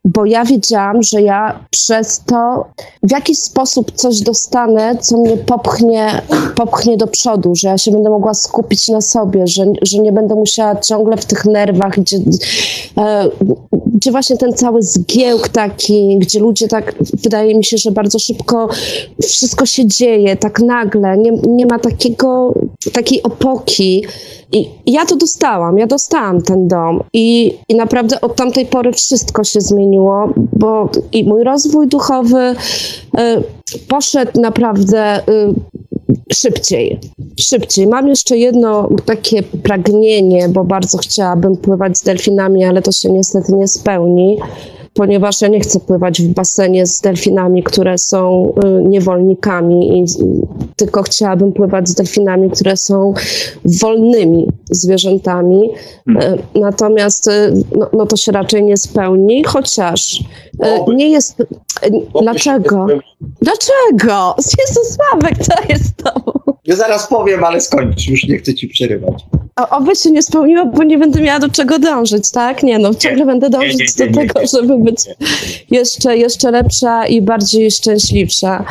bo ja wiedziałam, że ja przez to w jakiś sposób coś dostanę, co mnie popchnie, popchnie do przodu, że ja się będę mogła skupić na sobie, że, że nie będę musiała ciągle w tych nerwach, gdzie, e, gdzie właśnie ten cały zgiełk taki, gdzie ludzie tak, wydaje mi się, że bardzo szybko wszystko się dzieje, tak nagle, nie, nie ma takiego, takiej opoki. I ja to dostałam, ja dostałam ten dom i, i naprawdę od tamtej pory wszystko się zmieniło, bo i mój rozwój duchowy y, poszedł naprawdę y, szybciej. Szybciej. Mam jeszcze jedno takie pragnienie, bo bardzo chciałabym pływać z delfinami, ale to się niestety nie spełni ponieważ ja nie chcę pływać w basenie z delfinami, które są y, niewolnikami, i, tylko chciałabym pływać z delfinami, które są wolnymi zwierzętami. Hmm. Natomiast no, no, to się raczej nie spełni, chociaż nie jest. Dlaczego? Dlaczego? Jezus Sławek, co jest to? Ja zaraz powiem, ale skończ, już nie chcę ci przerywać. O, oby się nie spełniło, bo nie będę miała do czego dążyć, tak? Nie no, ciągle nie, będę dążyć nie, nie, do tego, żeby być jeszcze, jeszcze lepsza i bardziej szczęśliwsza.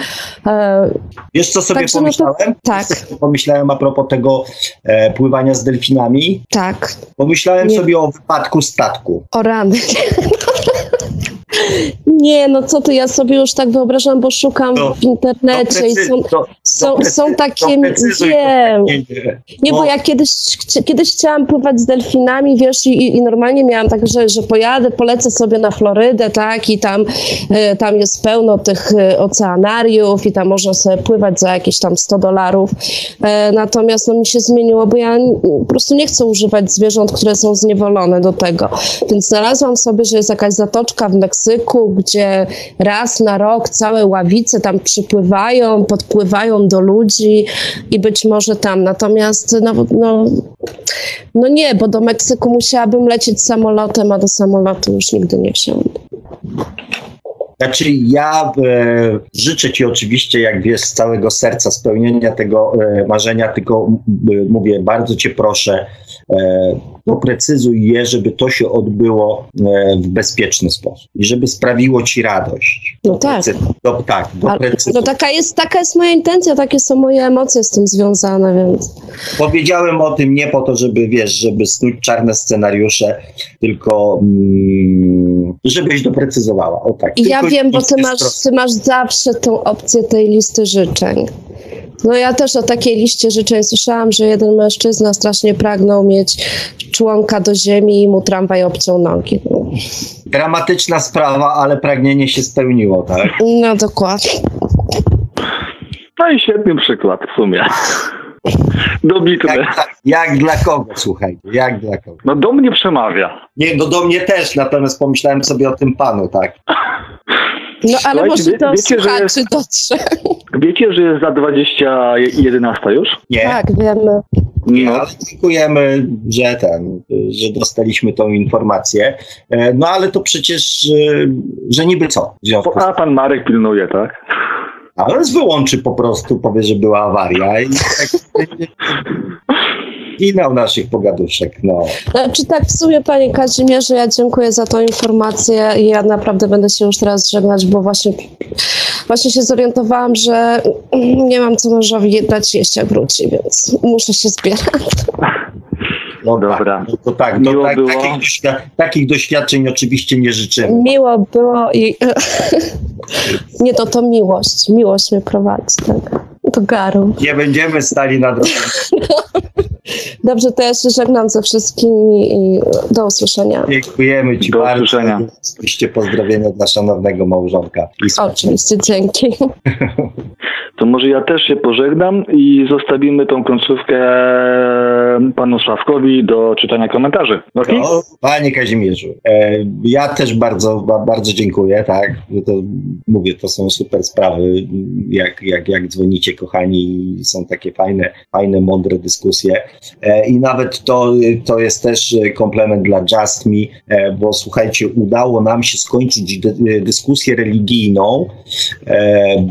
E, Wiesz, co sobie Także pomyślałem? No to, tak. Pomyślałem a propos tego e, pływania z delfinami. Tak. Pomyślałem sobie o wypadku statku. O rany. Nie, no co ty, ja sobie już tak wyobrażam, bo szukam do, w internecie i są, do, są, do są takie, wiem. Nie, bo ja kiedyś, kiedyś chciałam pływać z delfinami, wiesz, i, i normalnie miałam tak, że, że pojadę, polecę sobie na Florydę, tak, i tam, y, tam jest pełno tych y, oceanariów i tam można sobie pływać za jakieś tam 100 dolarów. Y, natomiast no mi się zmieniło, bo ja po prostu nie chcę używać zwierząt, które są zniewolone do tego. Więc znalazłam sobie, że jest jakaś zatoczka w Meksyku, gdzie raz na rok całe ławice tam przypływają, podpływają do ludzi i być może tam. Natomiast no, no, no nie, bo do Meksyku musiałabym lecieć samolotem, a do samolotu już nigdy nie wsiądę. Znaczy, ja e, życzę Ci oczywiście, jak wiesz, z całego serca spełnienia tego e, marzenia, tylko e, mówię, bardzo Cię proszę, doprecyzuj je, żeby to się odbyło e, w bezpieczny sposób i żeby sprawiło Ci radość. No tak. Do, tak, doprecyzuj. No taka jest, taka jest moja intencja, takie są moje emocje z tym związane, więc... Powiedziałem o tym nie po to, żeby, wiesz, żeby snuć czarne scenariusze, tylko mm, żebyś doprecyzowała. O tak. Ja wiem, bo ty masz, ty masz zawsze tą opcję tej listy życzeń. No ja też o takiej liście życzeń słyszałam, że jeden mężczyzna strasznie pragnął mieć członka do ziemi i mu tramwaj obciął nogi. No. Dramatyczna sprawa, ale pragnienie się spełniło, tak? No dokładnie. No i świetny przykład w sumie. Dobitny. Jak, jak, dla kogo, słuchaj, jak dla kogo? No do mnie przemawia. Nie, no do mnie też, natomiast pomyślałem sobie o tym panu, tak. No ale Słuchajcie, może to wiecie, słuchaczy jest, dotrze. Wiecie, że jest za 20 11 już? Nie. Tak, wiemy. Nie, ale dziękujemy, że ten, że dostaliśmy tą informację. E, no ale to przecież, e, że niby co? A pan Marek pilnuje, tak? Ale wyłączy po prostu, powie, że była awaria i tak finał naszych pogaduszek, no. Czy tak w sumie, panie Kazimierzu, ja dziękuję za tą informację i ja naprawdę będę się już teraz żegnać, bo właśnie, właśnie się zorientowałam, że nie mam co mężowi dać jeść, jak wróci, więc muszę się zbierać. No dobra. Tak, no to tak, no tak takich, doświad takich, doświadczeń oczywiście nie życzymy. Miło było i nie to to miłość. Miłość mnie prowadzi, tak. Do garu. Nie będziemy stali na drodze. Dobrze, to ja się żegnam ze wszystkimi i do usłyszenia. Dziękujemy Ci do bardzo. Usłyszenia. Oczywiście pozdrowienia dla szanownego małżonka. Oczywiście, dzięki. To może ja też się pożegnam i zostawimy tą końcówkę panu Sławkowi do czytania komentarzy. Okay? No, panie Kazimierzu, e, ja też bardzo, bardzo dziękuję, tak. To, mówię, to są super sprawy, jak, jak, jak dzwonicie, kochani, są takie fajne, fajne, mądre dyskusje. E, I nawet to, to jest też komplement dla Just Me, e, bo słuchajcie, udało nam się skończyć dyskusję religijną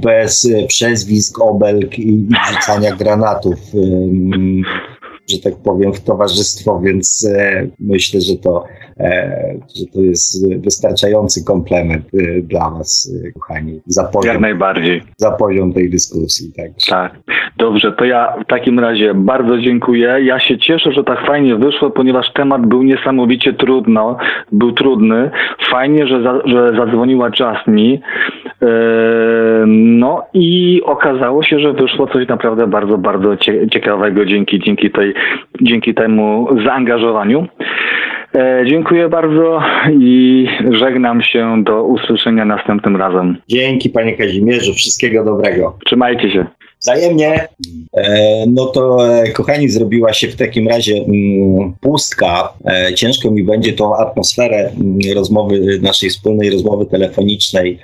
bez przezwisk, obelg i, i rzucania granatów że tak powiem, w towarzystwo, więc e, myślę, że to, e, że to jest wystarczający komplement e, dla Was, kochani, za poziom, Jak najbardziej. Za poziom tej dyskusji. Tak. tak. Dobrze, to ja w takim razie bardzo dziękuję. Ja się cieszę, że tak fajnie wyszło, ponieważ temat był niesamowicie trudno, był trudny. Fajnie, że, za, że zadzwoniła Me. No i okazało się, że wyszło coś naprawdę bardzo, bardzo ciekawego dzięki, dzięki, tej, dzięki temu zaangażowaniu. E, dziękuję bardzo i żegnam się do usłyszenia następnym razem. Dzięki panie Kazimierzu, wszystkiego dobrego. Trzymajcie się. Wzajemnie. E, no to, e, kochani, zrobiła się w takim razie mm, pustka. E, ciężko mi będzie tą atmosferę mm, rozmowy, naszej wspólnej rozmowy telefonicznej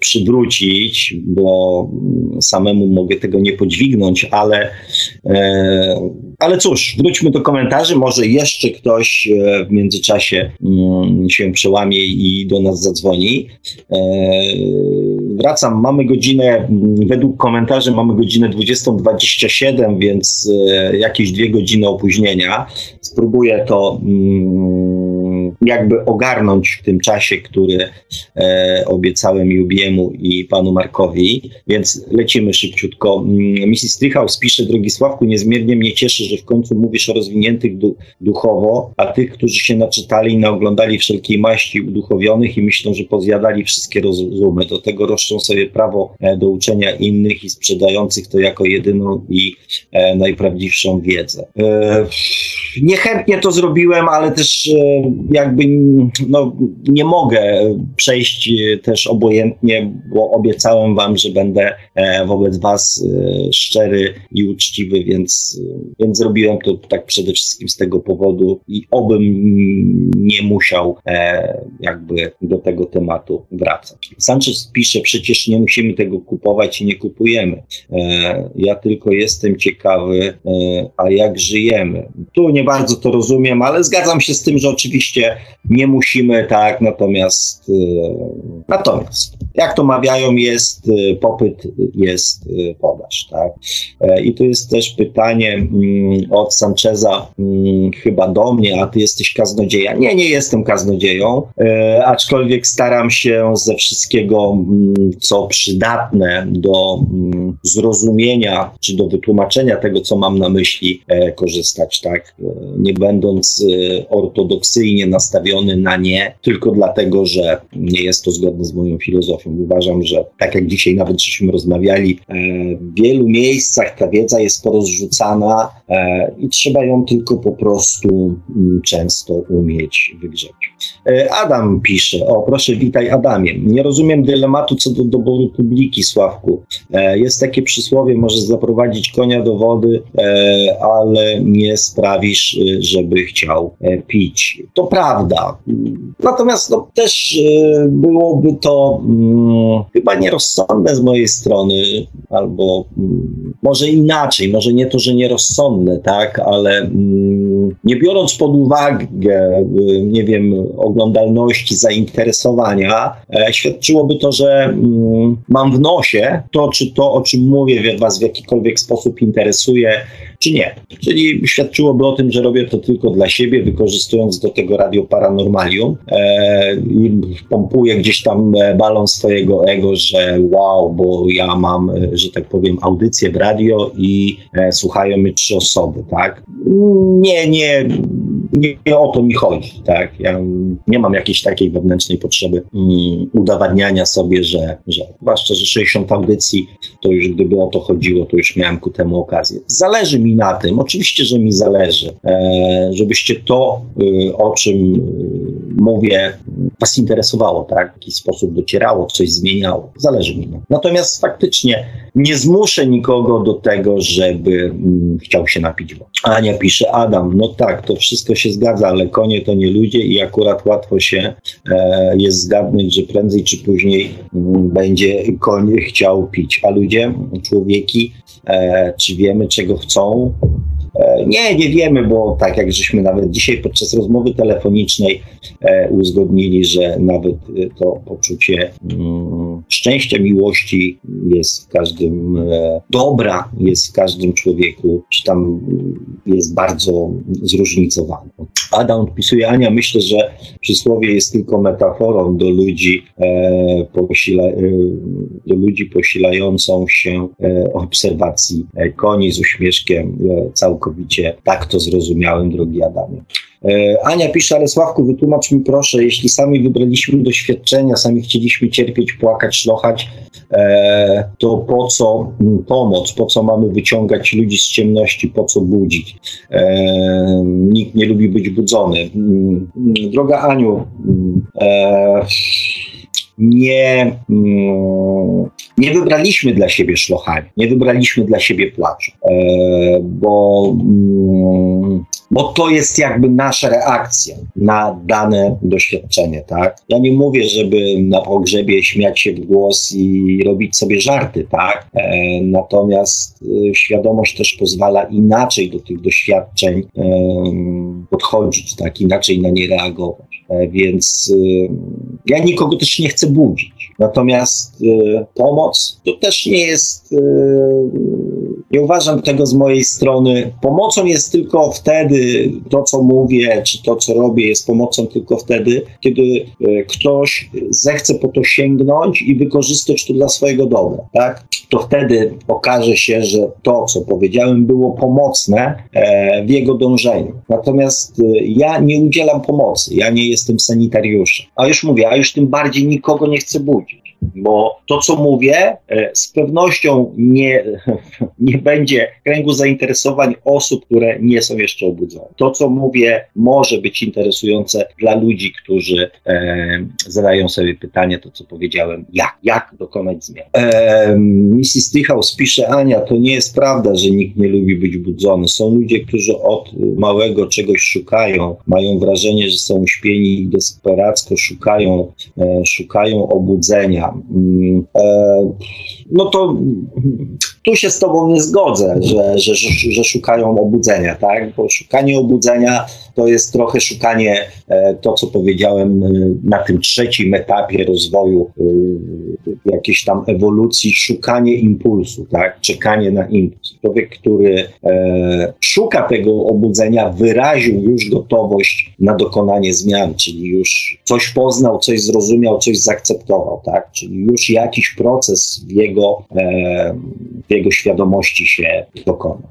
przywrócić, bo mm, samemu mogę tego nie podźwignąć, ale, ale cóż, wróćmy do komentarzy. Może jeszcze ktoś w międzyczasie się przełamie i do nas zadzwoni. Wracam, mamy godzinę, według komentarzy mamy godzinę 20.27, więc e, jakieś dwie godziny opóźnienia. Spróbuję to mm, jakby ogarnąć w tym czasie, który e, obiecałem Jubiemu i panu Markowi, więc lecimy szybciutko. Mm, Mrs. Strychhaus pisze, drogi Sławku, niezmiernie mnie cieszy, że w końcu mówisz o rozwiniętych du duchowo, a tych, którzy się naczytali i naoglądali wszelkiej maści uduchowionych i myślą, że pozjadali wszystkie rozumy. Do tego roszczą sobie prawo e, do uczenia innych i sprzedających to jako jedyną i e, najprawdziwszą wiedzę. E, niechętnie to zrobiłem, ale też e, jakby no, nie mogę przejść też obojętnie, bo obiecałem wam, że będę wobec was szczery i uczciwy, więc, więc zrobiłem to tak przede wszystkim z tego powodu i obym nie musiał jakby do tego tematu wracać. Sanchez pisze, przecież nie musimy tego kupować i nie kupujemy. Ja tylko jestem ciekawy, a jak żyjemy. Tu nie bardzo to rozumiem, ale zgadzam się z tym, że oczywiście nie musimy, tak, natomiast, e, natomiast jak to mawiają, jest e, popyt, jest e, podaż, tak. I tu jest też pytanie mm, od Sancheza, mm, chyba do mnie, a ty jesteś kaznodzieja. Nie, nie jestem kaznodzieją, aczkolwiek staram się ze wszystkiego, mm, co przydatne do zrozumienia, czy do wytłumaczenia tego, co mam na myśli, korzystać, tak, nie będąc ortodoksyjnie nastawiony na nie, tylko dlatego, że nie jest to zgodne z moją filozofią. Uważam, że tak jak dzisiaj nawet żeśmy rozmawiali, e, w wielu miejscach ta wiedza jest porozrzucana e, i trzeba ją tylko po prostu mm, często umieć wygrzeć. E, Adam pisze, o proszę witaj Adamie, nie rozumiem dylematu co do doboru publiki, Sławku. Jest takie przysłowie, możesz zaprowadzić konia do wody, ale nie sprawisz, żeby chciał pić. To prawda. Natomiast no, też byłoby to mm, chyba nierozsądne z mojej strony, albo mm, może inaczej, może nie to, że nierozsądne, tak, ale mm, nie biorąc pod uwagę, nie wiem, oglądalności, zainteresowania, e, świadczyłoby to, że mm, mam w nosie to, czy to, o czym mówię, was w jakikolwiek sposób interesuje, czy nie. Czyli świadczyłoby o tym, że robię to tylko dla siebie, wykorzystując do tego radio paranormalium e, i pompuję gdzieś tam e, balon swojego ego, że wow, bo ja mam, e, że tak powiem, audycję w radio i e, słuchają mnie trzy osoby, tak? Nie, nie, nie, o to mi chodzi, tak? Ja nie mam jakiejś takiej wewnętrznej potrzeby mm, udowadniania sobie, że, że zwłaszcza, że 60 audycji, to już gdyby o to chodziło, to już miałem ku temu okazję. Zależy mi na tym, oczywiście, że mi zależy, e, żebyście to, e, o czym e, mówię, was interesowało, tak? W jakiś sposób docierało, coś zmieniało. Zależy mi. Natomiast faktycznie nie zmuszę nikogo do tego, żeby mm, chciał się napić. Ania pisze, Adam, no tak, to wszystko się zgadza, ale konie to nie ludzie i akurat łatwo się e, jest zgadnąć, że prędzej czy później mm, będzie koń chciał pić. A ludzie, człowieki, e, czy wiemy, czego chcą? E, nie, nie wiemy, bo tak jak żeśmy nawet dzisiaj podczas rozmowy telefonicznej e, uzgodnili, że nawet e, to poczucie mm, szczęścia, miłości jest w każdym, dobra jest w każdym człowieku, czy tam jest bardzo zróżnicowane. Adam odpisuje, Ania, myślę, że przysłowie jest tylko metaforą do ludzi, posila, do ludzi posilającą się obserwacji koni z uśmieszkiem całkowicie całkowicie tak to zrozumiałem, drogi Adamie. E, Ania pisze, ale Sławku, wytłumacz mi proszę, jeśli sami wybraliśmy doświadczenia, sami chcieliśmy cierpieć, płakać, szlochać, e, to po co pomoc, po co mamy wyciągać ludzi z ciemności, po co budzić? E, nikt nie lubi być budzony. Mm, droga Aniu, nie, mm, nie wybraliśmy dla siebie szlochania, nie wybraliśmy dla siebie płaczu, e, bo, mm, bo to jest jakby nasza reakcja na dane doświadczenie, tak? Ja nie mówię, żeby na pogrzebie śmiać się w głos i robić sobie żarty, tak? E, natomiast e, świadomość też pozwala inaczej do tych doświadczeń e, podchodzić, tak? Inaczej na nie reagować. E, więc e, ja nikogo też nie chcę budzić. Natomiast e, pomoc to też nie jest nie uważam tego z mojej strony. Pomocą jest tylko wtedy, to co mówię, czy to co robię, jest pomocą tylko wtedy, kiedy e, ktoś zechce po to sięgnąć i wykorzystać to dla swojego dobra, tak? To wtedy okaże się, że to, co powiedziałem, było pomocne e, w jego dążeniu. Natomiast e, ja nie udzielam pomocy, ja nie jestem sanitariuszem. A już mówię, a już tym bardziej nikogo nie chcę budzić bo to, co mówię, e, z pewnością nie, nie będzie kręgu zainteresowań osób, które nie są jeszcze obudzone. To, co mówię, może być interesujące dla ludzi, którzy e, zadają sobie pytanie, to co powiedziałem, jak, jak dokonać zmian. E, Mrs. Tichaus pisze, Ania, to nie jest prawda, że nikt nie lubi być budzony. Są ludzie, którzy od małego czegoś szukają, mają wrażenie, że są uśpieni i desperacko szukają, e, szukają obudzenia. Mm, e, no to tu się z Tobą nie zgodzę, że, że, że, szukają obudzenia, tak? Bo szukanie obudzenia to jest trochę szukanie, e, to co powiedziałem e, na tym trzecim etapie rozwoju jakiejś tam ewolucji, szukanie impulsu, tak? Czekanie na impuls. Człowiek, który szuka tego obudzenia, wyraził już gotowość na dokonanie zmian, czyli już coś poznał, coś zrozumiał, coś zaakceptował, tak? Czyli już jakiś proces w jego, e, w jego świadomości się dokona.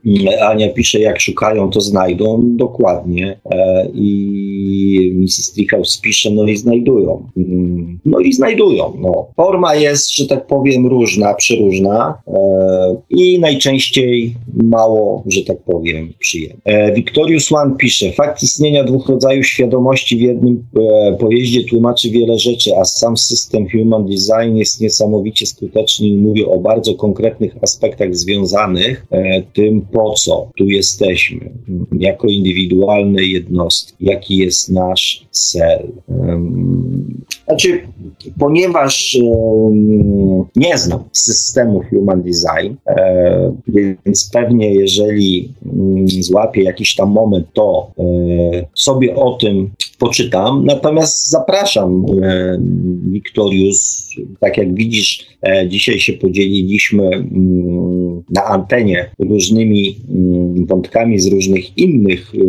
Ania pisze, jak szukają, to znajdą dokładnie e, i Mrs. Treehouse pisze, no i znajdują. Mm, no i znajdują. No. Forma jest, że tak powiem, różna, przeróżna e, i najczęściej mało, że tak powiem, przyjemna. Victorius One pisze, fakt istnienia dwóch rodzajów świadomości w jednym pojeździe tłumaczy wiele rzeczy, a sam system Human Design jest niesamowicie skuteczny i mówię o bardzo konkretnych aspektach związanych e, tym, po co tu jesteśmy, jako indywidualne jednostki, jaki jest nasz cel. Znaczy, ponieważ nie znam systemu Human Design, e, więc pewnie jeżeli mm, złapię jakiś tam moment, to e, sobie o tym poczytam. Natomiast zapraszam, Wiktorius, tak jak widzisz, e, dzisiaj się podzieliliśmy mm, na antenie różnymi mm, wątkami z różnych innych e,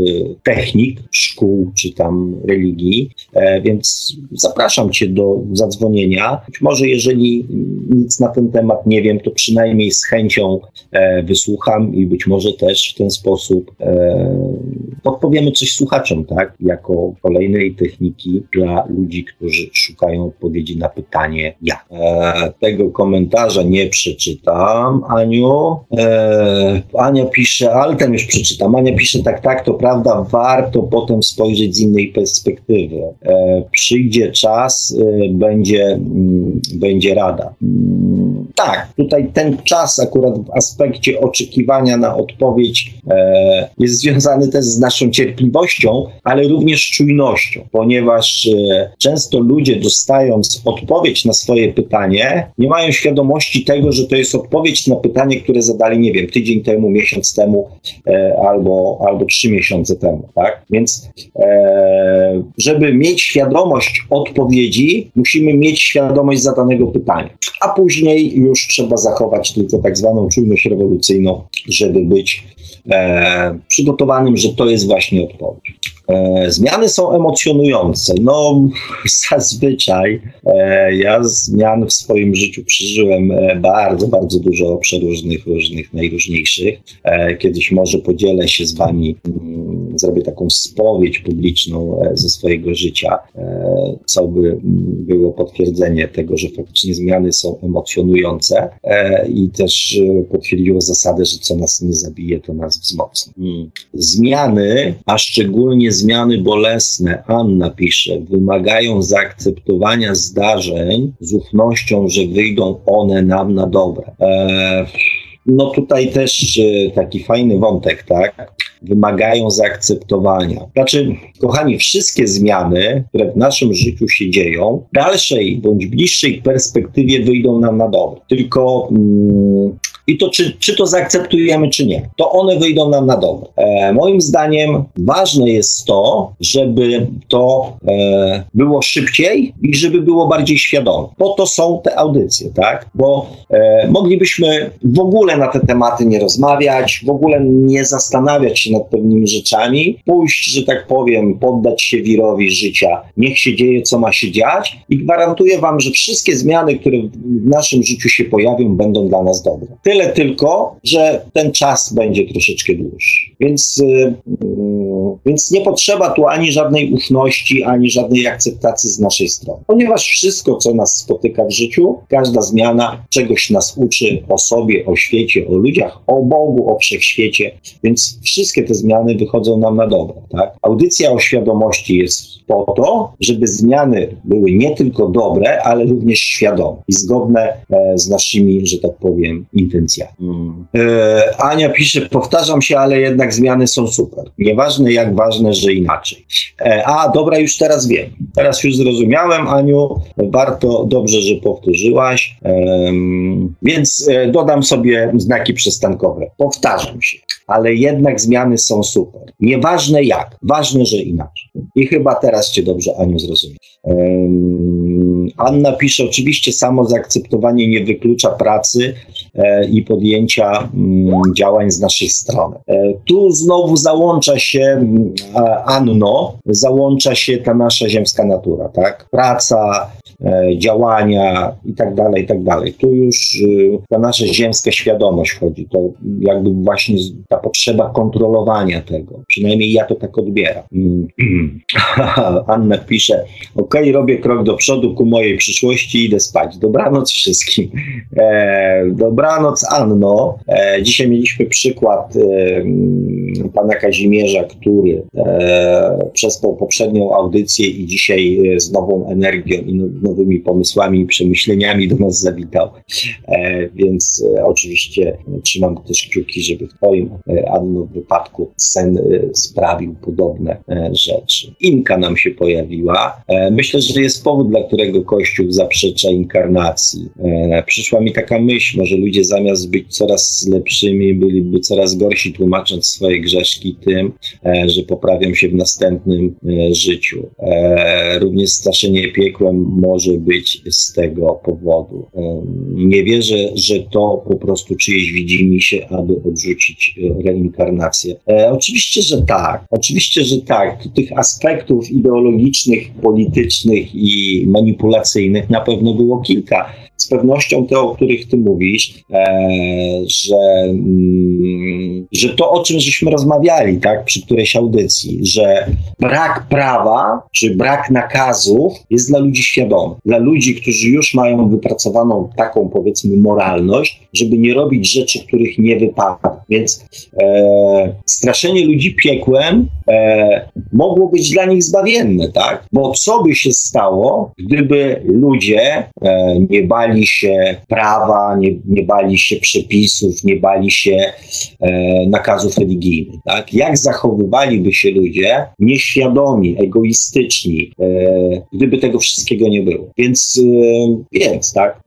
technik, szkół czy tam religii, e, więc zapraszam Cię do zadzwonienia. Być może jeżeli nic na ten temat nie wiem, to przynajmniej z chęcią wysłucham i być może też w ten sposób podpowiemy coś słuchaczom, tak, jako kolejnej techniki dla ludzi, którzy szukają odpowiedzi na pytanie jak. E, tego komentarza nie przeczytam, Aniu. E, Ania pisze, ale ten już przeczytam. Ania pisze, tak, tak, to prawda, warto potem spojrzeć z innej perspektywy. E, przyjdzie czas, e, będzie, mm, będzie rada. Mm, tak, tutaj ten czas akurat w aspekcie oczekiwania na odpowiedź e, jest związany też z naszą cierpliwością, ale również czujnością, ponieważ e, często ludzie dostając odpowiedź na swoje pytanie, nie mają świadomości tego, że to jest odpowiedź na pytanie, które zadali, nie wiem, tydzień temu, miesiąc temu e, albo, albo trzy miesiące temu, tak? Więc e, żeby mieć świadomość odpowiedzi, musimy mieć świadomość zadanego pytania, a później już trzeba zachować tylko tak zwaną czujność rewolucyjną, żeby być e, przygotowanym, że to jest właśnie odpowiedź. E, zmiany są emocjonujące. No, zazwyczaj e, ja zmian w swoim życiu przeżyłem e, bardzo, bardzo dużo przeróżnych, różnych, najróżniejszych. Kiedyś może podzielę się z Wami mm, zrobię taką spowiedź publiczną e, ze swojego życia, e, co by było potwierdzenie tego, że faktycznie zmiany są emocjonujące e, i też potwierdziło zasadę, że co nas nie zabije, to nas wzmocni. Hmm. Zmiany, a szczególnie zmiany bolesne, Anna pisze, wymagają zaakceptowania zdarzeń z ufnością, że wyjdą one nam na dobre. No tutaj też taki fajny wątek, tak? Wymagają zaakceptowania. Znaczy, kochani, wszystkie zmiany, które w naszym życiu się dzieją, w dalszej bądź bliższej perspektywie wyjdą nam na dobre. Tylko mm, i to czy, czy to zaakceptujemy, czy nie, to one wyjdą nam na dobre. Moim zdaniem ważne jest to, żeby to e, było szybciej i żeby było bardziej świadome. Po to są te audycje, tak? Bo e, moglibyśmy w ogóle na te tematy nie rozmawiać, w ogóle nie zastanawiać się nad pewnymi rzeczami, pójść, że tak powiem, poddać się wirowi życia, niech się dzieje, co ma się dziać i gwarantuję Wam, że wszystkie zmiany, które w naszym życiu się pojawią, będą dla nas dobre. Tyle Tyle tylko, że ten czas będzie troszeczkę dłuższy. Więc, yy, więc nie potrzeba tu ani żadnej ufności, ani żadnej akceptacji z naszej strony. Ponieważ wszystko, co nas spotyka w życiu, każda zmiana czegoś nas uczy o sobie, o świecie, o ludziach, o Bogu, o wszechświecie. Więc wszystkie te zmiany wychodzą nam na dobre. Tak? Audycja o świadomości jest po to, żeby zmiany były nie tylko dobre, ale również świadome i zgodne e, z naszymi, że tak powiem, intencjami. E, Ania pisze, powtarzam się, ale jednak zmiany są super. Nieważne jak ważne, że inaczej. E, a, dobra, już teraz wiem. Teraz już zrozumiałem, Aniu. Warto, dobrze, że powtórzyłaś. E, więc dodam sobie znaki przystankowe. Powtarzam się, ale jednak zmiany są super. Nieważne jak, ważne, że inaczej. I chyba teraz Cię dobrze, Aniu, zrozumiem. Anna pisze, oczywiście samo zaakceptowanie nie wyklucza pracy i podjęcia mm, działań z naszej strony. E, tu znowu załącza się, mm, Anno, załącza się ta nasza ziemska natura, tak? Praca, e, działania i tak dalej, i tak dalej. Tu już y, ta nasza ziemska świadomość chodzi, to jakby właśnie ta potrzeba kontrolowania tego. Przynajmniej ja to tak odbieram. Mm. Anna pisze, ok, robię krok do przodu ku mojej przyszłości, idę spać. Dobranoc wszystkim. E, dobranoc Anno. E, dzisiaj mieliśmy przykład e, pana Kazimierza, który e, przespał poprzednią audycję i dzisiaj z nową energią i nowymi pomysłami i przemyśleniami do nas zawitał. Więc oczywiście trzymam też kciuki, żeby w twoim Anno wypadku sen sprawił podobne rzeczy. Inka nam się pojawiła. Myślę, że jest powód, dla którego Kościół zaprzecza inkarnacji. Przyszła mi taka myśl, może ludzie zamiast być coraz lepszymi, byliby coraz gorsi, tłumacząc swoje grzeszki tym, e, że poprawią się w następnym e, życiu. E, również straszenie piekłem może być z tego powodu. Nie wierzę, że to po prostu czyjeś widzimy się, aby odrzucić reinkarnację. oczywiście, że tak. Oczywiście, że tak. Tych aspektów ideologicznych, politycznych i manipulacyjnych na pewno było kilka. Z pewnością te, o których ty mówisz, e, że, mm, że to, o czym żeśmy rozmawiali, tak, przy którejś audycji, że brak prawa czy brak nakazów jest dla ludzi świadomy. Dla ludzi, którzy już mają wypracowaną taką, powiedzmy, moralność, żeby nie robić rzeczy, których nie wypada. Więc e, straszenie ludzi piekłem e, mogło być dla nich zbawienne, tak? Bo co by się stało, gdyby ludzie e, nie bali się prawa, nie, nie bali się przepisów, nie bali się e, nakazów religijnych, tak? Jak zachowywaliby się ludzie nieświadomi, egoistyczni, e, gdyby tego wszystkiego nie było? Więc, e, więc tak?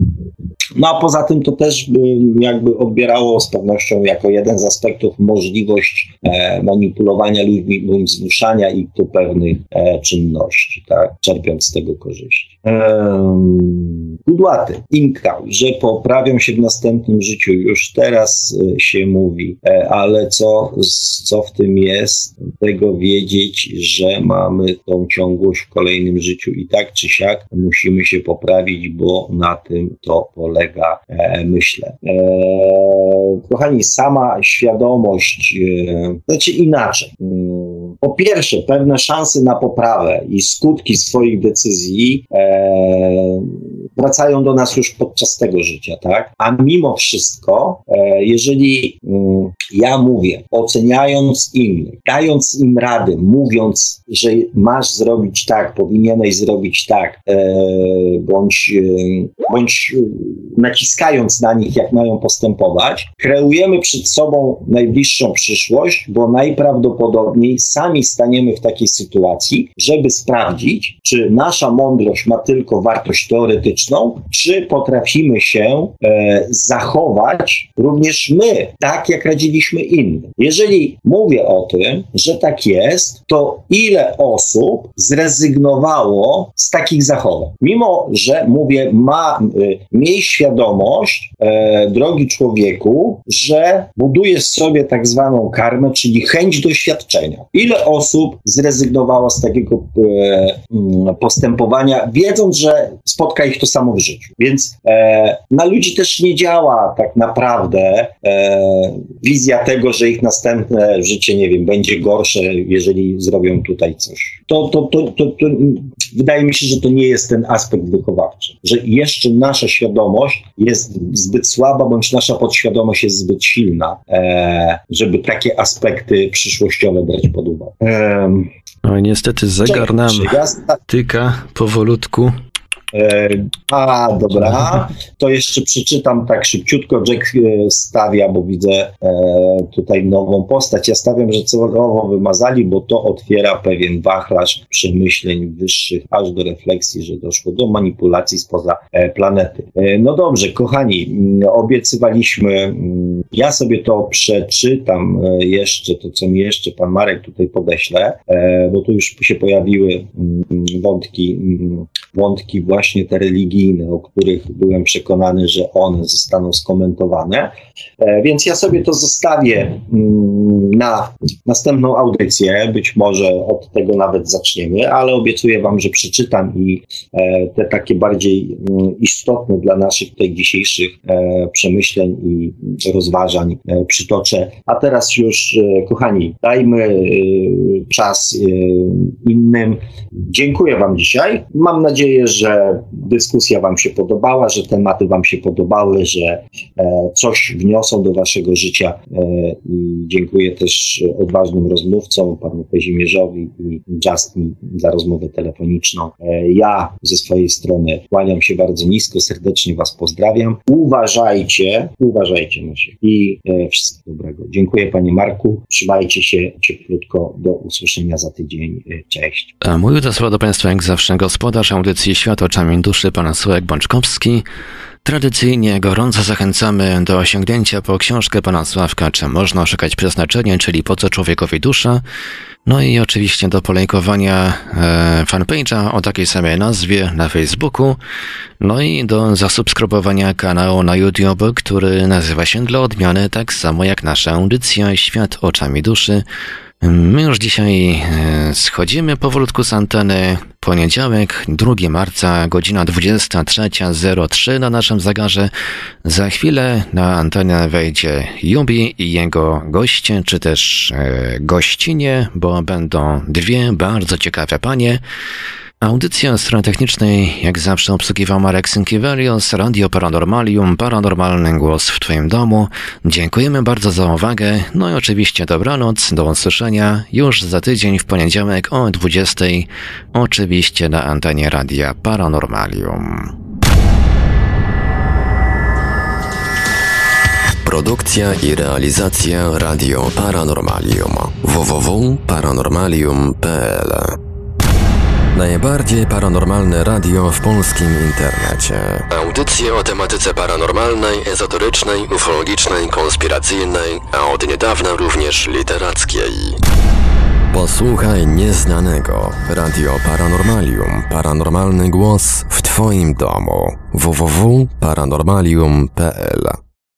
No a poza tym to też by jakby odbierało z pewnością jako jeden z aspektów możliwość e, manipulowania ludźmi bądź zmuszania ich do pewnych e, czynności, tak, czerpiąc z tego korzyści. Kudłaty, Inka, że poprawią się w następnym życiu, już teraz e, się mówi, e, ale co, co w tym jest, tego wiedzieć, że mamy tą ciągłość w kolejnym życiu i tak czy siak musimy się poprawić, bo na tym to polega, e, myślę. Kochani, sama świadomość, znaczy inaczej. Po pierwsze pewne szanse na poprawę i skutki swoich decyzji e, wracają do nas już podczas tego życia, tak? A mimo wszystko, e, jeżeli mm, ja mówię, oceniając innych, dając im rady, mówiąc, że masz zrobić tak, powinieneś zrobić tak, e, bądź, e, bądź naciskając na nich, jak mają postępować, kreujemy przed sobą najbliższą przyszłość, bo najprawdopodobniej sami staniemy w takiej sytuacji, żeby sprawdzić, czy nasza mądrość ma tylko wartość teoretyczną, czy potrafimy się e, zachować również my, tak jak radziliśmy innym. Jeżeli mówię o tym, że tak jest, to ile osób zrezygnowało z takich zachowań? Mimo, że mówię, ma, e, miej świadomość, e, drogi człowieku, że budujesz sobie tak zwaną karmę, czyli chęć doświadczenia. Ile osób zrezygnowało z takiego e, postępowania, wiedząc, że spotka ich to samo w życiu. Więc e, na ludzi też nie działa tak naprawdę e, wizja tego, że ich następne życie, nie wiem, będzie gorsze, jeżeli zrobią tutaj coś. To, to, to, to, to wydaje mi się, że to nie jest ten aspekt wychowawczy, że jeszcze nasza świadomość jest zbyt słaba, bądź nasza podświadomość jest zbyt silna, e, żeby takie aspekty przyszłościowe brać pod uwagę. E, no niestety zegar nam tyka powolutku. E, a, dobra. To jeszcze przeczytam tak szybciutko. Jack e, stawia, bo widzę e, tutaj nową postać. Ja stawiam, że celowo wymazali, bo to otwiera pewien wachlarz przemyśleń wyższych, aż do refleksji, że doszło do manipulacji spoza planety. No dobrze, kochani, mm, obiecywaliśmy, mm, ja sobie to przeczytam jeszcze, to co mi jeszcze pan Marek tutaj podeśle, bo tu już się pojawiły mm, wątki, wątki właśnie właśnie te religijne, o których byłem przekonany, że one zostaną skomentowane. E, więc ja sobie to zostawię mm, na następną audycję. Być może od tego nawet zaczniemy, ale obiecuję Wam, że przeczytam i e, te takie bardziej mm, istotne dla naszych tutaj dzisiejszych e, przemyśleń i rozważań przytoczę. A teraz już, kochani, dajmy czas innym. Dziękuję Wam dzisiaj. Mam nadzieję, że dyskusja Wam się podobała, że tematy Wam się podobały, że e, coś wniosą do Waszego życia. E, I dziękuję też odważnym rozmówcom, panu Kazimierzowi i Justin za rozmowę telefoniczną. E, ja ze swojej strony kłaniam się bardzo nisko, serdecznie Was pozdrawiam. Uważajcie, uważajcie na siebie i wszystkiego dobrego. Dziękuję Panie Marku, trzymajcie się cieplutko, do usłyszenia za tydzień. Cześć. Mój to słowa do Państwa jak zawsze gospodarz audycji Świat oczami duszy pana Sławek Bączkowski. Tradycyjnie gorąco zachęcamy do osiągnięcia po książkę pana Sławka Czy można szukać przeznaczenia, czyli po co człowiekowi dusza. No i oczywiście do polejkowania e, fanpage'a o takiej samej nazwie na Facebooku. No i do zasubskrybowania kanału na YouTube, który nazywa się dla odmiany tak samo jak nasza audycja Świat oczami duszy. My już dzisiaj e, schodzimy powolutku z anteny. Poniedziałek, 2 marca, godzina 23.03 na naszym zegarze. Za chwilę na antenę wejdzie Jubi i jego goście, czy też e, gościnie, bo będą dwie bardzo ciekawe panie. Audycję strony technicznej, jak zawsze obsługiwał Marek Synkiewelios, Radio Paranormalium, Paranormalny Głos w Twoim domu. Dziękujemy bardzo za uwagę, no i oczywiście dobranoc, do usłyszenia już za tydzień w poniedziałek o 20, oczywiście na antenie Radia Paranormalium. Produkcja i realizacja Radio Paranormalium www.paranormalium.pl Najbardziej paranormalne radio w polskim internecie. Audycje o tematyce paranormalnej, ezoterycznej, ufologicznej, konspiracyjnej, a od niedawna również literackiej. Posłuchaj nieznanego. Radio Paranormalium. Paranormalny głos w Twoim domu. www.paranormalium.pl